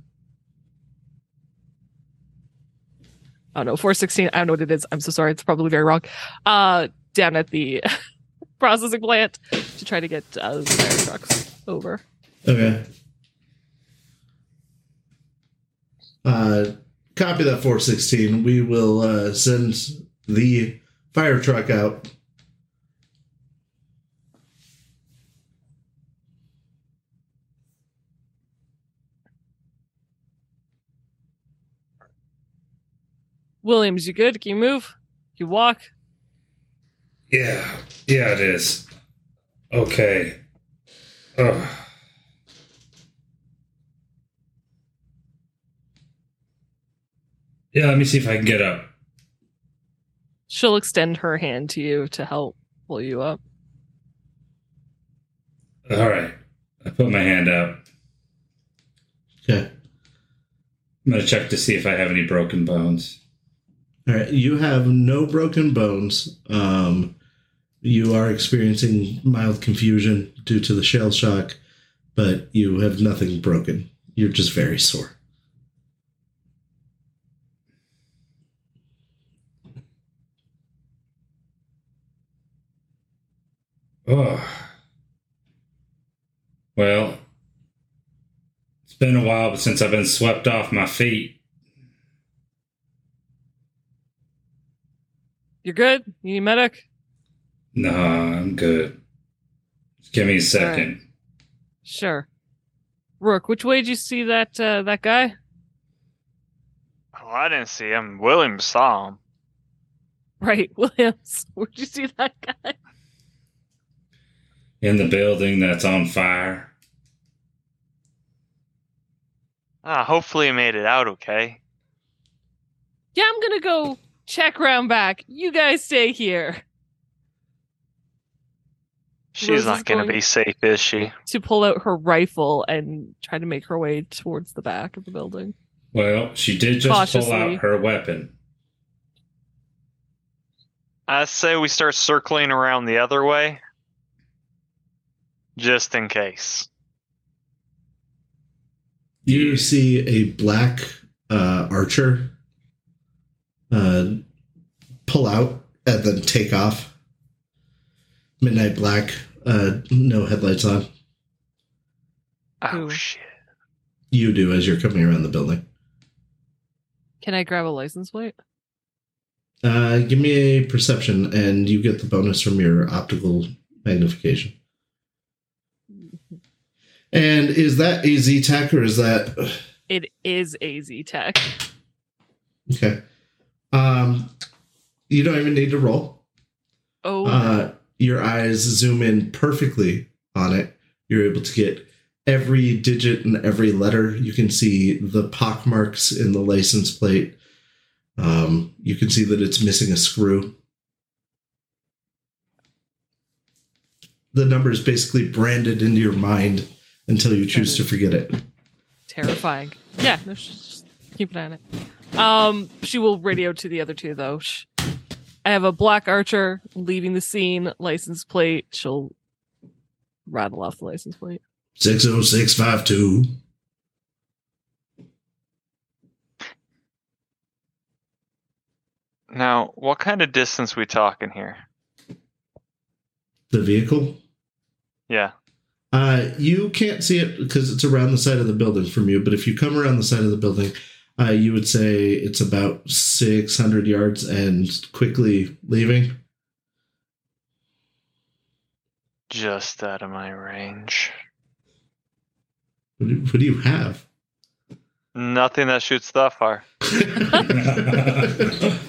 I don't know, four sixteen. I don't know what it is. I'm so sorry. It's probably very wrong. Uh, down at the processing plant to try to get uh, the fire trucks over. Okay. Uh, copy that 416. We will uh, send the fire truck out. Williams, you good? Can you move? Can you walk? Yeah, yeah, it is. Okay. Ugh. Yeah, let me see if I can get up. She'll extend her hand to you to help pull you up. All right. I put my hand out. Okay. I'm going to check to see if I have any broken bones. All right. You have no broken bones. Um, you are experiencing mild confusion due to the shell shock, but you have nothing broken. You're just very sore. Oh. Well, it's been a while since I've been swept off my feet. You're good? You need medic? No, I'm good. Just give me a second. Sure. Rook, which way did you see that uh, that guy? Oh, I didn't see him. William saw him. Right, Williams. Where'd you see that guy? In the building that's on fire. Ah, hopefully he made it out okay. Yeah, I'm gonna go check round back. You guys stay here. She's Rose not gonna be safe, is she? To pull out her rifle and try to make her way towards the back of the building. Well, she did just pull out her weapon. I say we start circling around the other way. Just in case. You see a black uh, archer uh, pull out and then take off. Midnight black, uh, no headlights on. Oh Who? shit. You do as you're coming around the building. Can I grab a license plate? Uh, give me a perception, and you get the bonus from your optical magnification. And is that a Z tech or is that It is AZ Tech. okay? Um, you don't even need to roll. Oh, Uh, your eyes zoom in perfectly on it. You're able to get every digit and every letter. You can see the pock marks in the license plate. Um, you can see that it's missing a screw. The number is basically branded into your mind until you choose to forget it. terrifying. Yeah, no, just keep an eye on it. Um, she will radio to the other two though. I have a black archer leaving the scene. License plate. She'll rattle off the license plate. 60652. Now, what kind of distance we talking here? The vehicle. Yeah. Uh, you can't see it because it's around the side of the building from you. But if you come around the side of the building, uh, you would say it's about 600 yards and quickly leaving. Just out of my range. What do, what do you have? Nothing that shoots that far.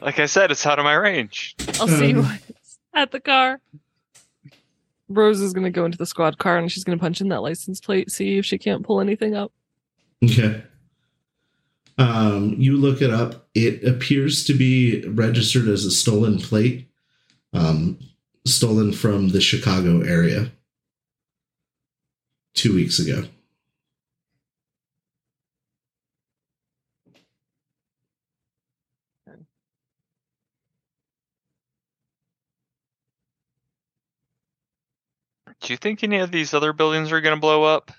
Like I said, it's out of my range. I'll see you Um, at the car. Rose is gonna go into the squad car and she's gonna punch in that license plate, see if she can't pull anything up. Okay. Um, you look it up. It appears to be registered as a stolen plate, um, stolen from the Chicago area two weeks ago. Do you think any of these other buildings are going to blow up?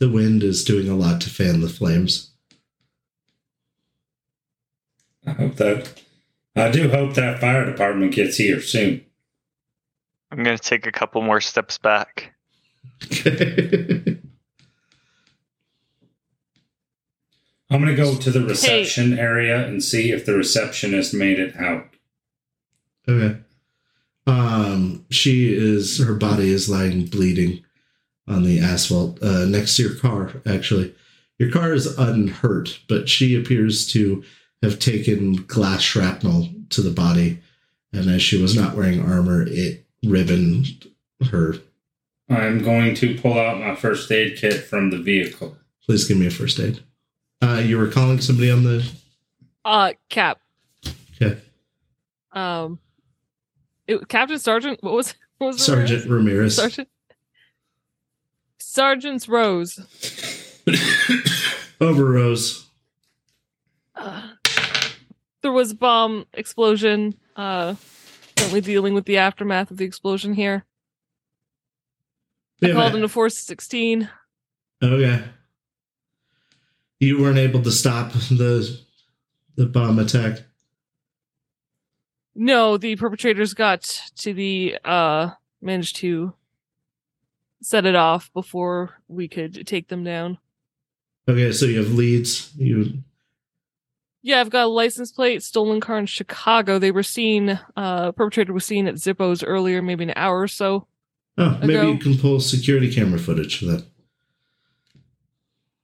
The wind is doing a lot to fan the flames. I hope that. I do hope that fire department gets here soon. I'm going to take a couple more steps back. I'm gonna go to the reception area and see if the receptionist made it out. Okay. Um, she is her body is lying bleeding on the asphalt uh, next to your car. Actually, your car is unhurt, but she appears to have taken glass shrapnel to the body, and as she was not wearing armor, it ribboned her. I'm going to pull out my first aid kit from the vehicle. Please give me a first aid. Uh, you were calling somebody on the. Uh Cap. Okay. Um it, Captain Sergeant, what was what was her Sergeant Ramirez. Sergeant Sergeant's Rose. Over Rose. Uh, there was a bomb explosion. Uh, currently dealing with the aftermath of the explosion here. I called into Force 16. Okay. You weren't able to stop the the bomb attack. No, the perpetrators got to the uh managed to set it off before we could take them down. Okay, so you have leads. You Yeah, I've got a license plate, stolen car in Chicago. They were seen, uh, perpetrator was seen at Zippo's earlier, maybe an hour or so. Oh, maybe Ago. you can pull security camera footage for that.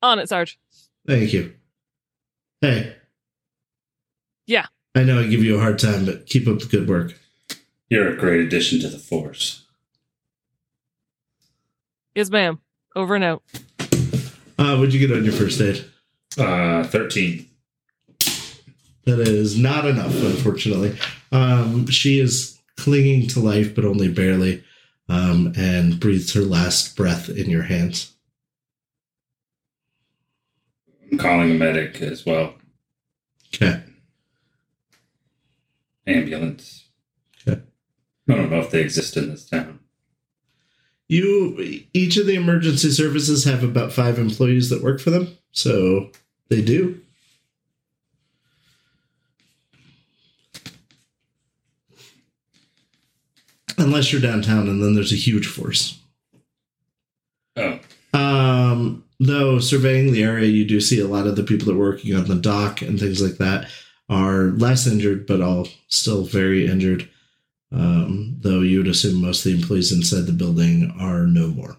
On it, Sarge. Thank you. Hey. Yeah. I know I give you a hard time, but keep up the good work. You're a great addition to the force. Yes, ma'am. Over and out. Uh, what'd you get on your first aid? Uh, 13. That is not enough, unfortunately. Um, she is clinging to life, but only barely, um, and breathes her last breath in your hands. I'm calling a medic as well. Okay. Ambulance. Okay. I don't know if they exist in this town. You, each of the emergency services have about five employees that work for them, so they do. Unless you're downtown, and then there's a huge force. Oh, Um, though surveying the area, you do see a lot of the people that are working on the dock and things like that are less injured, but all still very injured. Um, though you would assume most of the employees inside the building are no more.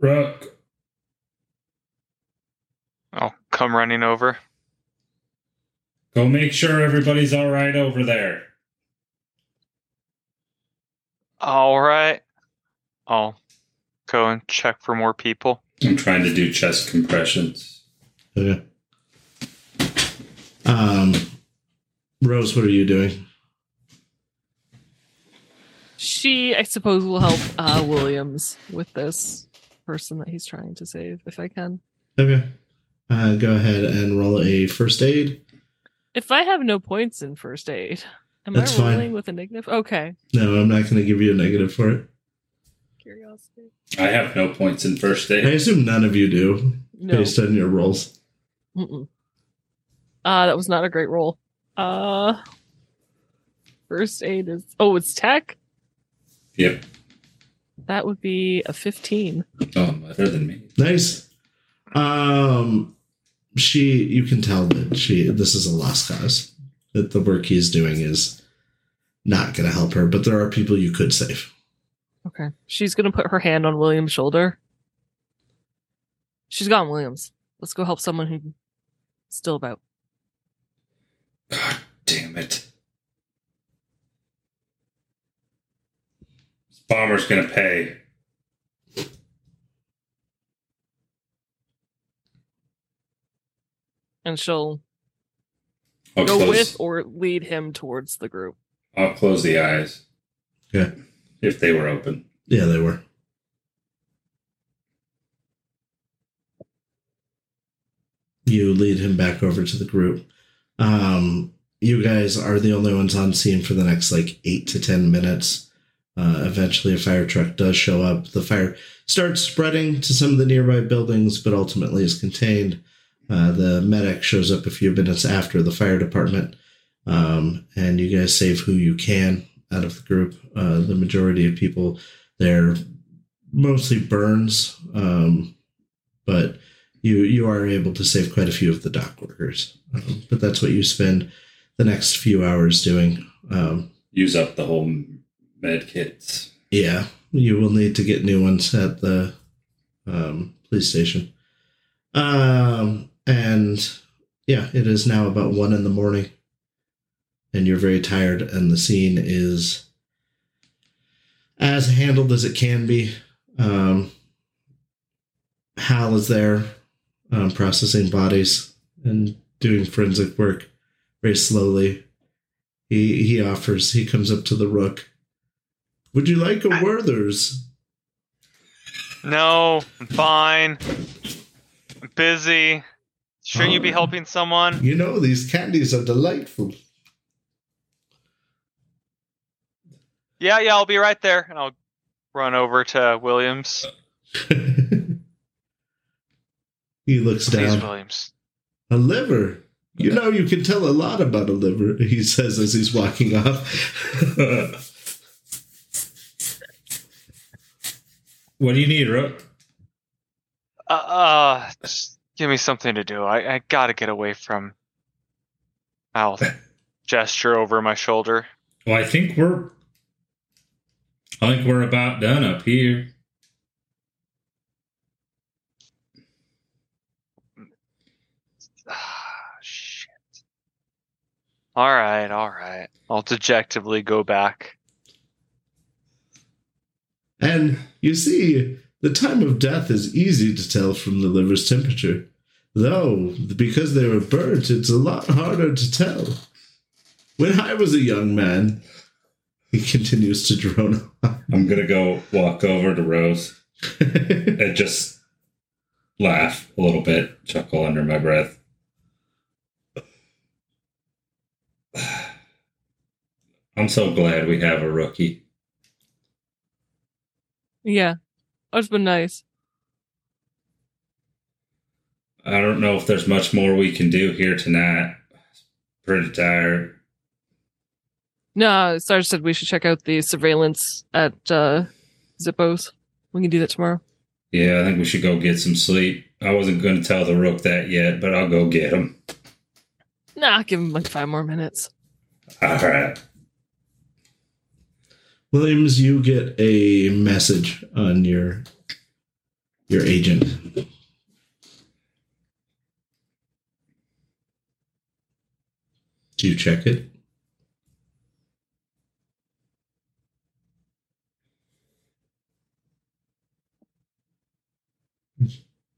Rook. I'll come running over. Go make sure everybody's all right over there. All right. I'll go and check for more people. I'm trying to do chest compressions. Okay. Um, Rose, what are you doing? She, I suppose, will help uh, Williams with this person that he's trying to save, if I can. Okay. Uh, go ahead and roll a first aid. If I have no points in first aid, am That's I fine. rolling with a negative? Okay. No, I'm not going to give you a negative for it. Curiosity. I have no points in first aid. I assume none of you do, No. based on your rolls. Mm-mm. Uh, that was not a great roll. Uh, first aid is. Oh, it's tech? Yep. That would be a 15. Oh, better than me. Nice. Um, she, you can tell that she, this is a lost cause. That the work he's doing is not going to help her, but there are people you could save. Okay. She's going to put her hand on William's shoulder. She's gone, Williams. Let's go help someone who's still about. God damn it. This bomber's gonna pay. And she'll I'll go close, with or lead him towards the group. I'll close the eyes. Yeah. If they were open. Yeah, they were. You lead him back over to the group. Um, you guys are the only ones on scene for the next like eight to ten minutes. Uh, eventually, a fire truck does show up. The fire starts spreading to some of the nearby buildings, but ultimately is contained. Uh, the medic shows up a few minutes after the fire department, um, and you guys save who you can out of the group. Uh, the majority of people there mostly burns, um, but you you are able to save quite a few of the dock workers. Um, but that's what you spend the next few hours doing. Um, Use up the whole med kits. yeah, you will need to get new ones at the um, police station. Um, and yeah, it is now about one in the morning, and you're very tired, and the scene is as handled as it can be. Um, Hal is there, um, processing bodies and doing forensic work very slowly. He he offers. He comes up to the rook. Would you like a Werther's? No, I'm fine. I'm busy. Shouldn't you be helping someone? You know these candies are delightful. Yeah, yeah, I'll be right there. And I'll run over to Williams. he looks Please, down. Williams. A liver. You know you can tell a lot about a liver. He says as he's walking off. What do you need, Rook? Uh, uh just give me something to do. I, I gotta get away from. I'll gesture over my shoulder. Well, I think we're. I think we're about done up here. All right, all right. I'll dejectively go back. And you see, the time of death is easy to tell from the liver's temperature. Though, because they were burnt, it's a lot harder to tell. When I was a young man, he continues to drone on. I'm gonna go walk over to Rose and just laugh a little bit, chuckle under my breath. I'm so glad we have a rookie. Yeah. It's been nice. I don't know if there's much more we can do here tonight. Pretty tired. No, Sarge said we should check out the surveillance at uh, Zippo's. We can do that tomorrow. Yeah, I think we should go get some sleep. I wasn't going to tell the rook that yet, but I'll go get him. Nah, give him like five more minutes. All right. Williams, you get a message on your your agent. Do you check it?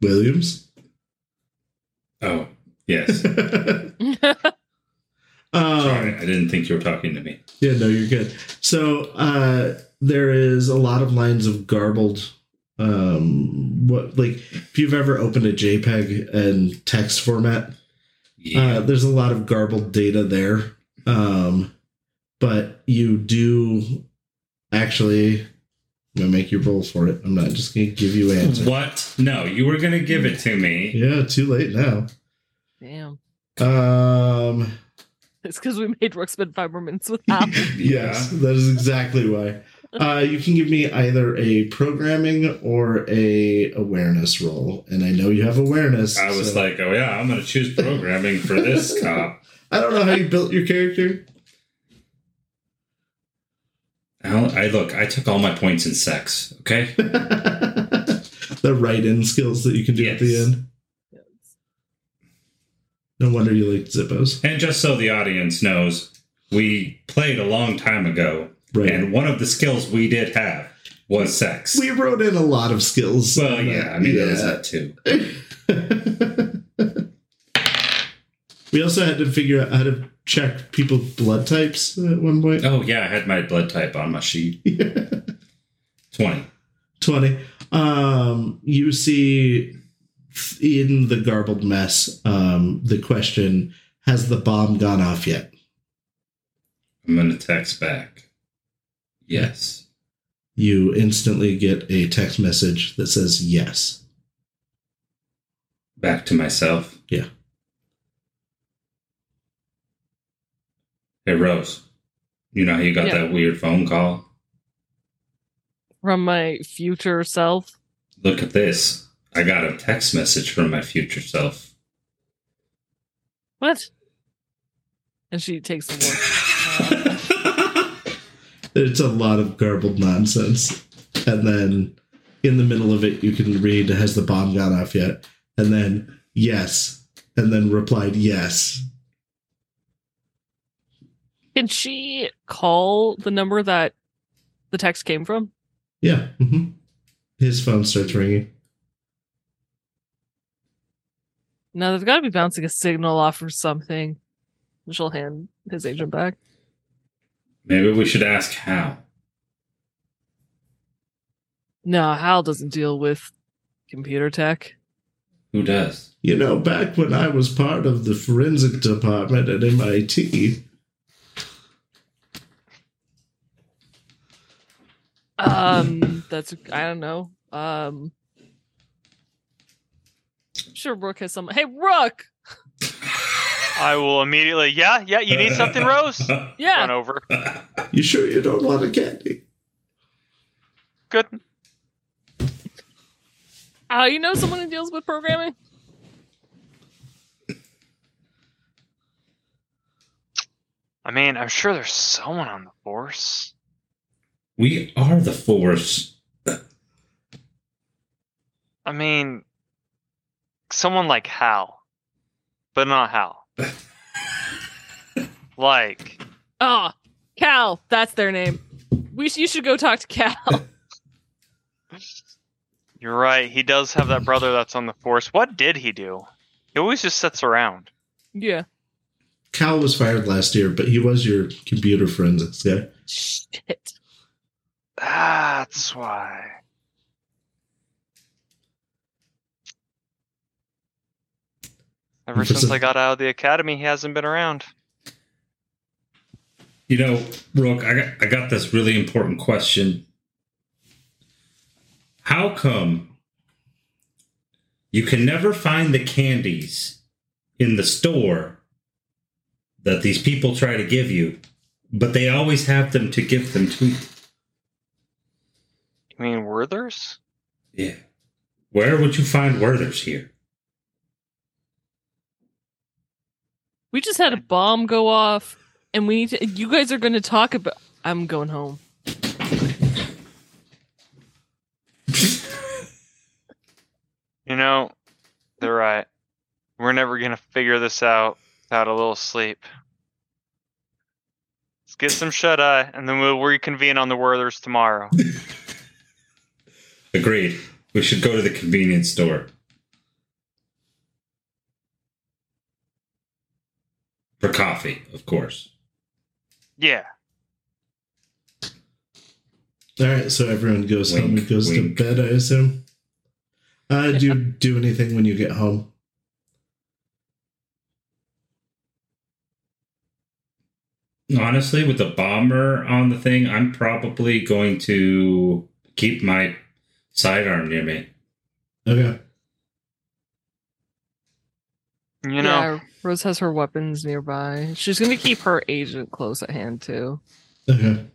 Williams? Oh, yes. Um, Sorry, I didn't think you were talking to me. Yeah, no, you're good. So uh there is a lot of lines of garbled um what like if you've ever opened a JPEG and text format, Yeah. uh there's a lot of garbled data there. Um but you do actually I'm gonna make you roll for it. I'm not just gonna give you an answer. what? No, you were going to give it to me. Yeah, too late now. Damn. Um It's because we made Rook spend five more minutes with Hal. Yes, that is exactly why. Uh, you can give me either a programming or a awareness roll, and I know you have awareness. I was so- like, oh, yeah, I'm going to choose programming for this cop. I don't know how you built your character. Al- I look, I took all my points in sex, okay? the write-in skills that you can do at the end. No wonder you like Zippos. And just so the audience knows, we played a long time ago, Right. and one of the skills we did have was sex. we wrote in a lot of skills. well, yeah. I mean, there was that too. we also had to figure out how to check people's blood types at one point. Oh, yeah, I had my blood type on my sheet. 20. 20 um you see in the garbled mess um the question has the bomb gone off yet I'm going to text back. Yes. you instantly get a text message that says yes Back to myself. Yeah. Hey, Rose, you know how you got Yeah. that weird phone call? From my future self. Look at this. I got a text message from my future self. What? And she takes the one. it's a lot of garbled nonsense and then in the middle of it you can read has the bomb gone off yet and then yes and then replied yes Can she call the number that the text came from? yeah hmm his phone starts ringing No, they've got to be bouncing a signal off or something. She'll hand his agent back. Maybe we should ask Hal. No, Hal doesn't deal with computer tech. Who does? You know, back when I was part of the forensic department at MIT, Um, that's I don't know. Um, I'm sure Rook has some. Hey, Rook. I will immediately. Yeah, yeah. You need something, Rose? Run Yeah. over. you sure you don't want a candy? Good. How you know someone who deals with programming? I mean, I'm sure there's someone on the force. We are the Force. I mean, someone like Hal, but not Hal. like, Oh, Cal. That's their name. We sh- you should go talk to Cal. you're right. He does have that brother that's on the force. What did he do? He always just sits around. yeah. Cal was fired last year, but he was your computer forensics guy. Shit. That's why. Ever since I got out of the academy, he hasn't been around. You know, Rook, I got I got this really important question. How come you can never find the candies in the store that these people try to give you, but they always have them to give them to you? You mean Werther's? Yeah. Where would you find Werther's here? We just had a bomb go off, and we need to, you guys are going to talk about. I'm going home. You know, they're right. We're never gonna figure this out without a little sleep. Let's get some shut eye, and then we'll reconvene on the Werther's tomorrow. Agreed. We should go to the convenience store. For coffee, of course. yeah. All right, so everyone goes home and goes wink. to bed, I assume. Uh, do you do anything when you get home? Honestly, with the bomber on the thing, I'm probably going to keep my sidearm near me. Okay. You know, yeah, Rose has her weapons nearby. She's going to keep her agent close at hand too. Okay.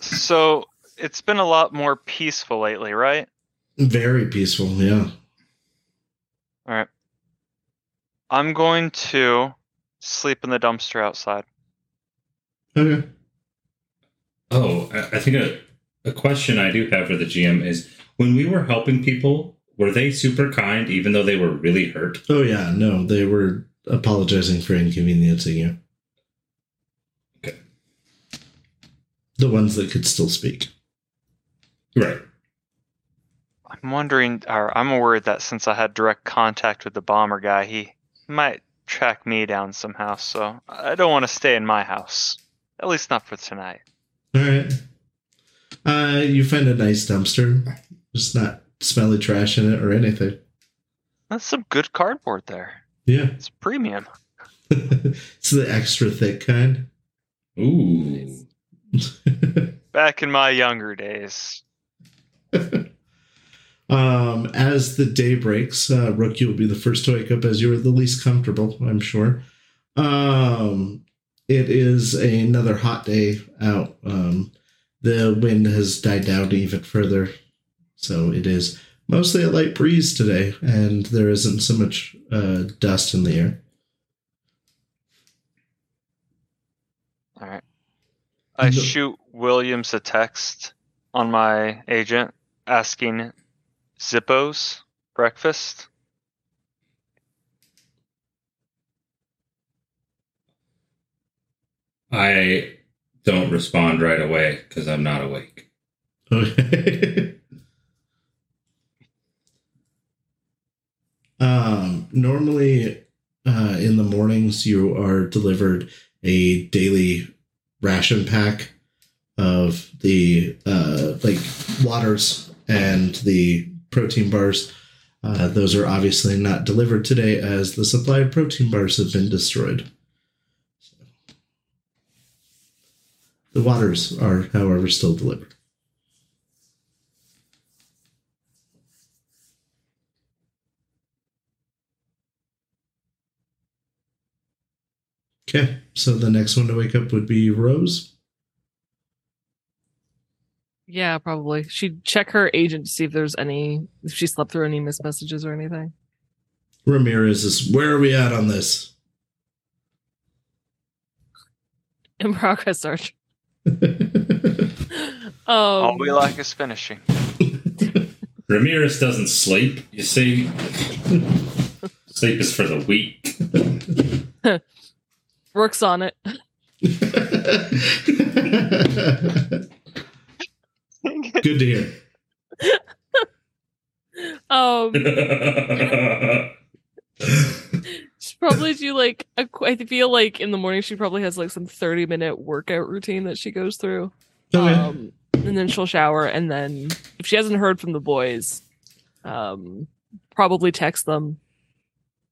so it's been a lot more peaceful lately, right? Very peaceful, yeah. All right. I'm going to sleep in the dumpster outside. Okay. Oh, I, I think a, a question I do have for the GM is when we were helping people, were they super kind even though they were really hurt? Oh yeah, no, they were apologizing for inconveniencing you. Okay. The ones that could still speak. Right. I'm wondering, or I'm worried that since I had direct contact with the bomber guy, he might track me down somehow. So I don't want to stay in my house, at least not for tonight. All right. Uh, you find a nice dumpster. Just not smelly trash in it or anything. That's some good cardboard there. Yeah. It's premium. it's the extra thick kind. Ooh. Back in my younger days. um, as the day breaks, uh, Rook, you will be the first to wake up as you are the least comfortable, I'm sure. Um, it is another hot day out. Um, the wind has died down even further, so it is mostly a light breeze today, and there isn't so much uh, dust in the air. All right. I No. shoot Williams a text on my agent asking Zippo's breakfast. I don't respond right away because I'm not awake. Okay. um, normally, uh, in the mornings, you are delivered a daily ration pack of the uh, like waters and the protein bars. Uh, those are obviously not delivered today as the supply of protein bars have been destroyed. The waters are, however, still delivered. Okay, so the next one to wake up would be Rose. Yeah, probably. She'd check her agent to see if there's any if she slept through any missed messages or anything. Ramirez is where are we at on this? In progress, Sergeant. All Um, we like is finishing. Ramirez doesn't sleep, you see. sleep is for the weak. Works on it. Good to hear. Um, she probably do like a, I feel like in the morning she probably has like some 30 minute workout routine that she goes through. Okay. Um, and then she'll shower and then if she hasn't heard from the boys, um, probably text them,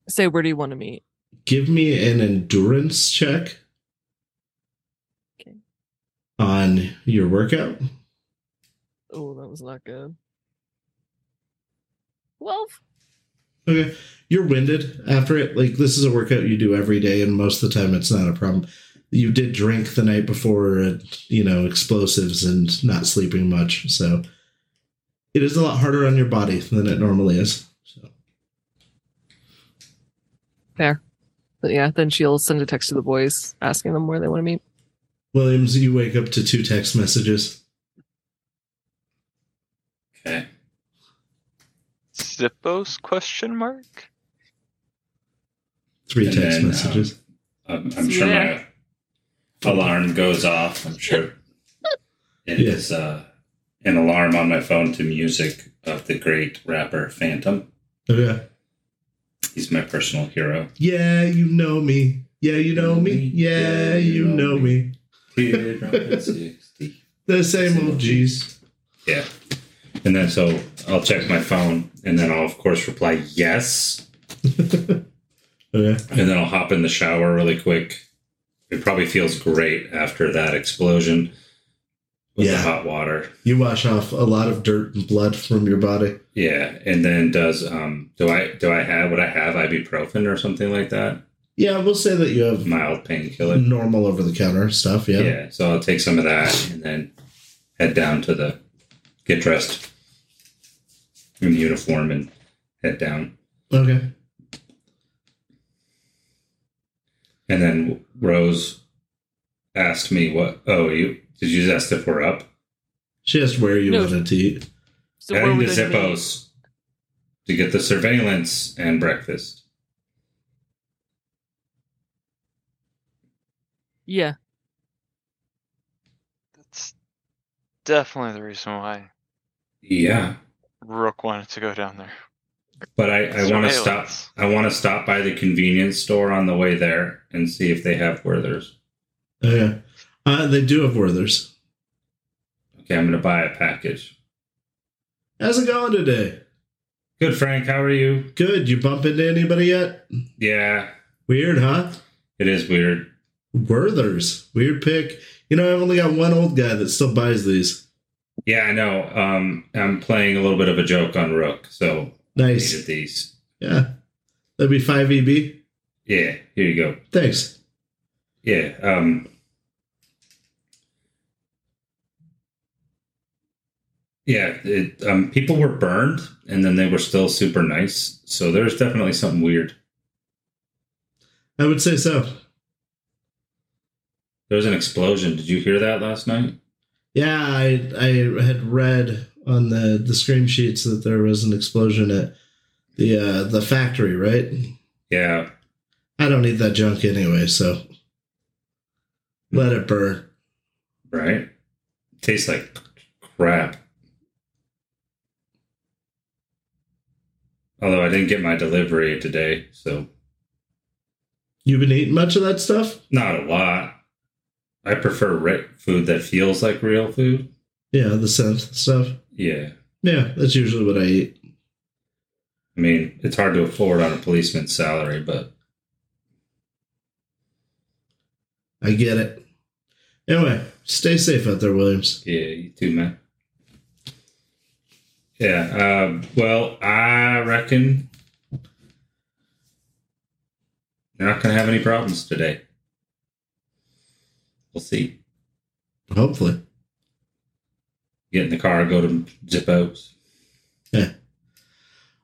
say where do you want to meet? Give me an endurance check Okay. on your workout. Oh, that was not good. Well, Okay. You're winded after it. Like this is a workout you do every day, and most of the time it's not a problem. You did drink the night before, and, you know, explosives and not sleeping much. So it is a lot harder on your body than it normally is. So fair. But yeah, then she'll send a text to the boys asking them where they want to meet. Williams, you wake up to two text messages. okay. Zippos question mark? Three And text then, um, messages. I'm, I'm sure there. my alarm goes off. I'm sure it Yeah. is uh, an alarm on my phone to music of the great rapper Phantom. Okay. He's my personal hero. Yeah, you know me. Yeah, you know me. Yeah, you know me. Teardrop at 60. The same old G's. Yeah. And then so I'll check my phone and then I'll of course reply yes. Okay. And then I'll hop in the shower really quick. It probably feels great after that explosion with Yeah. the hot water. You wash off a lot of dirt and blood from your body. Yeah. And then does um do I do I have would I have ibuprofen or something like that? Yeah, we'll say that you have Mild painkiller. normal over the counter stuff. Yeah. Yeah. So I'll take some of that and then head down to the get dressed in the uniform and head down. Okay. And then Rose asked me what oh you did you just ask if we're up? She asked where you No. wanted to eat. So Heading to? Zippos to get the surveillance and breakfast. Yeah. That's definitely the reason why Yeah. Rook wanted to go down there. But I, I want to stop I want to stop by the convenience store on the way there and see if they have Werther's. Okay. Oh, Uh, they do have Werther's. Okay, I'm gonna buy a package. How's it going today? Good Frank, how are you? Good. You bump into anybody yet? Yeah, Weird, huh? it is weird. Werther's. Weird pick. You know, I've only got one old guy that still buys these. Yeah, I know. Um, I'm playing a little bit of a joke on Rook, so I Nice. needed these. Yeah. That'd be 5 EB. Yeah, here you go. Thanks. Yeah. Um, yeah. It, um, people were burned, and then they were still super nice. So there's definitely something weird. I would say so. There was an explosion. Did you hear that last night? Yeah, I I had read on the the screen sheets that there was an explosion at the uh the factory, right? Yeah. I don't need that junk anyway, so let it burn. Right. Tastes like crap. Although I didn't get my delivery today, so You've been eating much of that stuff? not a lot. I prefer re- food that feels like real food. Yeah, the synth stuff. Yeah. Yeah, that's usually what I eat. I mean, it's hard to afford on a policeman's salary, but I get it. Anyway, stay safe out there, Williams. yeah, you too, man. Yeah. Um, well, I reckon you're not going to have any problems today. We'll see. Hopefully. get in the car, go to Zippos.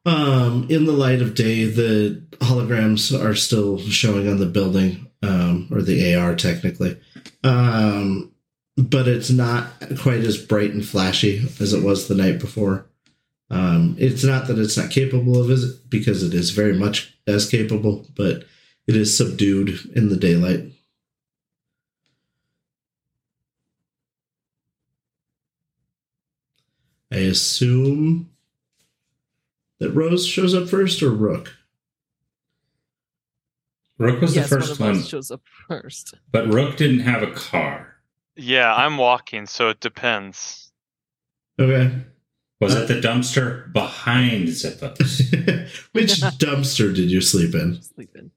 Um, in the light of day, the holograms are still showing on the building, um, or the AR technically. Um, but it's not quite as bright and flashy as it was the night before. Um, it's not that it's not capable of it, because it is very much as capable, but it is subdued in the daylight. I assume that Rose shows up first or Rook? Rook was yes, the first one of one, shows up first. but Rook didn't have a car. Yeah, I'm walking, so it depends. Okay. Was Uh, it the dumpster behind Zippos? Which dumpster did you sleep in? Sleeping.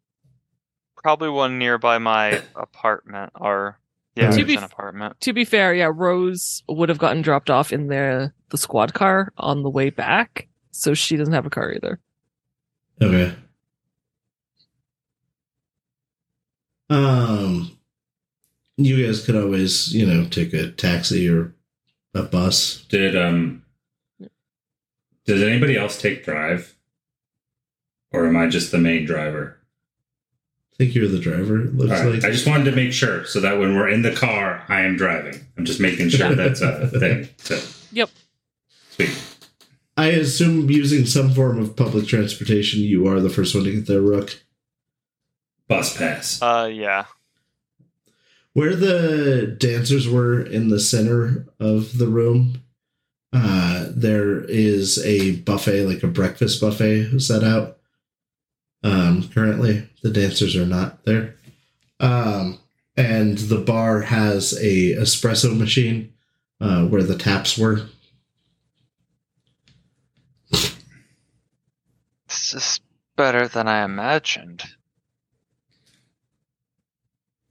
Probably one nearby my apartment, or yeah, To be an apartment. To be fair, yeah, Rose would have gotten dropped off in the the squad car on the way back, so she doesn't have a car either. Okay. Um, you guys could always, you know, take a taxi or a bus. Did um does anybody else take drive? Or am I just the main driver? I think you're the driver. It looks All right. like. I just wanted to make sure so that when we're in the car, I am driving. I'm just making sure that's a thing. So Yep. sweet. I assume using some form of public transportation, you are the first one to get there, Rook. Bus pass. Uh, yeah. Where the dancers were in the center of the room, uh, there is a buffet, like a breakfast buffet, set out. Um, currently, the dancers are not there, um, and the bar has a espresso machine uh, where the taps were. This is better than I imagined.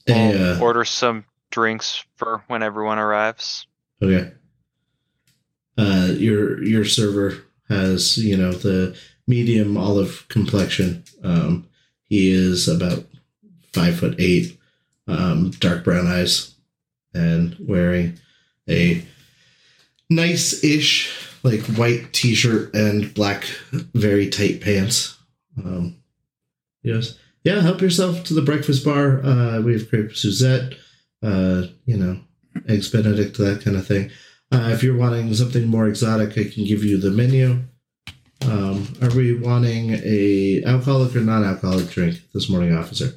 I'll uh, order some drinks for when everyone arrives. Okay. Uh, your your server has you know the medium olive complexion. Um, he is about five foot eight, um, dark brown eyes, and wearing a nice-ish like white t-shirt and black very tight pants. Um, goes, "Yeah, help yourself to the breakfast bar. Uh, we have crepe Suzette. Uh, you know, eggs benedict that kind of thing uh, if you're wanting something more exotic i can give you the menu um, are we wanting a alcoholic or non-alcoholic drink this morning officer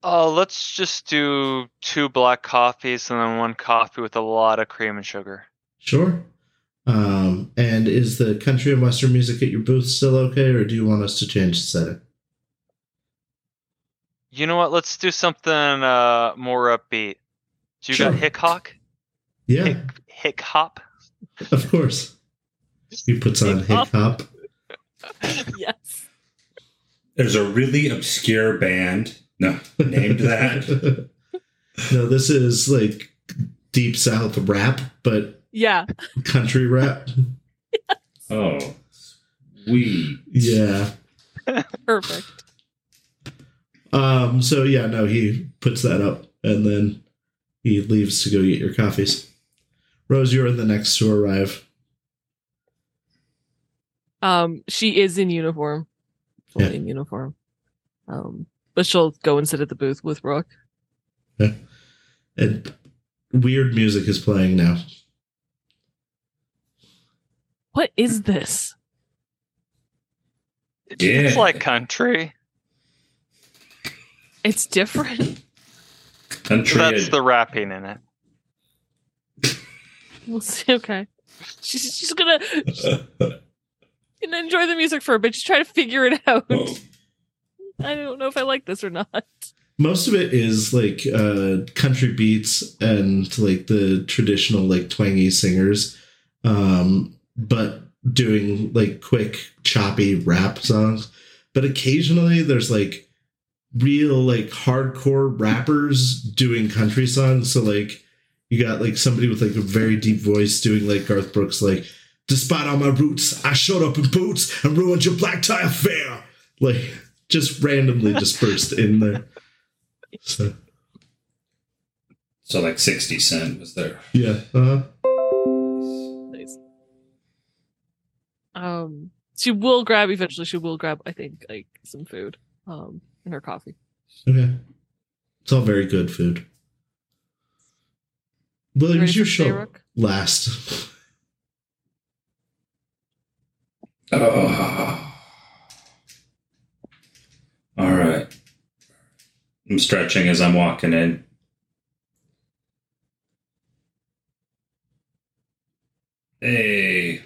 Oh, let's just do two black coffees and then one coffee with a lot of cream and sugar. sure um, and is the country and western music at your booth still okay or do you want us to change the setting You know what? Let's do something uh, more upbeat. Do you Sure. got Hickok? Yeah Hick, hick hop? of course he puts on Hip hop. hop yes. There's a really obscure band. No, named that. no this is like deep south rap but Yeah. country rap Oh, we yeah Perfect. Um, so yeah, no, he puts that up and then he leaves to go get your coffees. Rose, you're the next to arrive. Um, she is in uniform, fully Yeah. in uniform. Um, but she'll go and sit at the booth with Rook. And weird music is playing now. What is this? It's Yeah. like country. It's different. Country. That's the rapping in it. We'll see. Okay. She's she's gonna, gonna enjoy the music for a bit. She's trying to figure it out. Oh, I don't know if I like this or not. Most of it is like uh country beats and like the traditional like twangy singers. Um, but doing like quick choppy rap songs. But occasionally there's like real like hardcore rappers doing country songs. So like you got like somebody with like a very deep voice doing like Garth Brooks, like, despite all my roots, I showed up in boots and ruined your black tie affair. Like, just randomly dispersed in there. So. so, like 60 Cent was there. Yeah. Uh-huh. Nice. Um, she will grab eventually. She will grab, I think, like some food, um, and her coffee. Okay, it's all very good food. Williams, Ready you for show Bayrook? last. Oh. All right. I'm stretching as I'm walking in. Hey,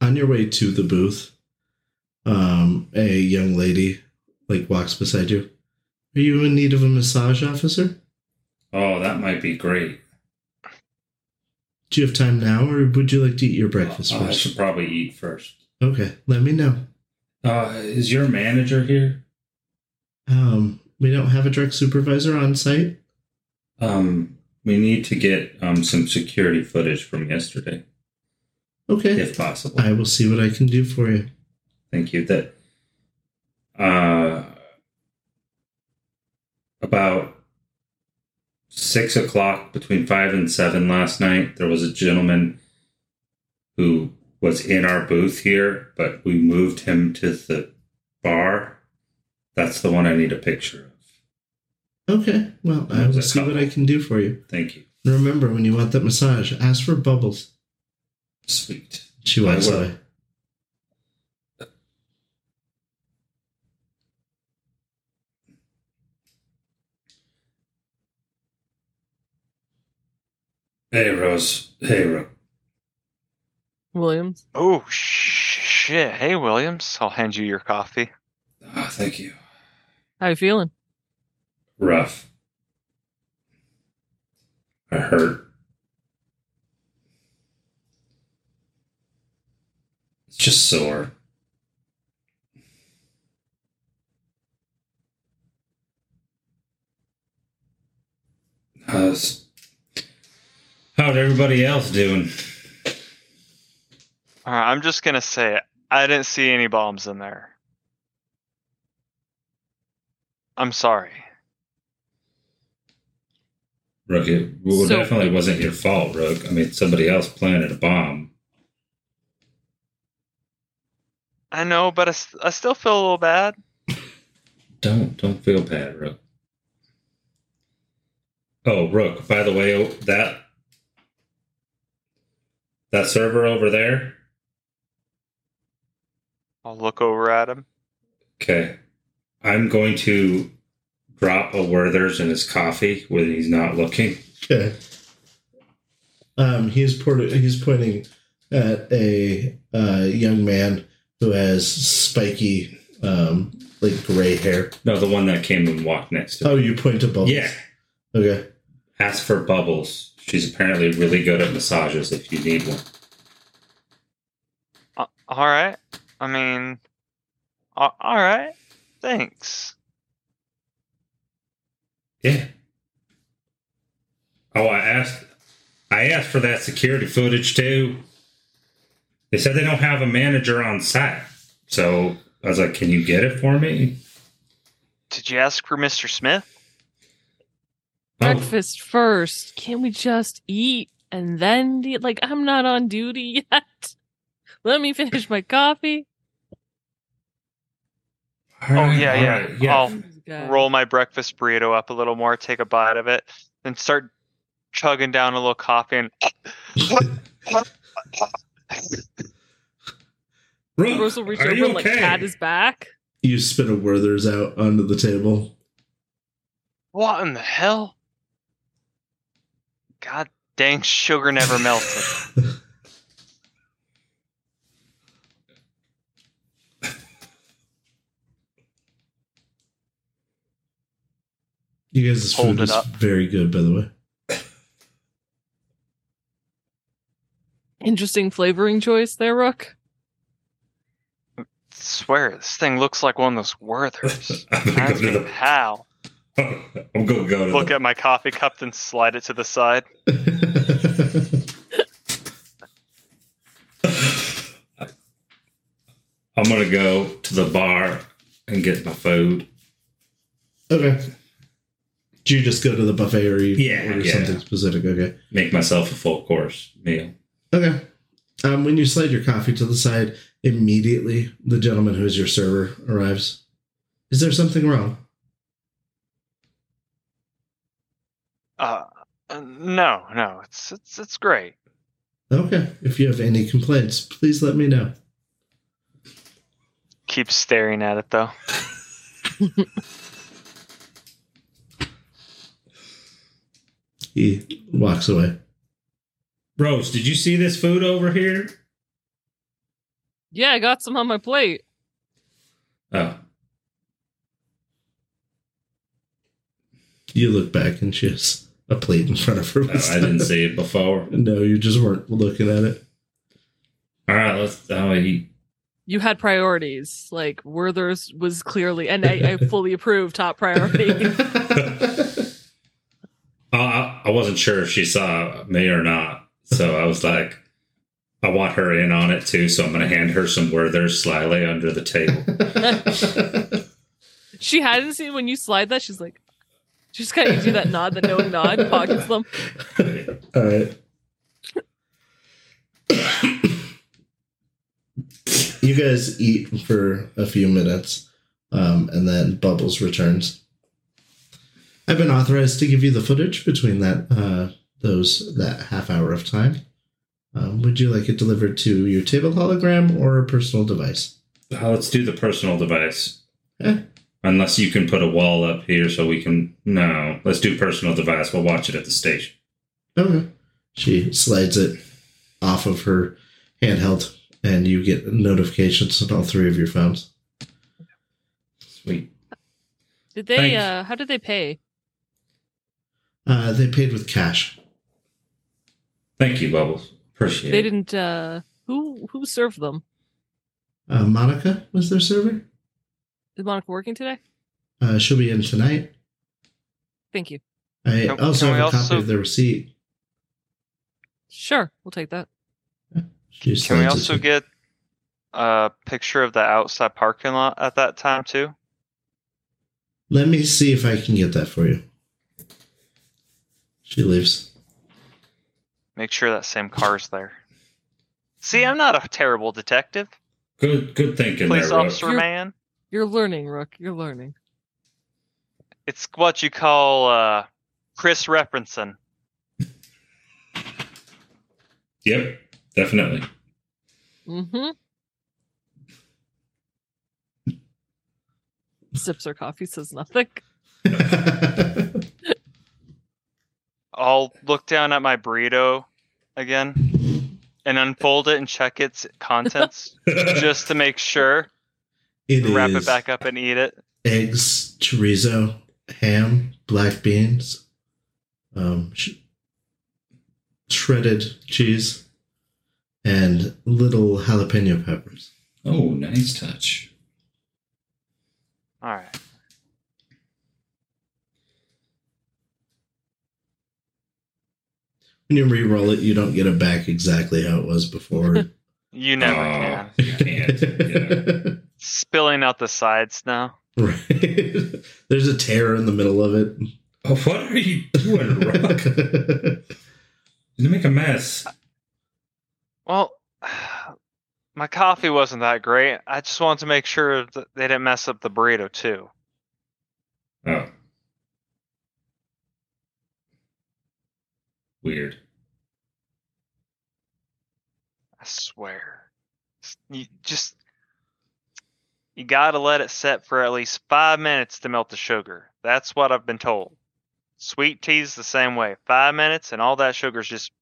On your way to the booth, um, a young lady like walks beside you. Are you in need of a massage, officer? oh, that might be great. Do you have time now, or would you like to eat your breakfast I first? should probably eat first. Okay, let me know. Uh, is your manager here? Um, we don't have a direct supervisor on site. Um, we need to get um some security footage from yesterday, Okay, if possible. I will see what I can do for you. Thank you. That uh about six o'clock between five and seven last night, there was a gentleman who was in our booth here, but we moved him to the bar. That's the one I need a picture of. Okay, well, I will see what. I can do for you. Thank you. Remember, when you want that massage, ask for bubbles. Sweet. She walks away. Hey Rose. Hey Rose. Williams. Oh sh- shit! Hey Williams, I'll hand you your coffee. Ah, thank you. How you feeling? rough. I hurt. It's just sore. How's how's everybody else doing? All right, I'm just gonna say it. I didn't see any bombs in there. I'm sorry. Rook, it well, So- definitely wasn't your fault, Rook. I mean, somebody else planted a bomb. I know, but I still feel a little bad. Don't don't feel bad, Rook. Oh, Rook. By the way, oh, that that server over there. I'll look over at him. Okay, I'm going to drop a Werther's in his coffee when he's not looking. Okay. Um, he's port- he's pointing at a uh, young man who has spiky, um, like gray hair. No, the one that came and walked next to. Oh, him. you point to both. yeah. Okay. Ask for Bubbles. She's apparently really good at massages. If you need one. Uh, all right. I mean, uh, all right. Thanks. Yeah. Oh, I asked. I asked for that security footage too. They said they don't have a manager on site, so I was like, "Can you get it for me?" Did you ask for Mr. Smith? Oh, Breakfast first. Can't we just eat and then de- like I'm not on duty yet? Let me finish my coffee. all Oh right, yeah, yeah. right, yeah. I'll This roll my breakfast burrito up a little more, take a bite of it, and start chugging down a little coffee and Rook, Rose will reach are over you and like okay? pat his back. You spit a Werther's out onto the table. what in the hell? God dang, sugar never melted. You guys' Hold food it is up. very good, by the way. Interesting flavoring choice there, Rook. swear, this thing looks like one of those Werthers. I'm gonna Ask go me to the. how. I'm gonna go to Look the. at my coffee cup, then slide it to the side. I'm gonna go to the bar and get my food. okay. Do you just go to the buffet or you Yeah, order yeah. something specific? Okay. Make myself a full course meal. Okay. Um, when you slide your coffee to the side, immediately the gentleman who is your server arrives. Is there something wrong? Uh, uh, no, no, it's it's it's great. Okay. If you have any complaints, please let me know. Keep staring at it though. He walks away. Rose, did you see this food over here? Yeah, I got some on my plate. Oh, You look back and she has a plate in front of her. no, I didn't see it before. No, you just weren't looking at it. All right, let's. Oh, he, You had priorities. Like Werther's was clearly, and I, I fully approve top priority. I, I I wasn't sure if she saw me or not, so I was like, I want her in on it too. So I'm going to hand her some Werther's slyly under the table. she hadn't seen when you slide that. She's like, she just kind of do you that nod, the knowing nod, pockets them. All right. you guys eat for a few minutes, um, and then Bubbles returns. I've been authorized to give you the footage between that uh, those that half hour of time. Um, would you like it delivered to your table hologram or a personal device? Uh, let's do the personal device. Eh. Unless you can put a wall up here so we can. No, let's do personal device. We'll watch it at the station. Okay. She slides it off of her handheld, and you get notifications on all three of your phones. Sweet. Did they? Thanks. uh How did they pay? Uh, they paid with cash. Thank you, Bubbles. Appreciate They it. didn't. uh Who who served them? Uh, Monica was their server. Is Monica working today? Uh, she'll be in tonight. Thank you. I Can- also can we have a copy of the receipt. Sure, we'll take that. She Can we slides it also get a picture of the outside parking lot at that time too? Let me see if I can get that for you. She leaves. Make sure that same car's there. See, I'm not a terrible detective. Good, good thinking Police there, Rook. officer You're- man. You're learning, Rook. You're learning. It's what you call uh, Chris referencing. Yep, definitely. Mm-hmm. Sips her coffee, says nothing. I'll look down at my burrito again and unfold it and check its contents just to make sure. It Wrap is it back up and eat it. eggs, chorizo, ham, black beans, um, sh- shredded cheese, and little jalapeno peppers. oh, nice touch. All right. When you re-roll it, you don't get it back exactly how it was before. You never Oh, can. You can't. Yeah. Spilling out the sides now. right. There's a tear in the middle of it. Oh, what are you doing, Rook? You make a mess. Well, my coffee wasn't that great. I just wanted to make sure that they didn't mess up the burrito too. Oh. Weird. I swear. You just you gotta let it set for at least five minutes to melt the sugar. That's what I've been told. Sweet tea's the same way. Five minutes and all that sugar's just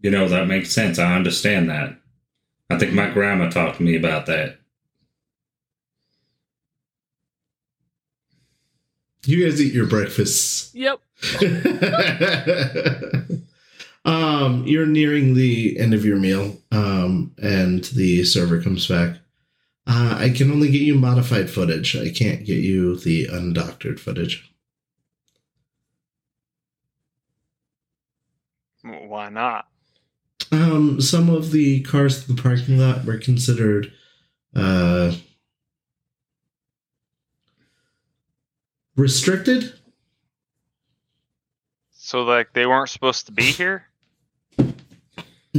You know, that makes sense. I understand that. I think my grandma talked to me about that. You guys eat your breakfasts. Yep. um, you're nearing the end of your meal, um, and the server comes back. Uh, I can only get you modified footage. I can't get you the undoctored footage. why not? Um, some of the cars in the parking lot were considered uh, restricted. So like they weren't supposed to be here?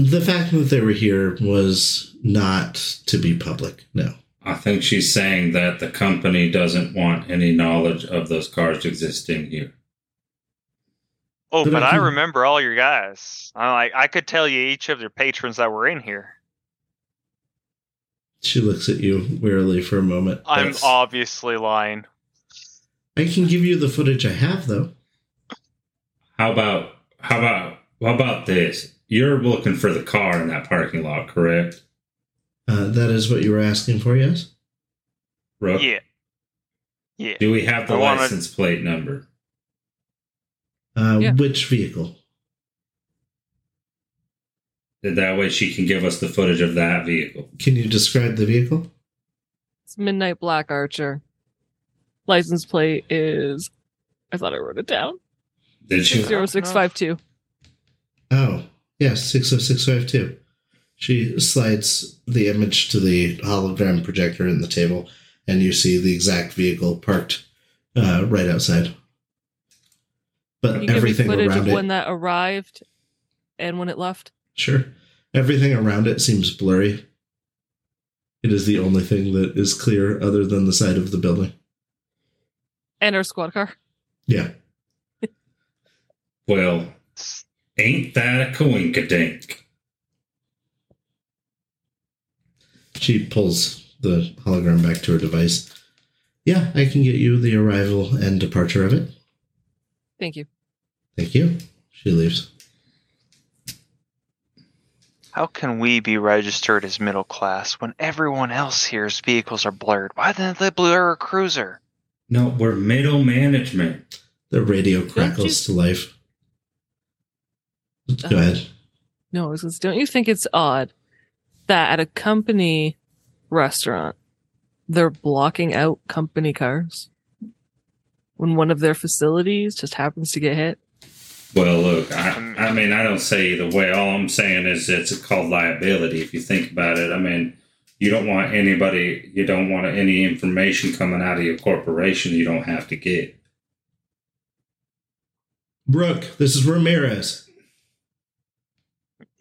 The fact that they were here was not to be public. No. I think she's saying that the company doesn't want any knowledge of those cars existing here. Oh, But but, I I remember all your guys. I like I could tell you each of your patrons that were in here. She looks at you wearily for a moment. I'm That's- obviously lying. I can give you the footage I have, though. How about how about how about this? You're looking for the car in that parking lot, correct? Uh, that is what you were asking for, yes? Rook? Yeah. Yeah. Do we have the I wanna- license plate number? Uh, Yeah. Which vehicle? That way she can give us the footage of that vehicle. Can you describe the vehicle? It's Midnight Black Archer. License plate is. I thought I wrote it down. Did Six you? Zero six five two. Oh, yes, 60652. She slides the image to the hologram projector in the table, and you see the exact vehicle parked uh, right outside. But Can you give me everything footage around of it. when that arrived and when it left? Sure. Everything around it seems blurry. It is the only thing that is clear other than the side of the building. And our squad car. Yeah. Well, ain't that a coinkadink? She pulls the hologram back to her device. Yeah, I can get you the arrival and departure of it. Thank you. Thank you. She leaves. How can we be registered as middle class when everyone else here's vehicles are blurred? Why didn't they blur a cruiser? No, we're middle management. The radio crackles to life. Go uh, ahead. No, it's just- don't you think it's odd that at a company restaurant they're blocking out company cars when one of their facilities just happens to get hit? Well, look, I, I mean, I don't say either way. All I'm saying is it's called liability. If you think about it, I mean, you don't want anybody, you don't want any information coming out of your corporation you don't have to get. Rook, this is Ramirez.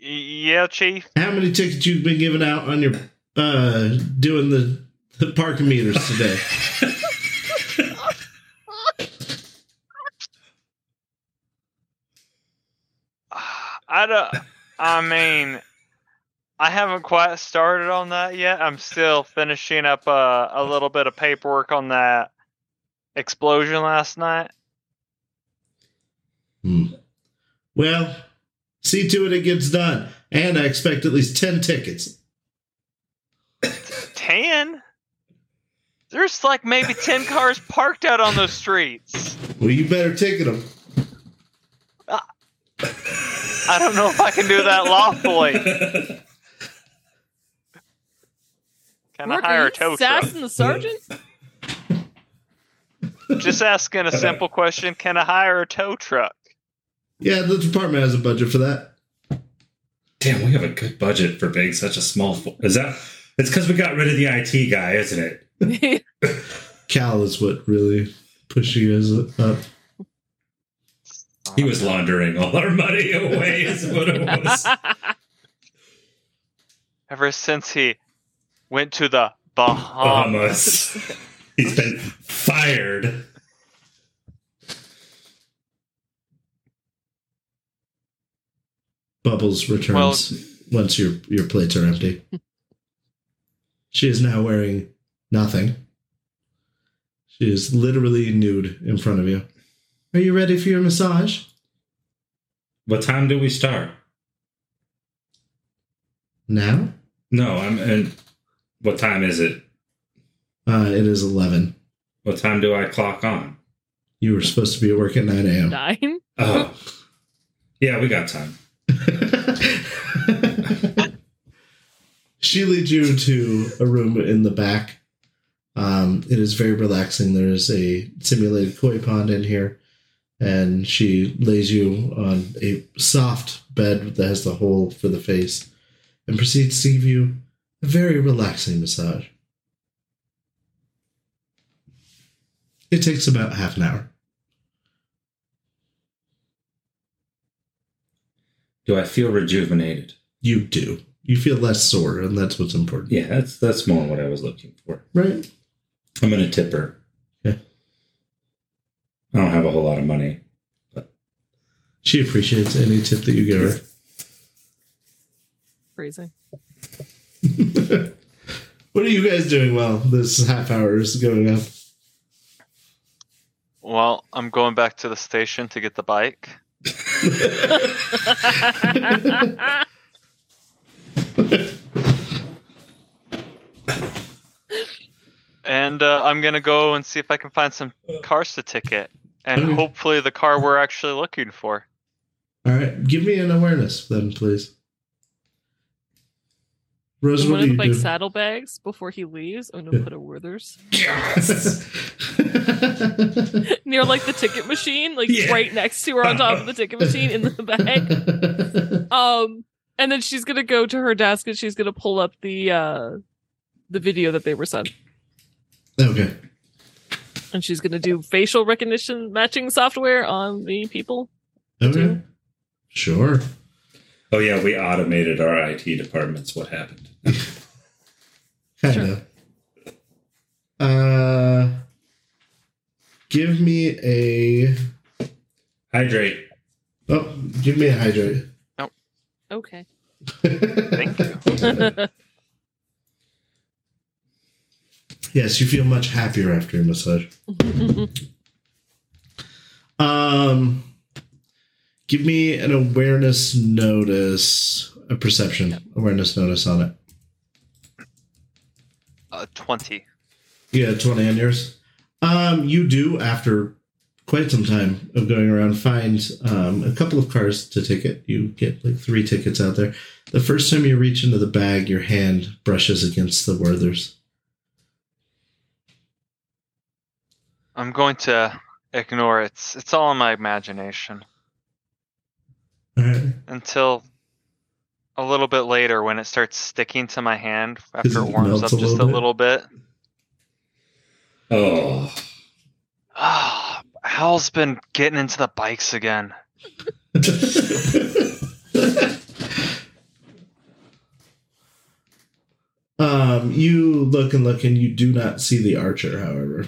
Yeah, chief. How many tickets you've been giving out on your uh doing the, the parking meters today? I don't. I mean, I haven't quite started on that yet. I'm still finishing up uh, a little bit of paperwork on that explosion last night. Hmm. Well, see to it it gets done. And I expect at least 10 tickets. Ten. There's like maybe ten cars parked out on those streets. Well, you better ticket them. I don't know if I can do that lawfully. Can Mark, I hire are a tow truck? sassing the sergeant? Just asking a simple question. Can I hire a tow truck? Yeah, the department has a budget for that. Damn, we have a good budget for being such a small. Fo- is that? It's because we got rid of the IT guy, isn't it? Cal is what really pushed you guys up. He was laundering all our money away, is what it was. Ever since he went to the Bahamas. Bahamas. He's been fired. Bubbles returns once your your plates are empty. she is now wearing nothing. She is literally nude in front of you. Are you ready for your massage? What time do we start? Now? No, I'm. And what time is it? Uh, it is 11. What time do I clock on? You were supposed to be at work at 9 a.m. Nine. Oh, yeah, we got time. she leads you to a room in the back. Um, it is very relaxing. There is a simulated koi pond in here, and she lays you on a soft bed that has the hole for the face, and proceeds to give you a very relaxing massage. It takes about half an hour. Do I feel rejuvenated? you do. You feel less sore, and that's what's important. Yeah, that's that's more what I was looking for. Right? I'm gonna tip her. Okay. I don't have a whole lot of money. But she appreciates any tip that you give her. Crazy. what are you guys doing while this half hour is going up? Well, I'm going back to the station to get the bike. And uh, I'm gonna go and see if I can find some cars to ticket, and hopefully the car we're actually looking for. All right, give me an awareness then, please. Rose, one of the like do? saddlebags before he leaves, I'm gonna put a Werther's near like the ticket machine, like Yeah. right next to her on top of the ticket machine in the bag. Um, and then she's gonna go to her desk and she's gonna pull up the uh the video that they were sent, okay. and she's gonna do facial recognition matching software on the people. Okay. Sure. Oh yeah, we automated our IT departments. What happened? Kind Sure. of. Uh, give me a. Hydrate. Oh, give me a hydrate. Oh. Okay. Thank you. yes, you feel much happier after your massage. Um, give me an awareness notice, a perception awareness notice on it. Uh, Twenty. Yeah, twenty on yours. Um, you do after quite some time of going around find um, a couple of cars to ticket. You get like three tickets out there. The first time you reach into the bag, your hand brushes against the Werthers. I'm going to ignore it. It's, it's all in my imagination All right. until a little bit later when it starts sticking to my hand after it it warms up a just a little bit? little bit. Oh, Ah, Hal's been getting into the bikes again. um, you look and look, and you do not see the archer. However,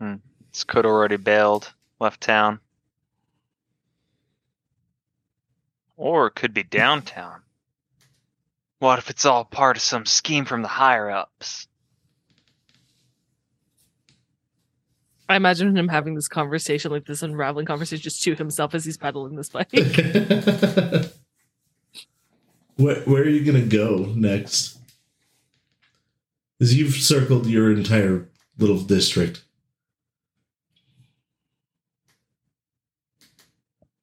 Hmm. This could already bailed, left town. Or it could be downtown. What if it's all part of some scheme from the higher ups? I imagine him having this conversation, like this unraveling conversation, just to himself as he's pedaling this bike. where, where are you gonna go next? Because you've circled your entire little district.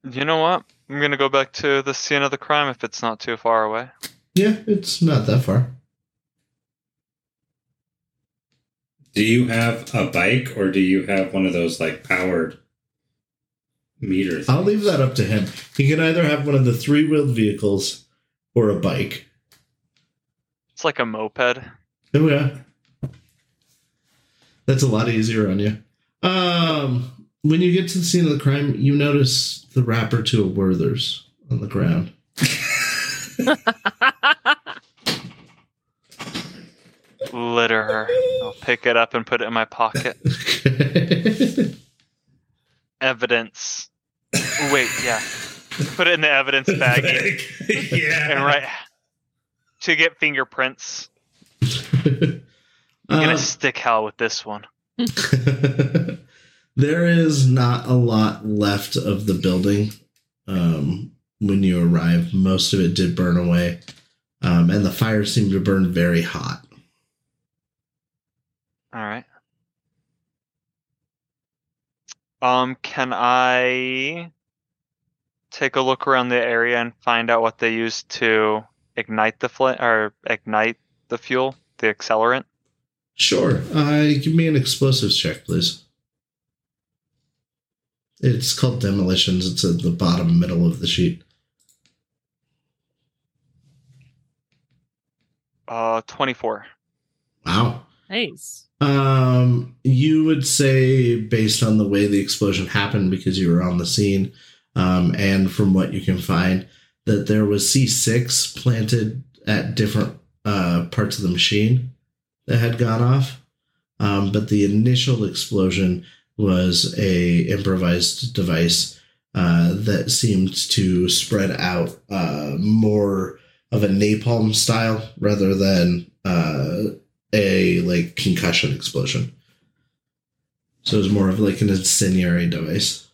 You know what? I'm gonna go back to the scene of the crime if it's not too far away. Yeah, it's not that far. do you have a bike or do you have one of those like powered meters? I'll leave that up to him. He can either have one of the three wheeled vehicles or a bike. It's like a moped. Oh yeah. That's a lot easier on you. Um when you get to the scene of the crime, you notice the wrapper to a Werther's on the ground. Litter her. I'll pick it up and put it in my pocket. Evidence. Wait, yeah. Put it in the evidence baggie yeah. and right to get fingerprints. I'm gonna Uh, stick Hal with this one. There is not a lot left of the building um, when you arrive. Most of it did burn away, um, and the fire seemed to burn very hot. All right. Um, can I take a look around the area and find out what they used to ignite the flint or ignite the fuel, the accelerant? Sure. Uh, give me an explosives check, please. It's called demolitions. It's at the bottom middle of the sheet. Uh, twenty-four. Wow. nice. Um, you would say, based on the way the explosion happened, because you were on the scene, um, and from what you can find, that there was C6 planted at different uh, parts of the machine that had gone off. Um, but the initial explosion was a improvised device uh, that seemed to spread out uh, more of a napalm style rather than uh, a like concussion explosion. So it was more of like an incendiary device.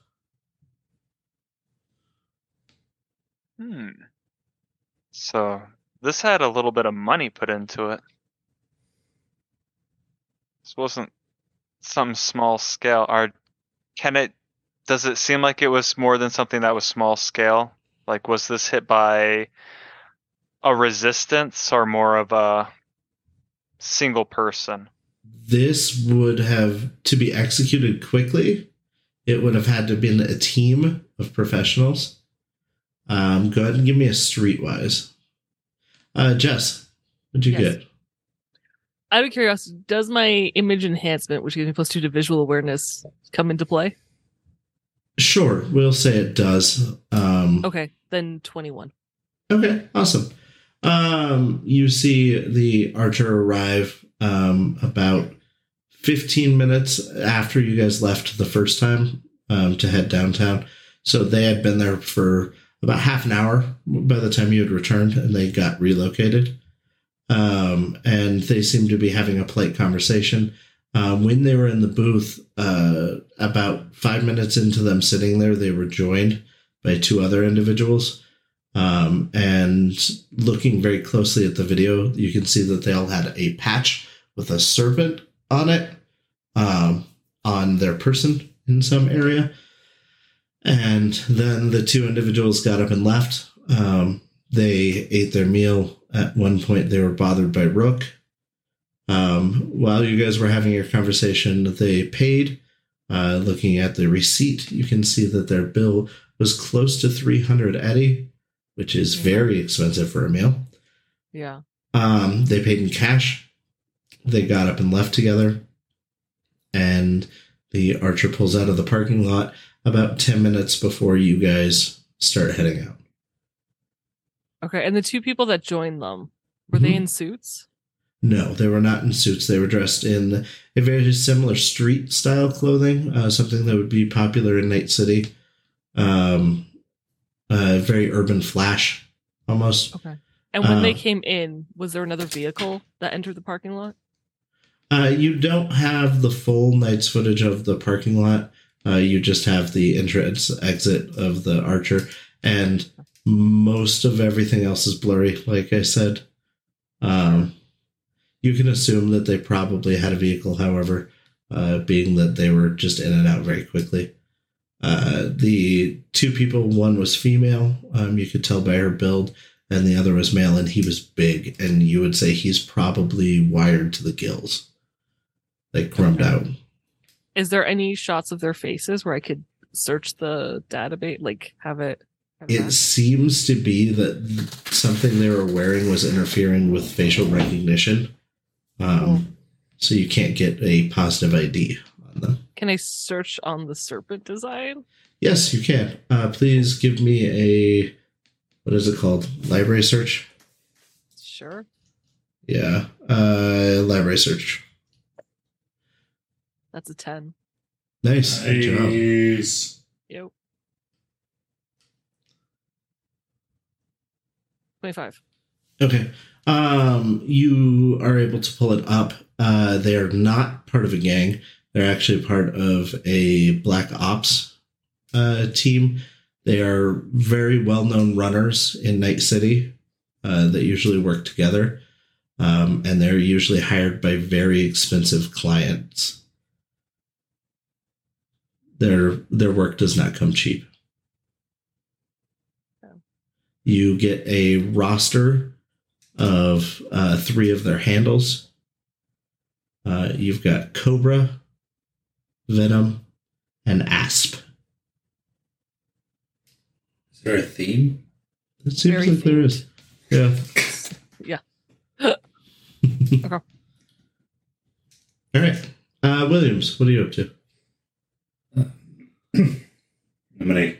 Hmm. So this had a little bit of money put into it. This wasn't some small scale. Or can it? Does it seem like it was more than something that was small scale? Like, was this hit by a resistance or more of a single person? This would have to be executed quickly. It would have had to have been a team of professionals. Um, go ahead and give me a streetwise. Uh, Jess, what'd you Yes. get? Out of curiosity, does my image enhancement, which gives me plus two to visual awareness, come into play? Sure, we'll say it does. Um, Okay, then 21. Okay, awesome. Um, you see the archer arrive um, about 15 minutes after you guys left the first time um, to head downtown. So they had been there for about half an hour by the time you had returned and they got relocated. Um, and they seemed to be having a polite conversation. Um, when they were in the booth, uh, about five minutes into them sitting there, they were joined by two other individuals. Um, and looking very closely at the video, you can see that they all had a patch with a serpent on it um, on their person in some area. And then the two individuals got up and left. Um, they ate their meal. At one point, they were bothered by Rook. Um, while you guys were having your conversation, they paid. Uh, looking at the receipt, you can see that their bill was close to 300 Eddie, which is Mhm. very expensive for a meal. Yeah. Um, they paid in cash. They got up and left together. And the archer pulls out of the parking lot about 10 minutes before you guys start heading out. Okay, and the two people that joined them, were they Mhm. in suits? No, they were not in suits. They were dressed in a very similar street style clothing, uh, something that would be popular in Night City. Um, uh, very urban flash, almost. Okay. And when they Uh, came in, was there another vehicle that entered the parking lot? Uh, you don't have the full night's footage of the parking lot. Uh, you just have the entrance exit of the Archer, and most of everything else is blurry. Like I said, um, you can assume that they probably had a vehicle. However, uh, being that they were just in and out very quickly. Uh, the two people, one was female. Um, you could tell by her build, and the other was male, and he was big. And you would say he's probably wired to the gills, like chromed Okay. out. Is there any shots of their faces where I could search the database, like have it? Have It seems to be that something they were wearing was interfering with facial recognition. Um, Cool. So you can't get a positive ID on them. Can I search on the serpent design? Yes, you can. Uh, please give me a what is it called? Library search. Sure. Yeah, uh, library search. That's a 10. Nice. Good job. Nice. Yep. 25. Okay. Um, you are able to pull it up. Uh, they are not part of a gang. They're actually part of a black ops uh, team. They are very well known runners in Night City uh, that usually work together. Um, and they're usually hired by very expensive clients. Their their work does not come cheap. You get a roster of uh, three of their handles. Uh, you've got Cobra, Venom, and Asp. Is there a theme? It seems Very like there is. Yeah. Yeah. okay. All right. Uh, Williams, what are you up to? I'm gonna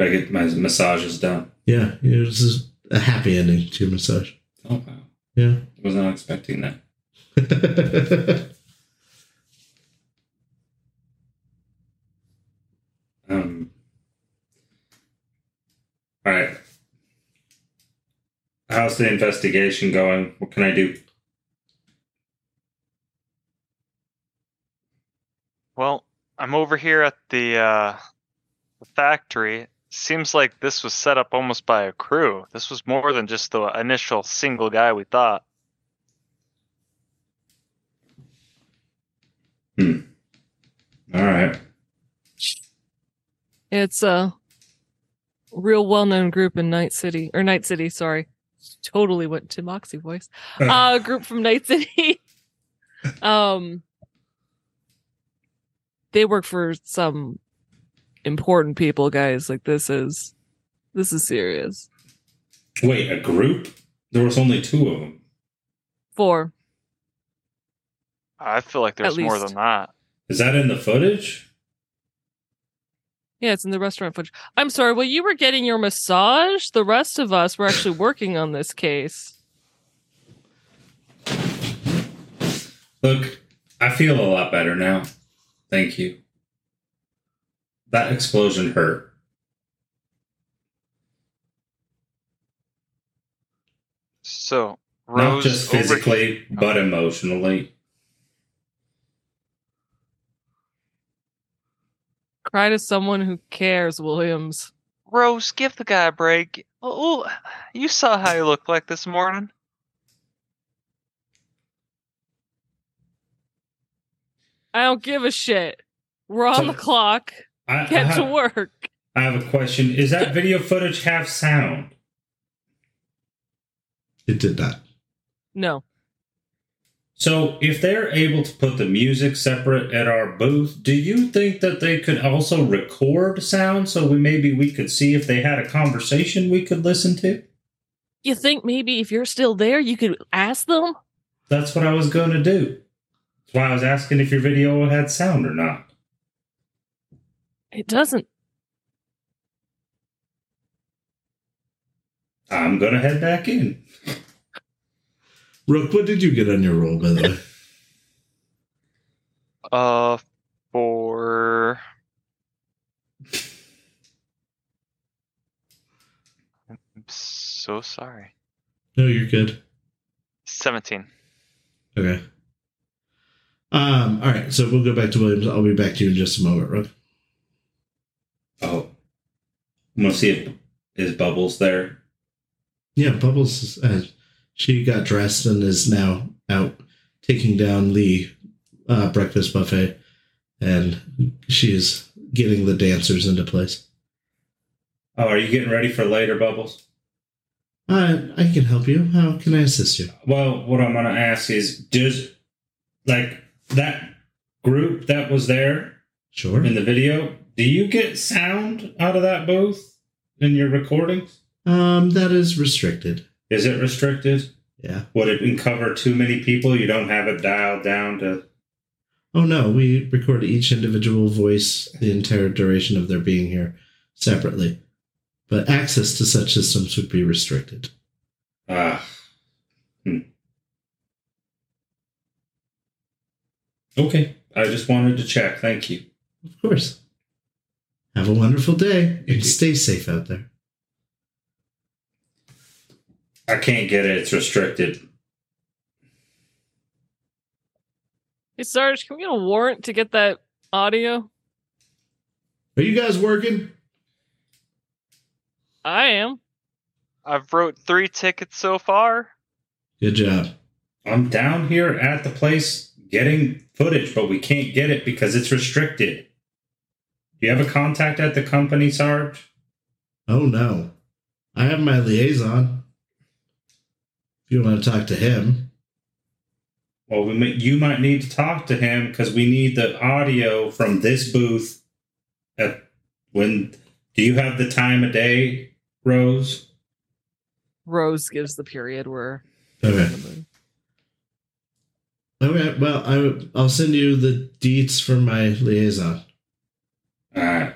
I get my massages done. Yeah, it was just a happy ending to your massage. Oh wow. Yeah. I was not expecting that. Um all right. How's the investigation going? What can I do? Well, I'm over here at the uh, the factory. Seems like this was set up almost by a crew. This was more than just the initial single guy we thought. Hmm. All right. It's a real well-known group in Night City or Night City. Sorry, totally went to Moxie voice. Uh, group from Night City. um, they work for some important people, guys. Like this is this is serious. Wait, a group? There was only two of them. Four. I feel like there's more than that. Is that in the footage? Yeah, it's in the restaurant footage. I'm sorry. Well, you were getting your massage. The rest of us were actually working on this case. Look, I feel a lot better now. Thank you. That explosion hurt. So Not Rose just over physically, but emotionally. Cry to someone who cares, Williams. Rose, give the guy a break. Oh, oh, you saw how he looked like this morning. I don't give a shit. We're on So- the clock. I, I, Get to have, work. I have a question. Is that video footage have sound? it did not. No. So, if they're able to put the music separate at our booth, do you think that they could also record sound so we maybe we could see if they had a conversation we could listen to? You think maybe if you're still there, you could ask them? That's what I was going to do. That's why I was asking if your video had sound or not. It doesn't. I'm going to head back in. Rook, what did you get on your roll, by the way? Uh, for I'm so sorry. No, you're good. Seventeen. Okay. Um, all right, so we'll go back to Williams. I'll be back to you in just a moment, Rook. Oh. I'm to see if is Bubbles there. Yeah, Bubbles, uh, she got dressed and is now out taking down the uh, breakfast buffet, and she is getting the dancers into place. Oh, are you getting ready for later, Bubbles? Uh, I can help you. How can I assist you? Well, what I'm going to ask is does, like, that group that was there Sure. in the video, do you get sound out of that booth in your recordings? Um, that is restricted. Is it restricted? Yeah. Would it cover too many people? You don't have it dialed down to. Oh no, we record each individual voice the entire duration of their being here separately, but access to such systems would be restricted. Ah. Hmm. Okay. I just wanted to check. Thank you. Of course. Have a wonderful day and stay safe out there. I can't get it. It's restricted. Hey, Sarge, can we get a warrant to get that audio? Are you guys working? I am. I've wrote three tickets so far. Good job. I'm down here at the place getting footage, but we can't get it because it's restricted. Do you have a contact at the company, Sarge? Oh no. I have my liaison. If you want to talk to him. Well, we may, you might need to talk to him because we need the audio from this booth. At when do you have the time of day, Rose? Rose gives the period where. Okay. Okay, well, I, I'll send you the deets from my liaison. All right.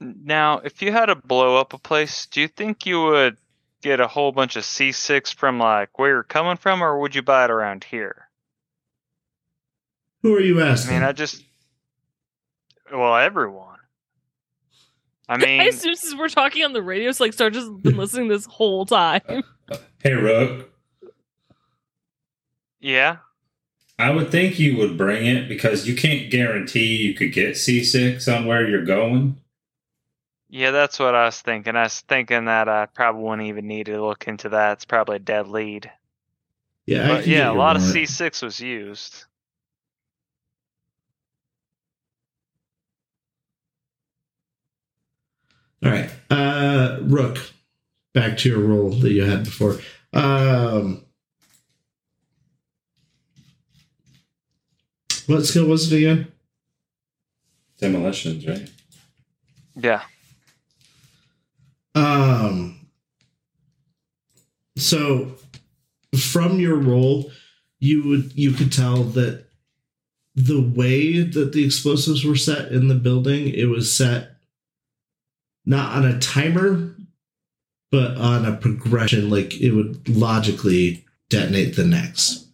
Now, if you had to blow up a place, do you think you would get a whole bunch of C6 from like where you're coming from, or would you buy it around here? Who are you asking? I mean, I just. Well, everyone. I mean, I assume since we're talking on the radio, so like Sarge just been listening this whole time. Hey, Rook. yeah. I would think you would bring it because you can't guarantee you could get C6 on where you're going. Yeah, that's what I was thinking. I was thinking that I probably wouldn't even need to look into that. It's probably a dead lead. yeah, But yeah, a your lot of. C6 was used. All right, uh, Rook. Back to your role that you had before. Um, what skill was it again? Demolitions, right? Yeah. Um, so from your role, you would you could tell that the way that the explosives were set in the building, it was set not on a timer, but on a progression. Like it would logically detonate the next.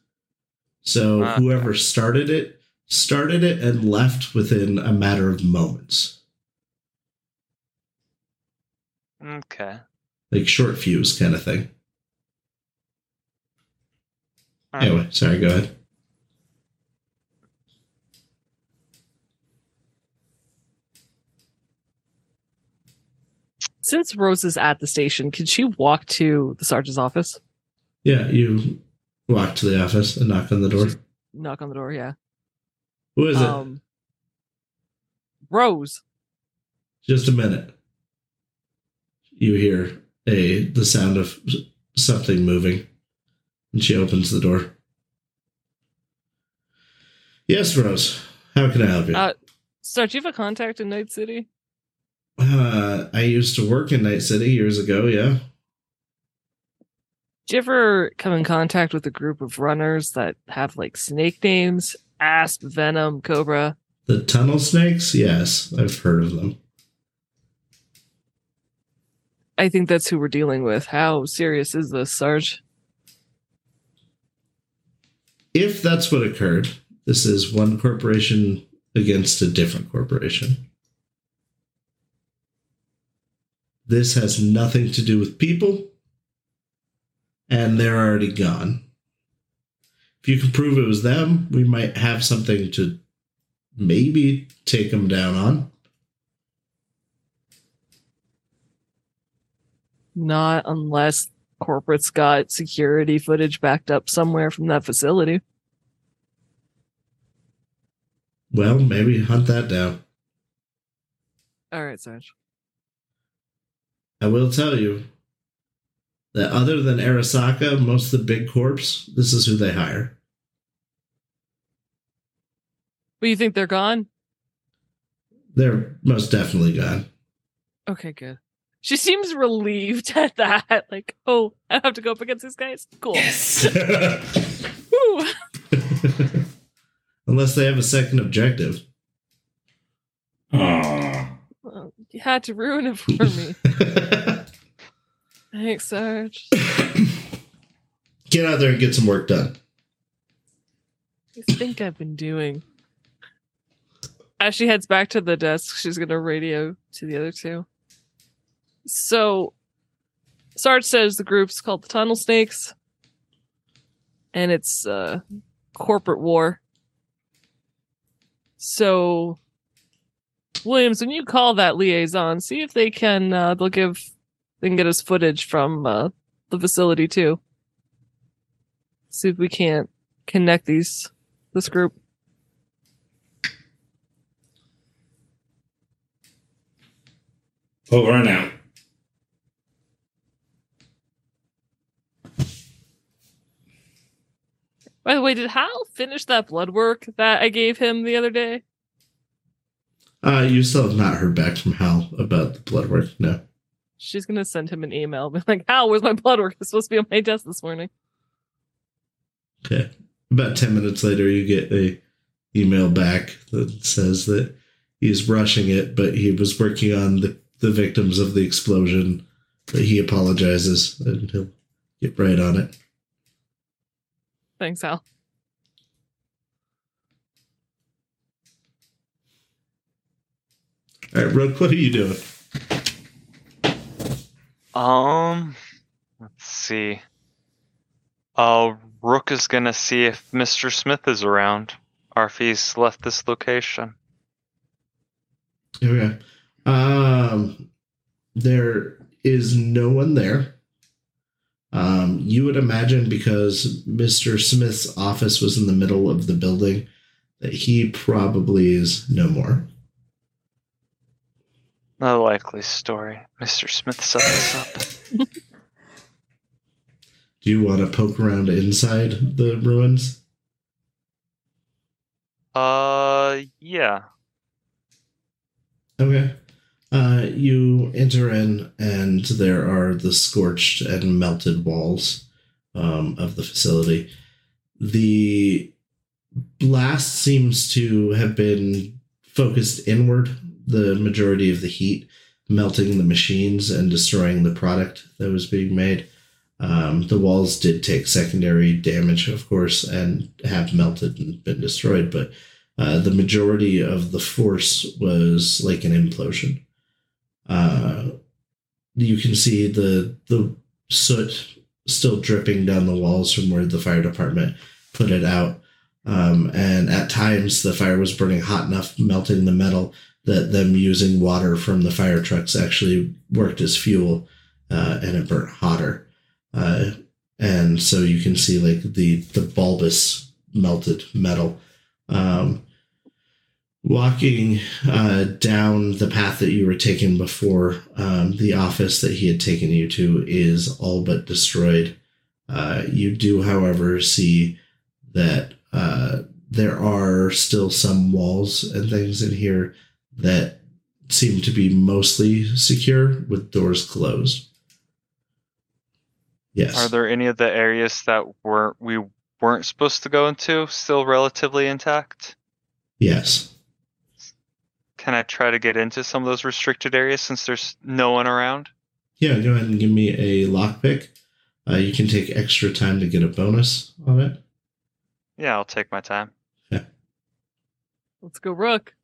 So Ah. whoever started it started it and left within a matter of moments. Okay. Like short fuse kind of thing. Alright. Anyway, sorry, go ahead. Since Rose is at the station, can she walk to the sergeant's office? Yeah, you walk to the office and knock on the door. Knock on the door, yeah. Who is it? Um, Rose. Just a minute. You hear a the sound of something moving, and she opens the door. Yes, Rose. How can I help you? Uh, Sarge, do you have a contact in Night City? Uh, I used to work in Night City years ago. Yeah. Do you ever come in contact with a group of runners that have like snake names? Asp, Venom, Cobra. The tunnel snakes. Yes, I've heard of them. I think that's who we're dealing with. How serious is this, Sarge? If that's what occurred, this is one corporation against a different corporation. This has nothing to do with people, and they're already gone. If you can prove it was them, we might have something to maybe take them down on. Not unless corporate's got security footage backed up somewhere from that facility. Well, maybe hunt that down. All right, Sarge. I will tell you that other than Arasaka, most of the big corps, this is who they hire. But you think they're gone? They're most definitely gone. Okay, good. She seems relieved at that. Like, oh, I have to go up against these guys. Cool. Yes. Unless they have a second objective. Aw. Well, you had to ruin it for me. Thanks, Sarge. get out there and get some work done. What do you think I've been doing? As she heads back to the desk, she's gonna radio to the other two. So Sarge says the group's called the Tunnel Snakes. And it's uh corporate war. So Williams, when you call that liaison, see if they can uh they'll give they can get us footage from uh the facility too. See if we can't connect these this group. Over and out. By the way, did Hal finish that blood work that I gave him the other day? Uh, you still have not heard back from Hal about the blood work. No. She's gonna send him an email, be like, "Hal, where's my blood work? It's supposed to be on my desk this morning." Okay. About 10 minutes later, you get a email back that says that he's rushing it, but he was working on the, the victims of the explosion. But he apologizes and he'll get right on it. Thanks, Al. All right, Rook, what are you doing? Um, let's see. Uh, Rook is gonna see if Mr. Smith is around, or if he's left this location. Okay. Um, there is no one there. Um, you would imagine because Mr. Smith's office was in the middle of the building that he probably is no more. Not a likely story. Mr. Smith set this up. Do you want to poke around inside the ruins? Uh, yeah. Okay. Uh, you enter in, and there are the scorched and melted walls um, of the facility. The blast seems to have been focused inward, the majority of the heat, melting the machines and destroying the product that was being made. Um, the walls did take secondary damage, of course, and have melted and been destroyed, but uh, the majority of the force was like an implosion. Uh, you can see the the soot still dripping down the walls from where the fire department put it out. Um, and at times the fire was burning hot enough, melting the metal, that them using water from the fire trucks actually worked as fuel uh, and it burnt hotter. Uh, and so you can see like the, the bulbous melted metal. Um, walking uh, down the path that you were taking before, um, the office that he had taken you to is all but destroyed. Uh, you do, however, see that uh, there are still some walls and things in here that seem to be mostly secure with doors closed. Yes. Are there any of the areas that weren't we weren't supposed to go into still relatively intact? yes. Can I try to get into some of those restricted areas since there's no one around? Yeah, go ahead and give me a lockpick. Uh, you can take extra time to get a bonus on it. Yeah, I'll take my time. Yeah. Let's go, Rook.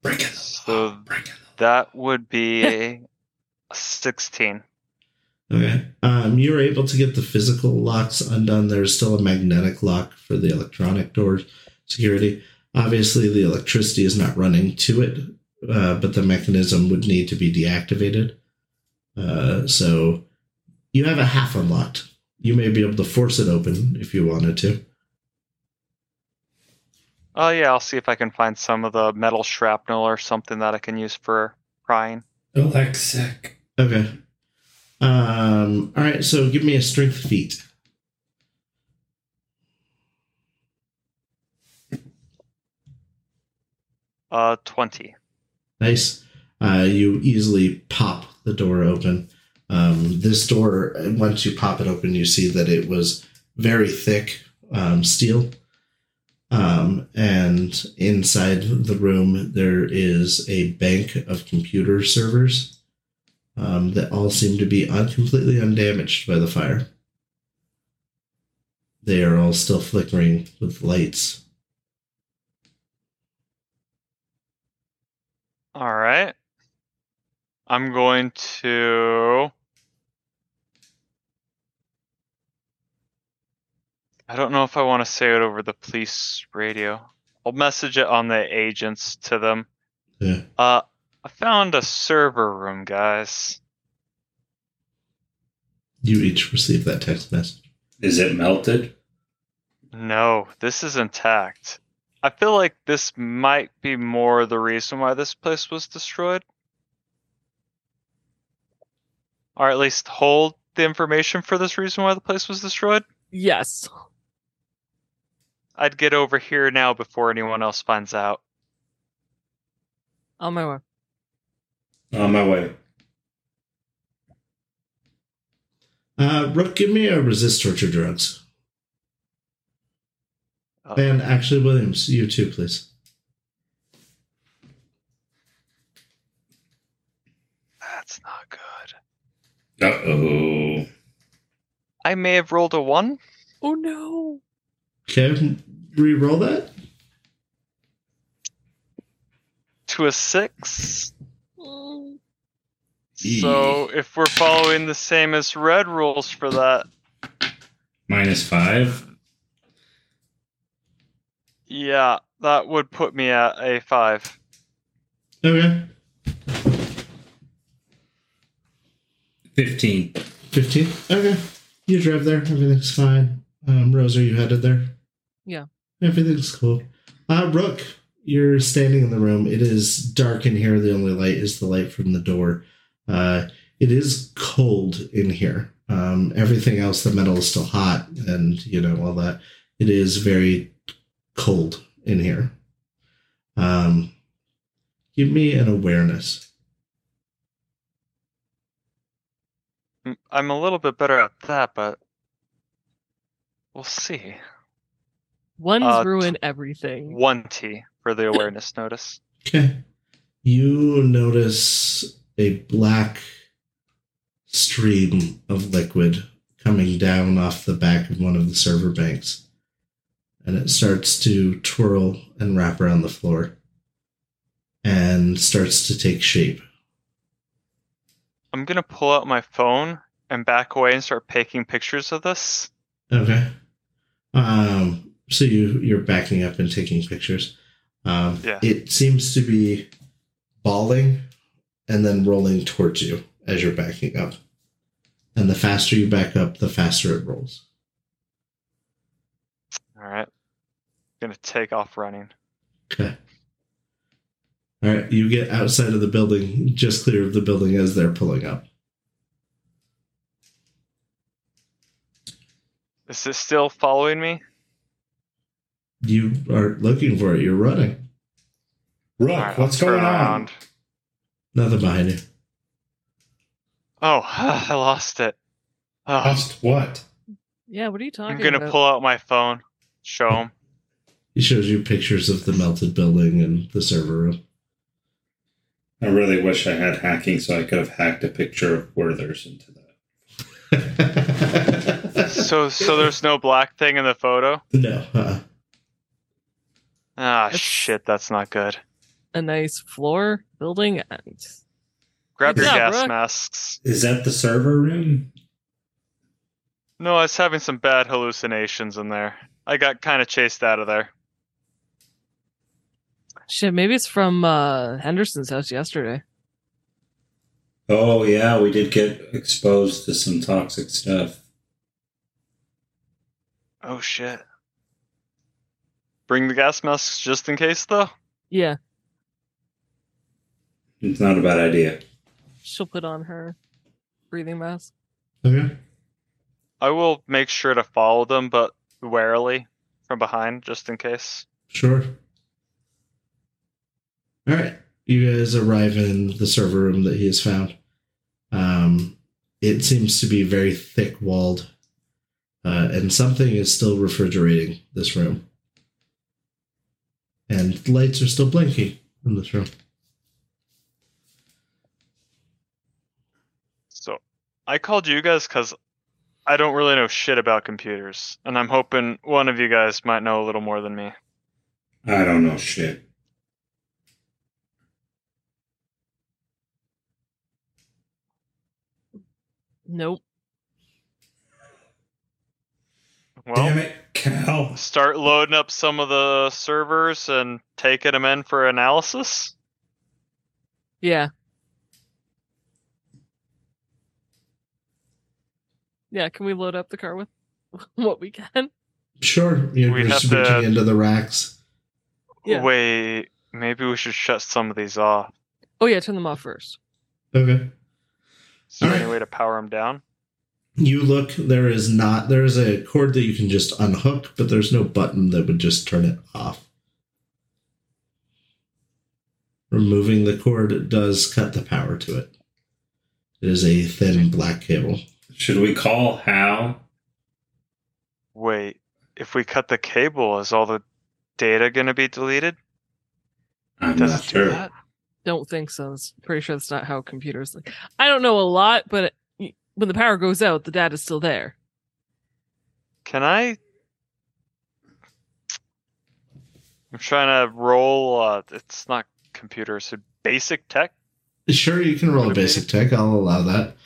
Bring it. So Bring it. that would be a 16. Okay. Um, you were able to get the physical locks undone. There's still a magnetic lock for the electronic door security. Obviously, the electricity is not running to it, uh, but the mechanism would need to be deactivated. Uh, so you have a half unlocked. You may be able to force it open if you wanted to. Oh yeah, I'll see if I can find some of the metal shrapnel or something that I can use for prying. Alexic. Okay. Um, all right, so give me a strength feat. Uh, 20. Nice. Uh, you easily pop the door open. Um, this door, once you pop it open, you see that it was very thick um, steel. Um, and inside the room, there is a bank of computer servers um, that all seem to be un- completely undamaged by the fire. They are all still flickering with lights. All right. I'm going to. I don't know if I want to say it over the police radio. I'll message it on the agents to them. Yeah. Uh, I found a server room, guys. You each receive that text message. Is it melted? No, this is intact. I feel like this might be more the reason why this place was destroyed. Or at least hold the information for this reason why the place was destroyed. Yes. I'd get over here now before anyone else finds out. On my way. On my way. Uh, Rook, give me a resist torture drugs. Uh, And actually, Williams, you too, please. That's not good. Uh oh. I may have rolled a one. Oh no. Okay, re-roll that. to a six. So if we're following the same as red rules for that, Minus five. yeah, that would put me at a five. Okay, 15. 15. Okay, you drive there. Everything's fine. Um, Rose, are you headed there? Yeah. Everything's cool. Uh, Rook, you're standing in the room. It is dark in here. The only light is the light from the door. Uh, it is cold in here. Um, everything else, the metal is still hot, and you know all that. It is very cold in here. Um, give me an awareness. I'm a little bit better at that, but we'll see. One's Uh, ruin everything. One T for the awareness notice. Okay. You notice a black stream of liquid coming down off the back of one of the server banks. And it starts to twirl and wrap around the floor and starts to take shape. I'm gonna pull out my phone and back away and start taking pictures of this. Okay. Um, so you you're backing up and taking pictures. Um, Yeah. It seems to be balling and then rolling towards you as you're backing up. And the faster you back up, the faster it rolls. All right. Gonna take off running. Okay. All right. You get outside of the building, just clear of the building as they're pulling up. Is it still following me? You are looking for it. You're running. Rook, All right, I'll what's turn going on? Around. Nothing behind you. Oh, I lost it. Oh, Lost what? Yeah, what are you talking I'm gonna about? pull out my phone. Show him. He shows you pictures of the melted building and the server room. I really wish I had hacking so I could have hacked a picture of Werther's into that. So, so there's no black thing in the photo. no. Uh, Ah, It's- shit, that's not good. A nice floor building and Grab your Yeah, gas Rook. masks. Is that the server room? No, I was having some bad hallucinations in there. I got kind of chased out of there. shit, maybe it's from uh Henderson's house yesterday. Oh, yeah, we did get exposed to some toxic stuff. Oh shit. Bring the gas masks just in case, though. Yeah, It's not a bad idea. she'll put on her breathing mask. okay. I will make sure to follow them, but warily from behind, just in case. Sure. All right. You guys arrive in the server room that he has found. Um, it seems to be very thick walled, uh, and something is still refrigerating this room. And lights are still blinking in this room. So, I called you guys because I don't really know shit about computers, and I'm hoping one of you guys might know a little more than me. I don't know shit. Nope. Well, Damn it, Cal. start loading up some of the servers and taking them in for analysis. Yeah. Yeah, can we load up the car with what we can? Sure. You're We'd just have to- reaching into the racks. Yeah. Wait, maybe we should shut some of these off. Oh yeah, turn them off first. Okay. Is there Alright. any way to power them down? You look, there is not, there is a cord that you can just unhook, but there's no button that would just turn it off. Removing the cord does cut the power to it. It is a thin black cable. Should we call Hal? Wait, if we cut the cable, is all the data going to be deleted? I'm Does not it do sure. that? Don't think so. It's pretty sure that's not how computers. Like, I don't know a lot, but when the power goes out, the data's still there. Can I? I'm trying to roll. Uh, it's not computers. So basic tech. Sure, you can roll a Would it be? basic tech. I'll allow that.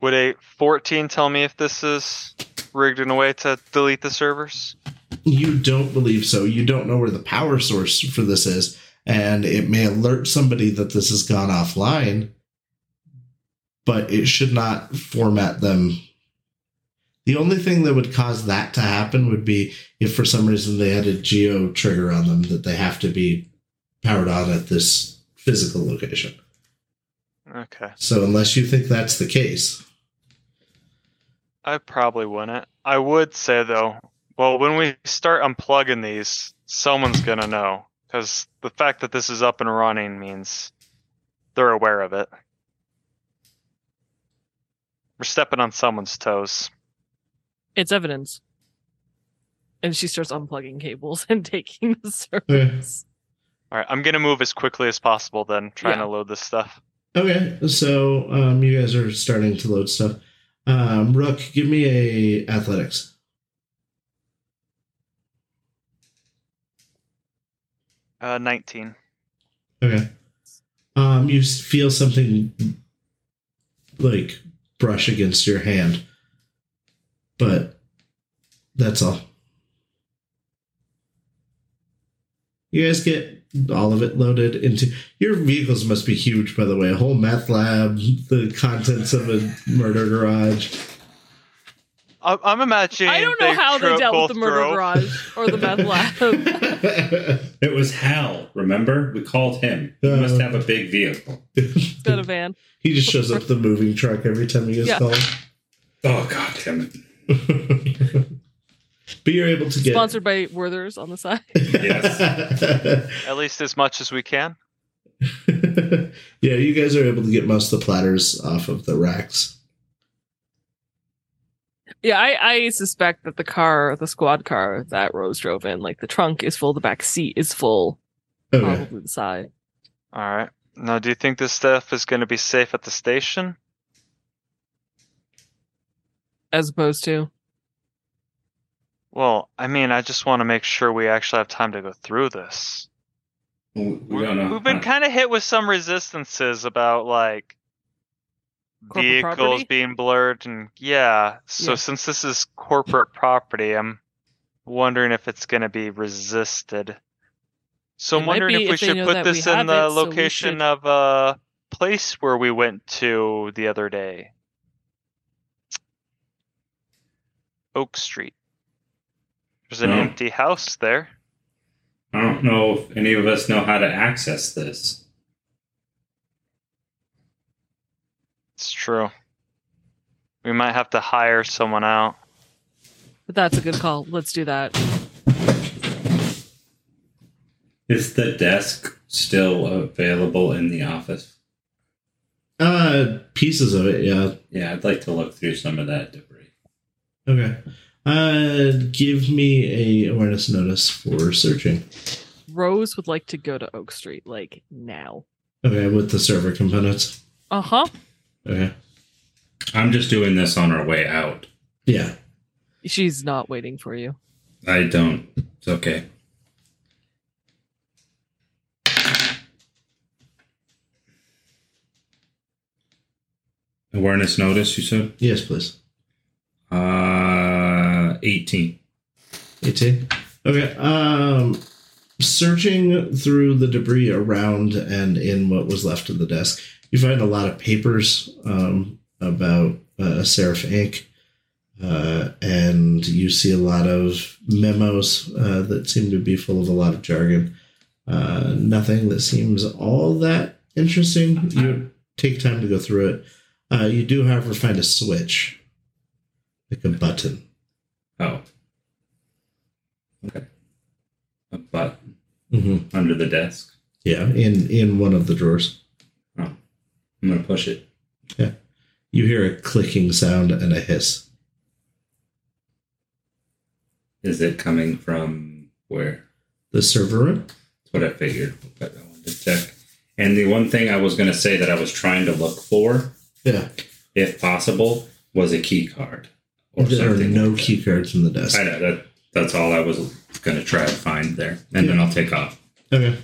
Would a 14 tell me if this is rigged in a way to delete the servers? You don't believe so. You don't know where the power source for this is, and it may alert somebody that this has gone offline, but it should not format them. The only thing that would cause that to happen would be if for some reason they had a geo trigger on them that they have to be powered on at this physical location. Okay. So unless you think that's the case, I probably wouldn't. I would say though, well, when we start unplugging these, someone's gonna know because the fact that this is up and running means they're aware of it. We're stepping on someone's toes. It's evidence. And she starts unplugging cables and taking the service. servers. All right, I'm gonna move as quickly as possible. Then trying Yeah. to load this stuff. Okay, so um, you guys are starting to load stuff. Um, Rook, give me a athletics. Uh, 19. Okay. Um, you feel something like brush against your hand, but that's all. You guys get all of it loaded into your vehicles. Must be huge, by the way. A whole meth lab, the contents of a murder garage. I- I'm imagining. I don't know how they dealt with the murder drove. garage or the meth lab. It was Hal, remember? We called him. He Uh. must have a big vehicle. Instead of van. he just shows up the moving truck every time he gets Yeah. called. Oh, god damn it. But you're able to get Sponsored by Werther's on the side. Yes. At least as much as we can. yeah, you guys are able to get most of the platters off of the racks. Yeah, I, I suspect that the car, the squad car that Rose drove in, like the trunk is full, the back seat is full, Okay. probably the side. All right. Now, do you think this stuff is going to be safe at the station? As opposed to Well, I mean, I just want to make sure we actually have time to go through this. We we don't know. We've been kind of hit with some resistances about like Corporate vehicles property? being blurred and yeah. So Yeah. since this is corporate property, I'm wondering if it's going to be resisted. So It I'm wondering be if we if should put this in the it, so location should- of a place where we went to the other day. Oak Street. There's an No. empty house there. I don't know if any of us know how to access this. It's true. We might have to hire someone out. but that's a good call. Let's do that. Is the desk still available in the office? Uh, pieces of it, yeah. Yeah, I'd like to look through some of that debris. Okay. Uh, give me a awareness notice for searching. Rose would like to go to Oak Street, like now. Okay, with the server components. Uh huh. Okay. I'm just doing this on our way out. Yeah. She's not waiting for you. I don't. It's okay. Awareness notice, you said? Yes, please. Uh, 18. 18. Okay. Um, searching through the debris around and in what was left of the desk, you find a lot of papers um, about uh, Seraph Inc. Uh, and you see a lot of memos uh, that seem to be full of a lot of jargon. Uh, nothing that seems all that interesting. You take time to go through it. Uh, you do, however, find a switch, like a button. Oh. Okay. A button Mm-hmm. under the desk. Yeah, in in one of the drawers. I'm going to push it. Yeah. You hear a clicking sound and a hiss. Is it coming from where? The server room? That's what I figured, but I wanted to check. And the one thing I was going to say that I was trying to look for, Yeah. if possible, was a key card or There are no like key cards in the desk. I know that. That's all I was going to try to find there, and then I'll take off. Okay.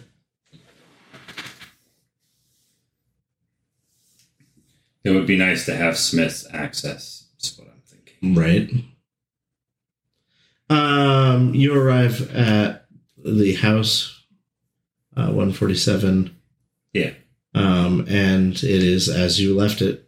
It would be nice to have Smith's access. That's what I'm thinking. Right. Um, you arrive at the house, uh, 147. Yeah. Um, and it is as you left it.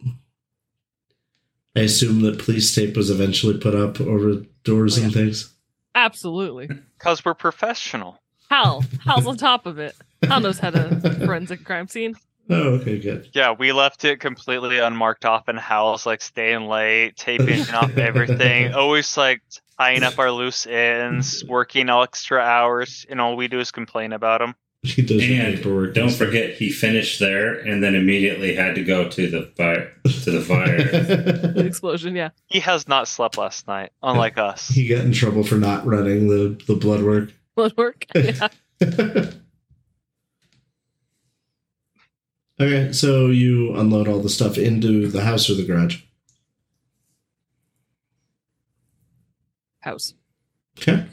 I assume that police tape was eventually put up over doors Oh, and things. Absolutely. Because we're professional. Hal. Hal's on top of it. Hal knows how to forensic crime scene. Oh, okay, good. Yeah, we left it completely unmarked off in house, like staying late, taping off everything, always like tying up our loose ends, working extra hours, and all we do is complain about them. He does your And paperwork. Don't forget, he finished there and then immediately had to go to the fire. To the fire. The explosion, yeah. He has not slept last night, unlike us. he got in trouble for not running the, the blood work. Blood work. Yeah. okay, so you unload all the stuff into the house or the garage. House. Okay.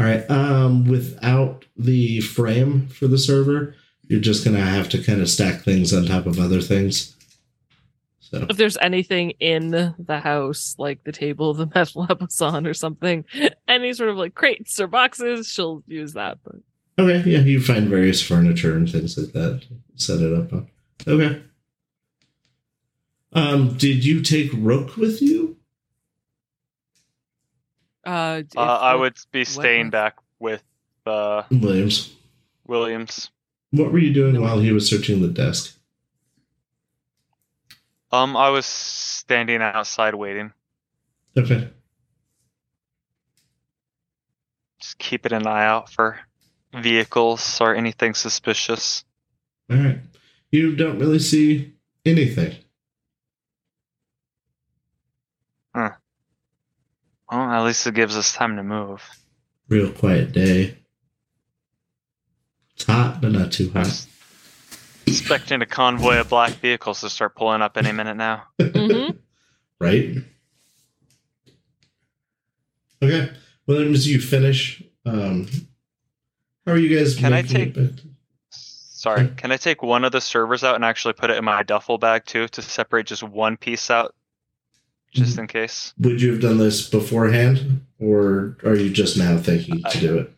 All right. Um, without the frame for the server, you're just gonna have to kind of stack things on top of other things. So If there's anything in the house, like the table the meth lab was on or something, any sort of like crates or boxes, she'll use that. But okay, yeah, you find various furniture and things like that. Set it up on. Okay. Um, did you take Rook with you? Uh, Uh, I would be staying Wentworth. back with uh, Williams. Williams. What were you doing No. while he was searching the desk? Um, I was standing outside waiting, Okay. just keeping an eye out for vehicles or anything suspicious. All right. You don't really see anything. Well, at least it gives us time to move. Real quiet day. It's hot, but not too hot. expecting a convoy of black vehicles to start pulling up any minute now. Mhm. right? Okay. Well, then, as you finish, um, how are you guys? Can I take-? Sorry, can I take one of the servers out and actually put it in my duffel bag too to separate just one piece out, just Mm-hmm. in case? Would you have done this beforehand, or are you just now thinking to do it?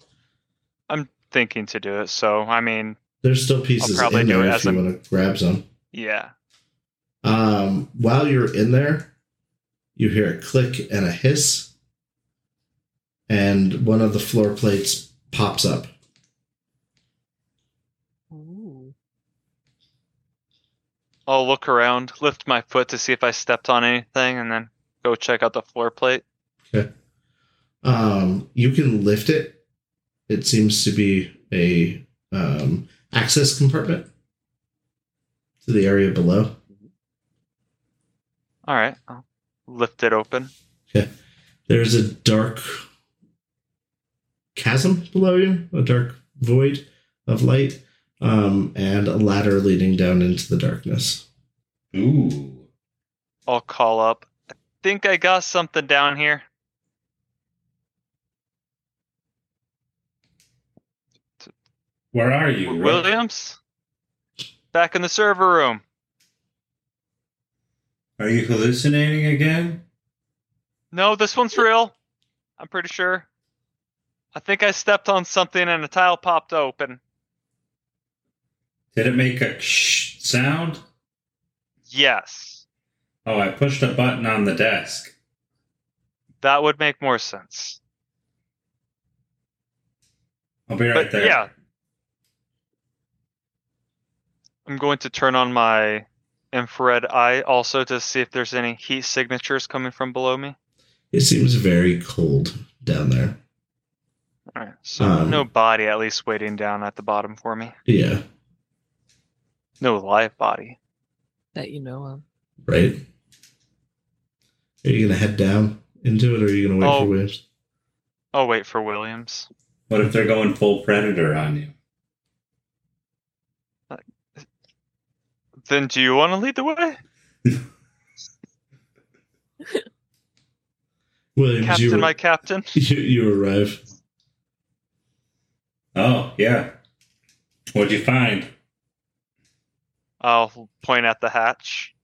I'm thinking to do it, so I mean, There's still pieces probably in do there it if as you I'm- want to grab some. yeah. Um, while you're in there, you hear a click and a hiss, and one of the floor plates pops up. I'll look around, lift my foot to see if I stepped on anything, and then go check out the floor plate. Um, you can lift it. It seems to be a um, access compartment to the area below. All right, I'll lift it open. Okay. There's a dark chasm below you, a dark void of light, um, and a ladder leading down into the darkness. Ooh. I'll call up. I think I got something down here. Where are you? Rick? Williams? Back in the server room. Are you hallucinating again? No, this one's real. I'm pretty sure. I think I stepped on something and a tile popped open. Did it make a shh sound? Yes. Oh, I pushed a button on the desk. That would make more sense. I'll be right But there. yeah. I'm going to turn on my infrared eye also to see if there's any heat signatures coming from below me. It seems very cold down there. Alright. So Um, no body at least waiting down at the bottom for me. Yeah. No live body. that you know of. right? Are you gonna head down into it, or are you gonna wait Oh. for Williams? I'll wait for Williams. What if they're going full predator on you? Uh, then do you want to lead the way? Williams, Captain, you, my captain. you you arrive. Oh, yeah. What'd you find? I'll point at the hatch.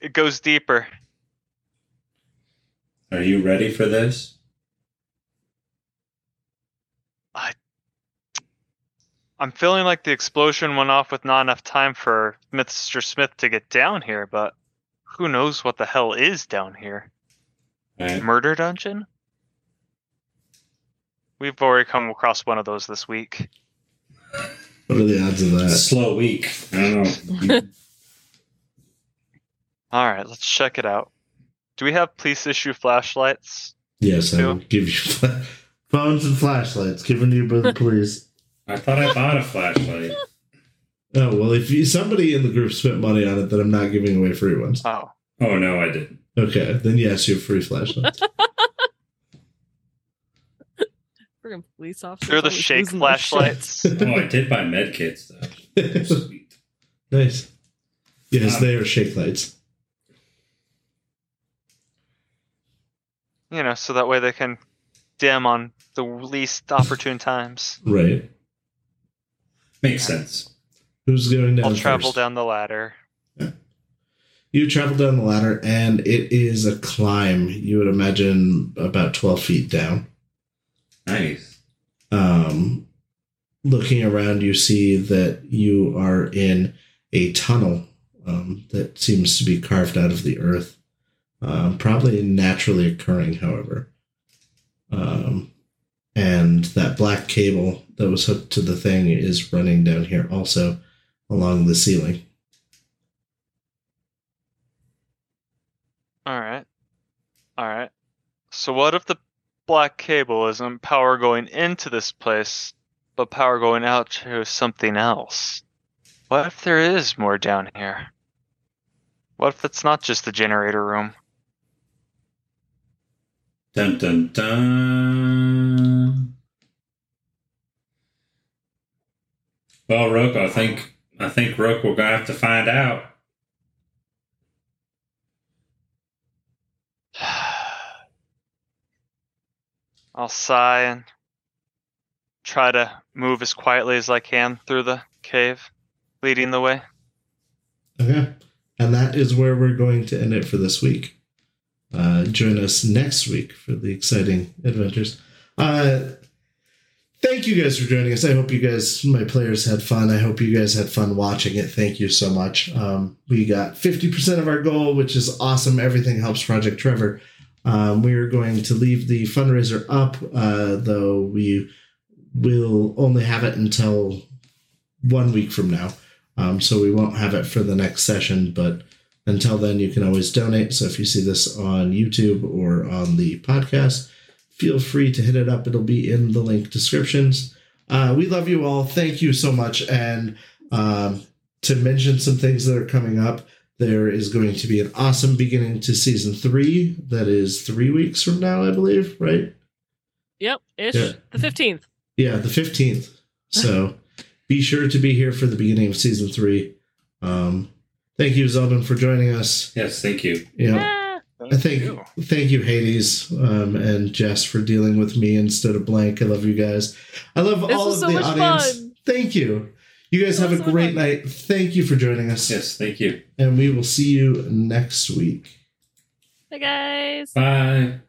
It goes deeper. Are you ready for this? I I'm feeling like the explosion went off with not enough time for Mr. Smith to get down here, but who knows what the hell is down here? Right. Murder dungeon? We've already come across one of those this week. What are the odds of It's a that? slow week. I don't know. All right, let's check it out. Do we have police issue flashlights? Yes, I will give you fla- phones and flashlights given to you by the police. I thought I bought a flashlight. Oh well, if you, somebody in the group spent money on it, then I'm not giving away free ones. Oh, Oh, no, I didn't. Okay, then yes, you have free flashlights. Freaking police officers. they're the always shake losing their shit. flashlights. Oh, I did buy med kits, though. Sweet. nice. Yes, Um, they are shake lights. you know, so that way they can dim on the least opportune times. Right. Makes sense. Who's going down? I'll travel first? down the ladder. You travel down the ladder, and it is a climb. You would imagine about twelve feet down. Nice. Um, looking around, you see that you are in a tunnel um, that seems to be carved out of the earth, um, probably naturally occurring, however. Um, and that black cable that was hooked to the thing is running down here also along the ceiling. All right. All right. So what if the black cable isn't power going into this place, but power going out to something else? What if there is more down here? What if it's not just the generator room? Dun dun dun. Well, Rook, I think I think Rook, we're gonna have to find out. I'll sigh and try to move as quietly as I can through the cave, leading the way. Okay. And that is where we're going to end it for this week. Uh, join us next week for the exciting adventures. Uh, thank you guys for joining us. I hope you guys, my players, had fun. I hope you guys had fun watching it. Thank you so much. Um, we got 50% of our goal, which is awesome. Everything helps Project Trevor. Um, we are going to leave the fundraiser up, uh, though we will only have it until one week from now. Um, so we won't have it for the next session, but until then, you can always donate. So if you see this on YouTube or on the podcast, feel free to hit it up. It'll be in the link descriptions. Uh, we love you all. Thank you so much. And um, to mention some things that are coming up, there is going to be an awesome beginning to season three. That is three weeks from now, I believe, right? Yep, ish. Yeah. The 15th. Yeah, the 15th. So be sure to be here for the beginning of season three. Um, thank you, Zelben, for joining us. Yes, thank you. Yeah. Ah, I thank thank you, Hades, um, and Jess for dealing with me instead of blank. I love you guys. I love This all of so the much audience. fun. Thank you. You guys have a so great fun. night. Thank you for joining us. Yes, thank you. And we will see you next week. Bye, guys. Bye.